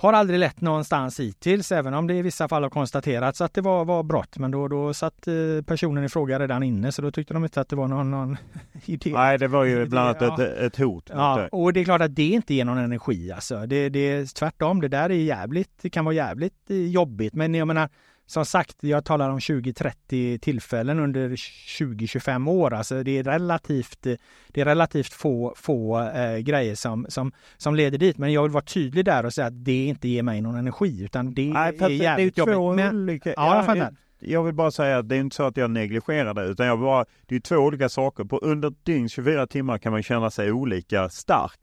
har aldrig lett någonstans hittills, även om det i vissa fall har konstaterats att det var, var brott. Men då, då satt eh, personen i fråga redan inne, så då tyckte de inte att det var någon, någon idé. Nej, det var ju bland annat ja. ett, ett hot. Ja, och det är klart att det inte ger någon energi alltså. Det, det är tvärtom, det där är jävligt, det kan vara jävligt eh, jobbigt. Men jag menar, som sagt, jag talar om 20-30 tillfällen under 20-25 år. Alltså det är relativt, det är relativt få, få äh, grejer som, som, som leder dit. Men jag vill vara tydlig där och säga att det inte ger mig någon energi, utan det Nej, är jävligt det är två jobbigt. olika, ja, ja, jag fattar. Jag vill bara säga att det är inte så att jag negligerar det, utan jag bara, det är två olika saker. På under dygn, 24 timmar, kan man känna sig olika stark.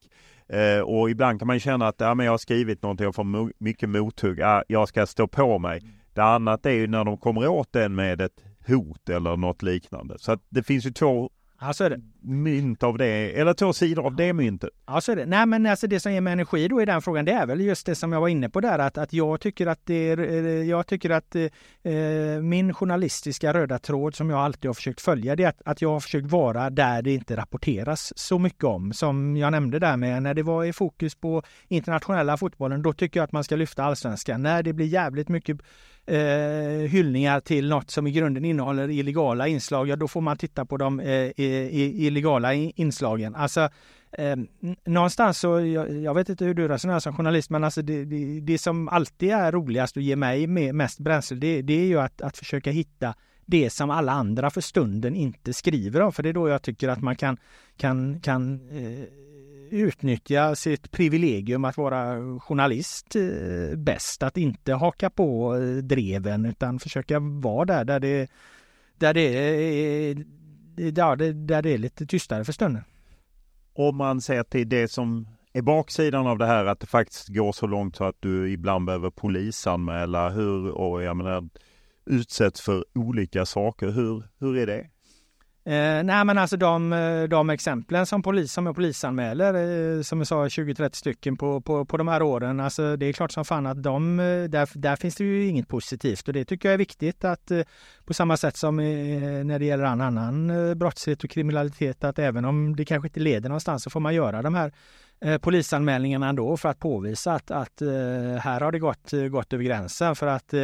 Eh, och ibland kan man känna att ja, men jag har skrivit någonting och får mycket mothugg. Ja, jag ska stå på mig. Det annat är ju när de kommer åt en med ett hot eller något liknande. Så att det finns ju två Ja, så är det. Mynt av det, eller två sidor av det myntet. Ja, så är det. Nej, men alltså det som ger mig energi då i den frågan, det är väl just det som jag var inne på där, att, att jag tycker att det är, jag tycker att eh, min journalistiska röda tråd som jag alltid har försökt följa, det är att, att jag har försökt vara där det inte rapporteras så mycket om. Som jag nämnde där med när det var i fokus på internationella fotbollen, då tycker jag att man ska lyfta allsvenskan. När det blir jävligt mycket eh, hyllningar till något som i grunden innehåller illegala inslag, ja då får man titta på de eh, illegala inslagen. Alltså eh, någonstans så, jag, jag, vet inte hur du resonerar som journalist, men alltså det, det, det, som alltid är roligast och ger mig mest bränsle, det, det är ju att, att försöka hitta det som alla andra för stunden inte skriver om. För det är då jag tycker att man kan, kan, kan eh, utnyttja sitt privilegium att vara journalist eh, bäst. Att inte haka på eh, dreven utan försöka vara där, där det, där det, är, där det, där det är lite tystare för stunden. Om man ser till det som Är baksidan av det här att det faktiskt går så långt så att du ibland behöver polisanmäla hur, och jag menar, utsätts för olika saker. Hur, hur är det? Eh, nej men alltså de, eh, de exemplen som, polis, som jag polisanmäler, eh, som jag sa 20-30 stycken på, på, på de här åren, alltså det är klart som fan att de, eh, där, där finns det ju inget positivt. Och det tycker jag är viktigt att eh, på samma sätt som eh, när det gäller annan, annan eh, brottslighet och kriminalitet att även om det kanske inte leder någonstans så får man göra de här eh, polisanmälningarna ändå för att påvisa att, att här har det gått, gått över gränsen. För att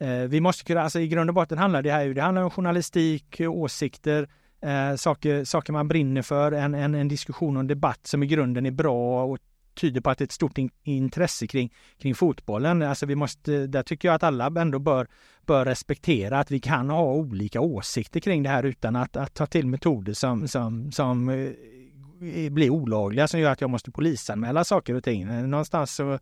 Eh, vi måste kunna, alltså i grund och botten handlar det här ju, det handlar om journalistik, åsikter, eh, saker, saker man brinner för, en, en, en diskussion och en debatt som i grunden är bra och tyder på att det är ett stort in, intresse kring, kring fotbollen. Alltså vi måste, där tycker jag att alla ändå bör, bör respektera att vi kan ha olika åsikter kring det här utan att, att ta till metoder som, som, som eh, blir olagliga som gör att jag måste polisanmäla saker och ting. Eh, någonstans så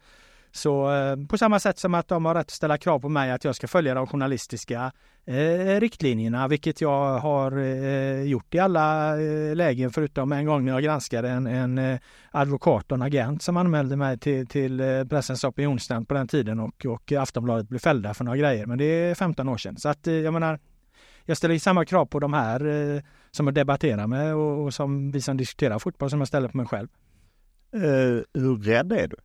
så eh, på samma sätt som att de har rätt att ställa krav på mig att jag ska följa de journalistiska eh, riktlinjerna, vilket jag har eh, gjort i alla eh, lägen förutom en gång när jag granskade en, en eh, advokat och en agent som anmälde mig till, till eh, Pressens opinionsnämnd på den tiden och, och Aftonbladet blev fällda för några grejer. Men det är 15 år sedan. Så att eh, jag menar, jag ställer samma krav på de här eh, som jag debatterar med och, och som vi som diskuterar fotboll som jag ställer på mig själv. Eh, hur rädd är du?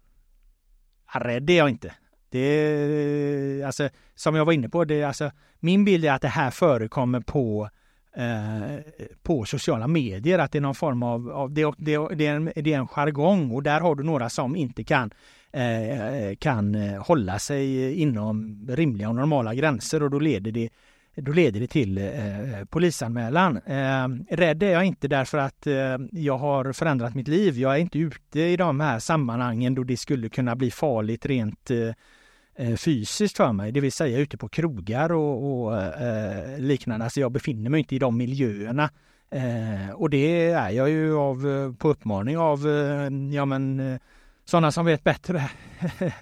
Rädd är jag inte. Det alltså, som jag var inne på, det alltså, min bild är att det här förekommer på eh, på sociala medier, att det är någon form av, av det, det, det, är en, det är en jargong och där har du några som inte kan eh, kan eh, hålla sig inom rimliga och normala gränser och då leder det då leder det till eh, eh, polisanmälan. Eh, rädd är jag inte därför att eh, jag har förändrat mitt liv. Jag är inte ute i de här sammanhangen då det skulle kunna bli farligt rent eh, eh fysiskt för mig, det vill säga ute på krogar och, och eh, liknande. Alltså jag befinner mig inte i de miljöerna. Eh, och det är jag ju av, på uppmaning av ja, men, sådana som vet bättre.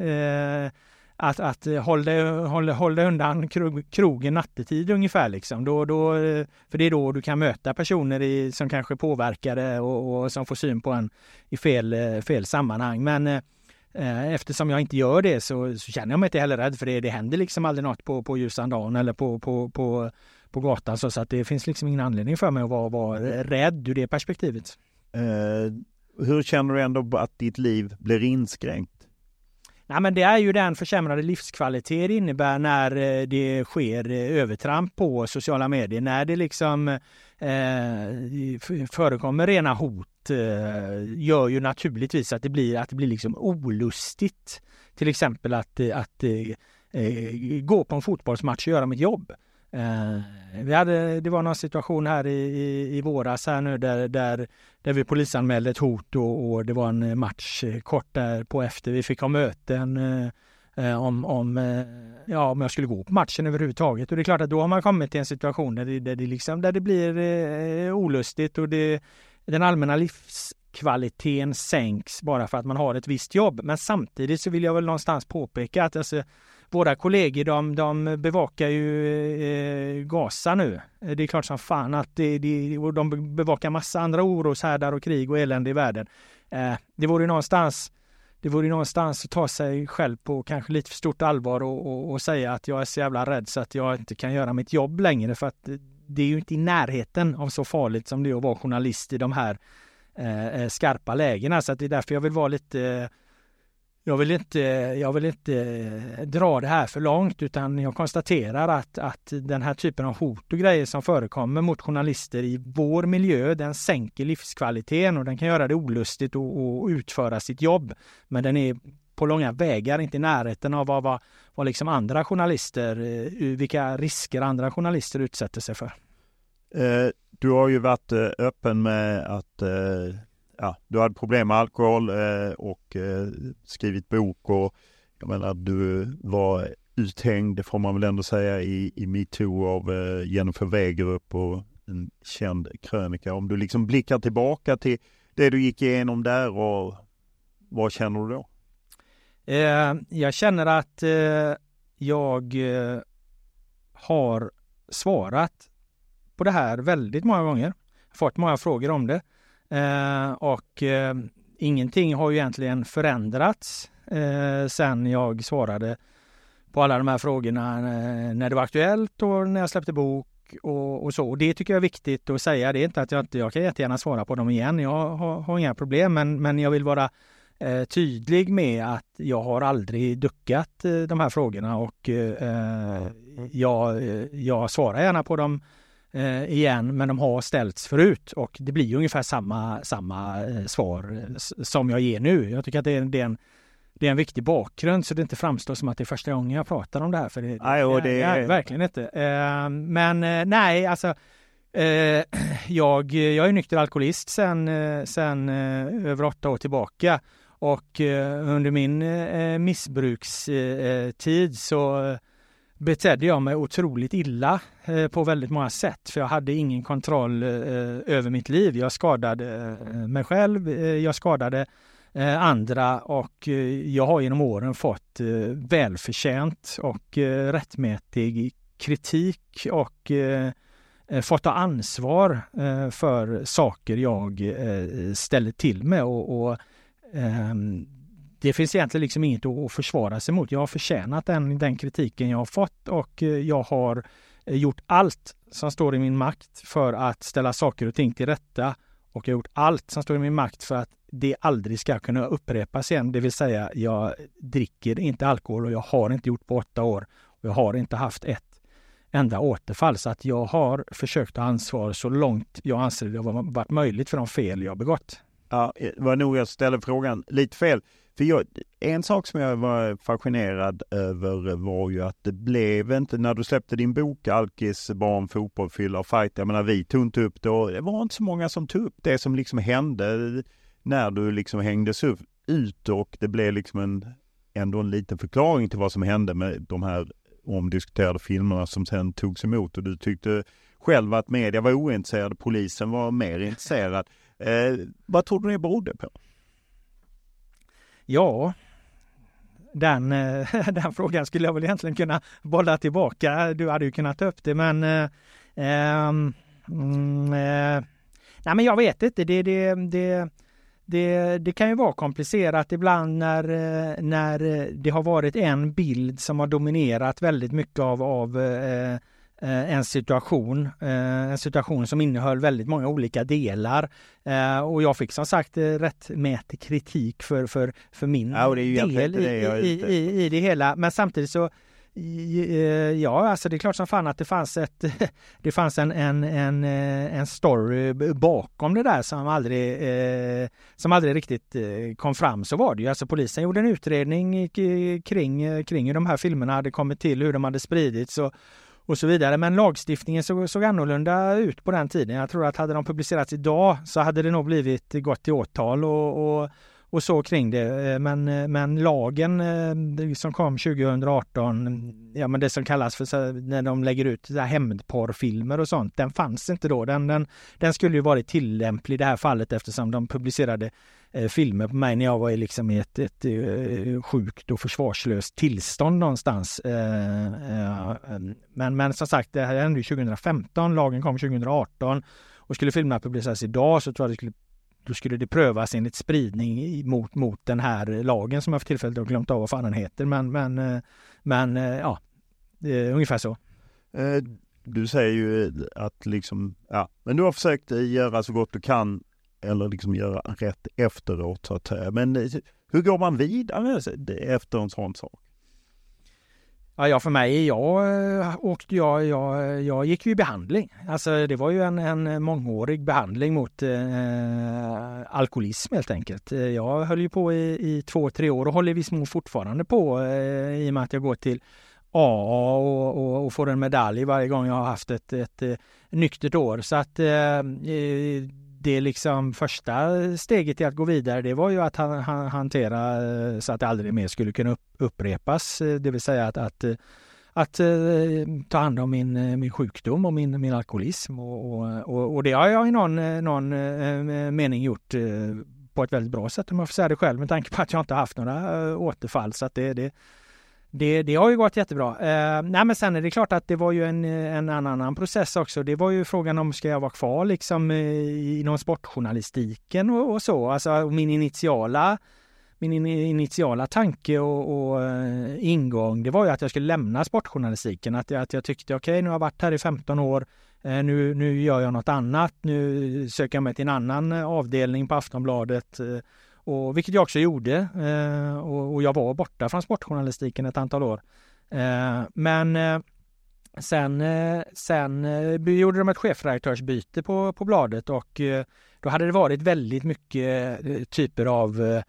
att, att eh, håll, dig, håll, håll dig undan krog, krogen nattetid ungefär liksom. Då, då, eh, för det är då du kan möta personer i, som kanske påverkade och, och som får syn på en i fel, eh, fel sammanhang. Men eh, eftersom jag inte gör det så, så, känner jag mig inte heller rädd för det. Det händer liksom aldrig något på, på ljusan dagen eller på, på, på, på gatan så, så att det finns liksom ingen anledning för mig att vara, vara rädd ur det perspektivet. Uh hur känner du ändå att ditt liv blir inskränkt? Nej, men det är ju den försämrade livskvalitet det innebär när eh, det sker eh, övertramp på sociala medier. När det liksom eh, förekommer rena hot eh, gör ju naturligtvis att det blir, att det blir liksom olustigt. Till exempel att, att eh, eh gå på en fotbollsmatch och göra mitt jobb. Eh, vi hade, det var någon situation här i, i, i våras här nu där, där, där vi polisanmälde ett hot och, och det var en eh, match eh, kort där på efter. Vi fick ha möten eh, eh, om, om, eh, ja, om jag skulle gå på matchen överhuvudtaget. Och det är klart att då har man kommit till en situation där det, där det, liksom, där det blir eh, olustigt och det, den allmänna livskvaliteten sänks bara för att man har ett visst jobb. Men samtidigt så vill jag väl någonstans påpeka att alltså, våra kollegor de, de bevakar ju eh, Gaza nu. Eh, det är klart som fan att det, det, de bevakar massa andra oroshärdar och krig och elände i världen. Eh, det vore någonstans det vore någonstans att ta sig själv på kanske lite för stort allvar och, och, och, säga att jag är så jävla rädd så att jag inte kan göra mitt jobb längre för att eh, det är ju inte i närheten av så farligt som det är att vara journalist i de här eh, eh skarpa lägena. Så att det är därför jag vill vara lite eh, jag vill inte, jag vill inte eh, dra det här för långt utan jag konstaterar att, att den här typen av hot och grejer som förekommer mot journalister i vår miljö, den sänker livskvaliteten och den kan göra det olustigt att utföra sitt jobb. Men den är på långa vägar inte i närheten av vad, vad, vad liksom andra journalister, eh, vilka risker andra journalister utsätter sig för. Eh, du har ju varit eh, öppen med att ja, du hade problem med alkohol eh, och eh, skrivit bok och jag menar du var uthängd, det får man väl ändå säga, i, i metoo av eh, Jennifer Wegerup och en känd krönika. Om du liksom blickar tillbaka till det du gick igenom där och vad känner du då? Eh, jag känner att eh, jag eh, har svarat på det här väldigt många gånger. Fått många frågor om det. Eh, och eh, ingenting har ju egentligen förändrats eh, sen jag svarade på alla de här frågorna eh, när det var aktuellt och när jag släppte bok och, och så. Och det tycker jag är viktigt att säga. Det är inte att jag inte, jag kan jättegärna svara på dem igen. Jag har, har inga problem, men, men jag vill vara eh, tydlig med att jag har aldrig duckat eh, de här frågorna och eh, jag, eh, jag svarar gärna på dem eh, igen, men de har ställts förut och det blir ungefär samma, samma eh, svar som jag ger nu. Jag tycker att det är, det är en det är en viktig bakgrund så det inte framstår som att det är första gången jag pratar om det här. För det, nej, och det är, verkligen inte. Eh, men eh, nej, alltså eh, jag, jag är nykter alkoholist sen, sen över åtta år tillbaka och under min missbrukstid så betedde jag mig otroligt illa eh, på väldigt många sätt för jag hade ingen kontroll eh, över mitt liv. Jag skadade eh, mig själv, jag skadade andra och jag har genom åren fått välförtjänt och rättmätig kritik och fått ta ansvar för saker jag ställer till med och, och ehm, det finns egentligen liksom inget att försvara sig mot. Jag har förtjänat den, den kritiken jag har fått och eh, jag har eh, gjort allt som står i min makt för att ställa saker och ting till rätta och jag har gjort allt som står i min makt för att det aldrig ska kunna upprepas igen. Det vill säga, jag dricker inte alkohol och jag har inte gjort på åtta år. Och jag har inte haft ett enda återfall. Så att jag har försökt ta ansvar så långt jag anser det har varit möjligt för de fel jag begått. Ja, eh, det var nog jag ställde frågan lite fel. För jag, en sak som jag var fascinerad över var ju att det blev inte, när du släppte din bok Alkis, barn, fotboll, fylla och fight. Jag menar vi tog inte upp det och det var inte så många som tog upp det som liksom hände när du liksom hängdes upp, ut och det blev liksom en, ändå en liten förklaring till vad som hände med de här omdiskuterade filmerna som sen togs emot och du tyckte själv att media var ointresserad, polisen var mer intresserad. Eh, vad tror du det berodde på? Ja, den, eh, den frågan skulle jag väl egentligen kunna bolla tillbaka. Du hade ju kunnat ta upp det men eh, ehm, mm, eh, Nej men jag vet inte. Det, det, det, det, det, kan ju vara komplicerat ibland när, eh, när det har varit en bild som har dominerat väldigt mycket av, av Eh, en situation, eh, en situation som innehöll väldigt många olika delar. Eh, och jag fick som sagt rättmätig kritik för, för, för min ja, del i, i, i, i det hela. Men samtidigt så Ja, alltså det är klart som fan att det fanns ett Det fanns en, en, en, en story bakom det där som aldrig Som aldrig riktigt kom fram. Så var det ju. Alltså polisen gjorde en utredning kring, kring hur de här filmerna hade kommit till, hur de hade spridits och, och så vidare. Men lagstiftningen såg, såg annorlunda ut på den tiden. Jag tror att hade de publicerats idag så hade det nog blivit gått till åtal och, och, och så kring det. Eh, men, eh, men lagen eh, som kom 2018, ja men det som kallas för när de lägger ut hämndporrfilmer och sånt, den fanns inte då. Den, den, den skulle ju varit tillämplig i det här fallet eftersom de publicerade eh, filmer på mig när jag var liksom i ett, ett, sjukt och försvarslöst tillstånd någonstans. Eh, eh, men, men som sagt, det här hände 2015, lagen kom 2018 och skulle filmerna publiceras idag så tror jag det skulle då skulle det prövas enligt spridning mot, mot den här lagen som jag för tillfället har glömt av vad fan den heter. Men, men, eh, men eh, ja, ungefär så. Eh, du säger ju att liksom, ja, men du har försökt göra så gott du kan eller liksom göra rätt efteråt så att säga. Men hur går man vidare efter en sån sak? Ja, ja för mig, jag eh, åkte, jag, jag, jag gick ju i behandling. Alltså det var ju en, en mångårig behandling mot eh, alkoholism helt enkelt. Eh, jag höll ju på i, i två, tre år och håller viss mån fortfarande på eh, i och med att jag går till AA och, och, och, får en medalj varje gång jag har haft ett, ett, ett nyktert år. Så att eh, det liksom första steget i att gå vidare det var ju att han, han, hantera eh, så att det aldrig mer skulle kunna upprepas. Eh, det vill säga att, att, eh, att, ta hand om min, min sjukdom och min, min alkoholism. Och, och, och det har jag i någon, någon mening gjort på ett väldigt bra sätt om jag får säga det själv med tanke på att jag inte haft några återfall. Så att det, det, det, det har ju gått jättebra. Eh, nej men sen är det klart att det var ju en, en annan process också. Det var ju frågan om ska jag vara kvar liksom eh, inom sportjournalistiken och, och så. Alltså min initiala min initiala tanke och, och eh, ingång, det var ju att jag skulle lämna sportjournalistiken. Att jag, att jag tyckte, okej, okay, nu har jag varit här i 15 år, eh, nu, nu gör jag något annat, nu söker jag mig till en annan avdelning på Aftonbladet. Och, vilket jag också gjorde. Eh, och, och, jag var borta från sportjournalistiken ett antal år. Eh, men eh, Sen, sen gjorde de ett chefredaktörsbyte på, på bladet och då hade det varit väldigt mycket typer av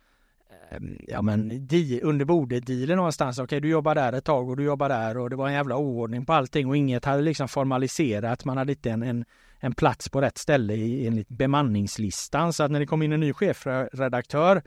Ehm, ja men di, under bordet-dealer någonstans. Okej, okay, du jobbar där ett tag och du jobbar där och det var en jävla oordning på allting och inget hade liksom formaliserat. Man hade inte en, en, en plats på rätt ställe i, enligt bemanningslistan. Så att när det kom in en ny chefredaktör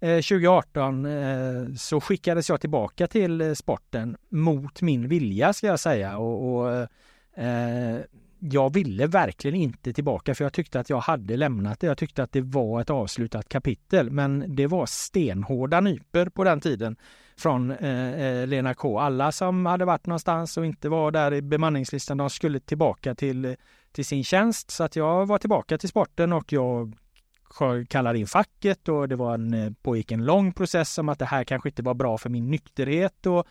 eh, 2018 eh, så skickades jag tillbaka till eh, sporten mot min vilja ska jag säga. Och, och eh, eh, jag ville verkligen inte tillbaka för jag tyckte att jag hade lämnat det. Jag tyckte att det var ett avslutat kapitel men det var stenhårda nyper på den tiden från eh, eh Lena K. Alla som hade varit någonstans och inte var där i bemanningslistan de skulle tillbaka till, eh, till sin tjänst. Så att jag var tillbaka till sporten och jag kallade in facket och det var en, eh, pågick en lång process om att det här kanske inte var bra för min nykterhet och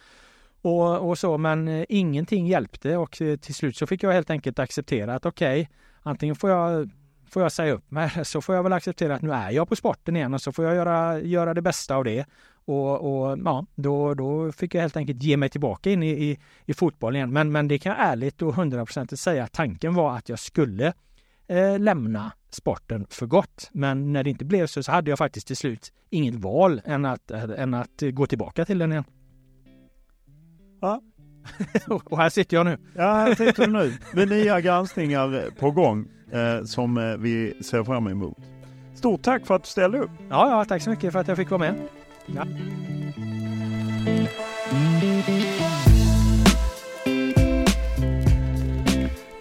och, och så, men eh, ingenting hjälpte och eh, till slut så fick jag helt enkelt acceptera att okej, okay, antingen får jag får jag säga upp mig så får jag väl acceptera att nu är jag på sporten igen och så får jag göra, göra det bästa av det. Och, och ja, då, då fick jag helt enkelt ge mig tillbaka in i, i, i fotboll igen. Men, men det kan jag ärligt och hundraprocentigt säga att tanken var att jag skulle eh, lämna sporten för gott. Men när det inte blev så, så hade jag faktiskt till slut inget val än att, än att gå tillbaka till den igen. Ja. och här sitter jag nu. Ja, här sitter du nu med nya granskningar på gång eh, som eh, vi ser fram emot. Stort tack för att du ställde upp. Ja, ja, tack så mycket för att jag fick vara med. Ja.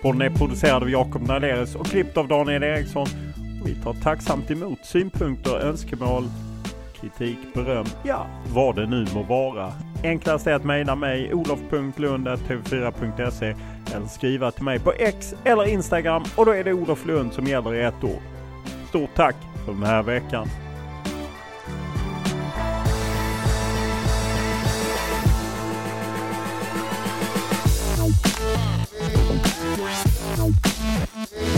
Podden är producerad av Jakob Nalerius och klippt av Daniel Eriksson. Vi tar tacksamt emot synpunkter, önskemål kritik, beröm, ja, vad det nu må vara. Enklast är att mejla mig olof.lund.tv4.se eller skriva till mig på X eller Instagram och då är det Olof Lund som gäller i ett ord. Stort tack för den här veckan! Thank you.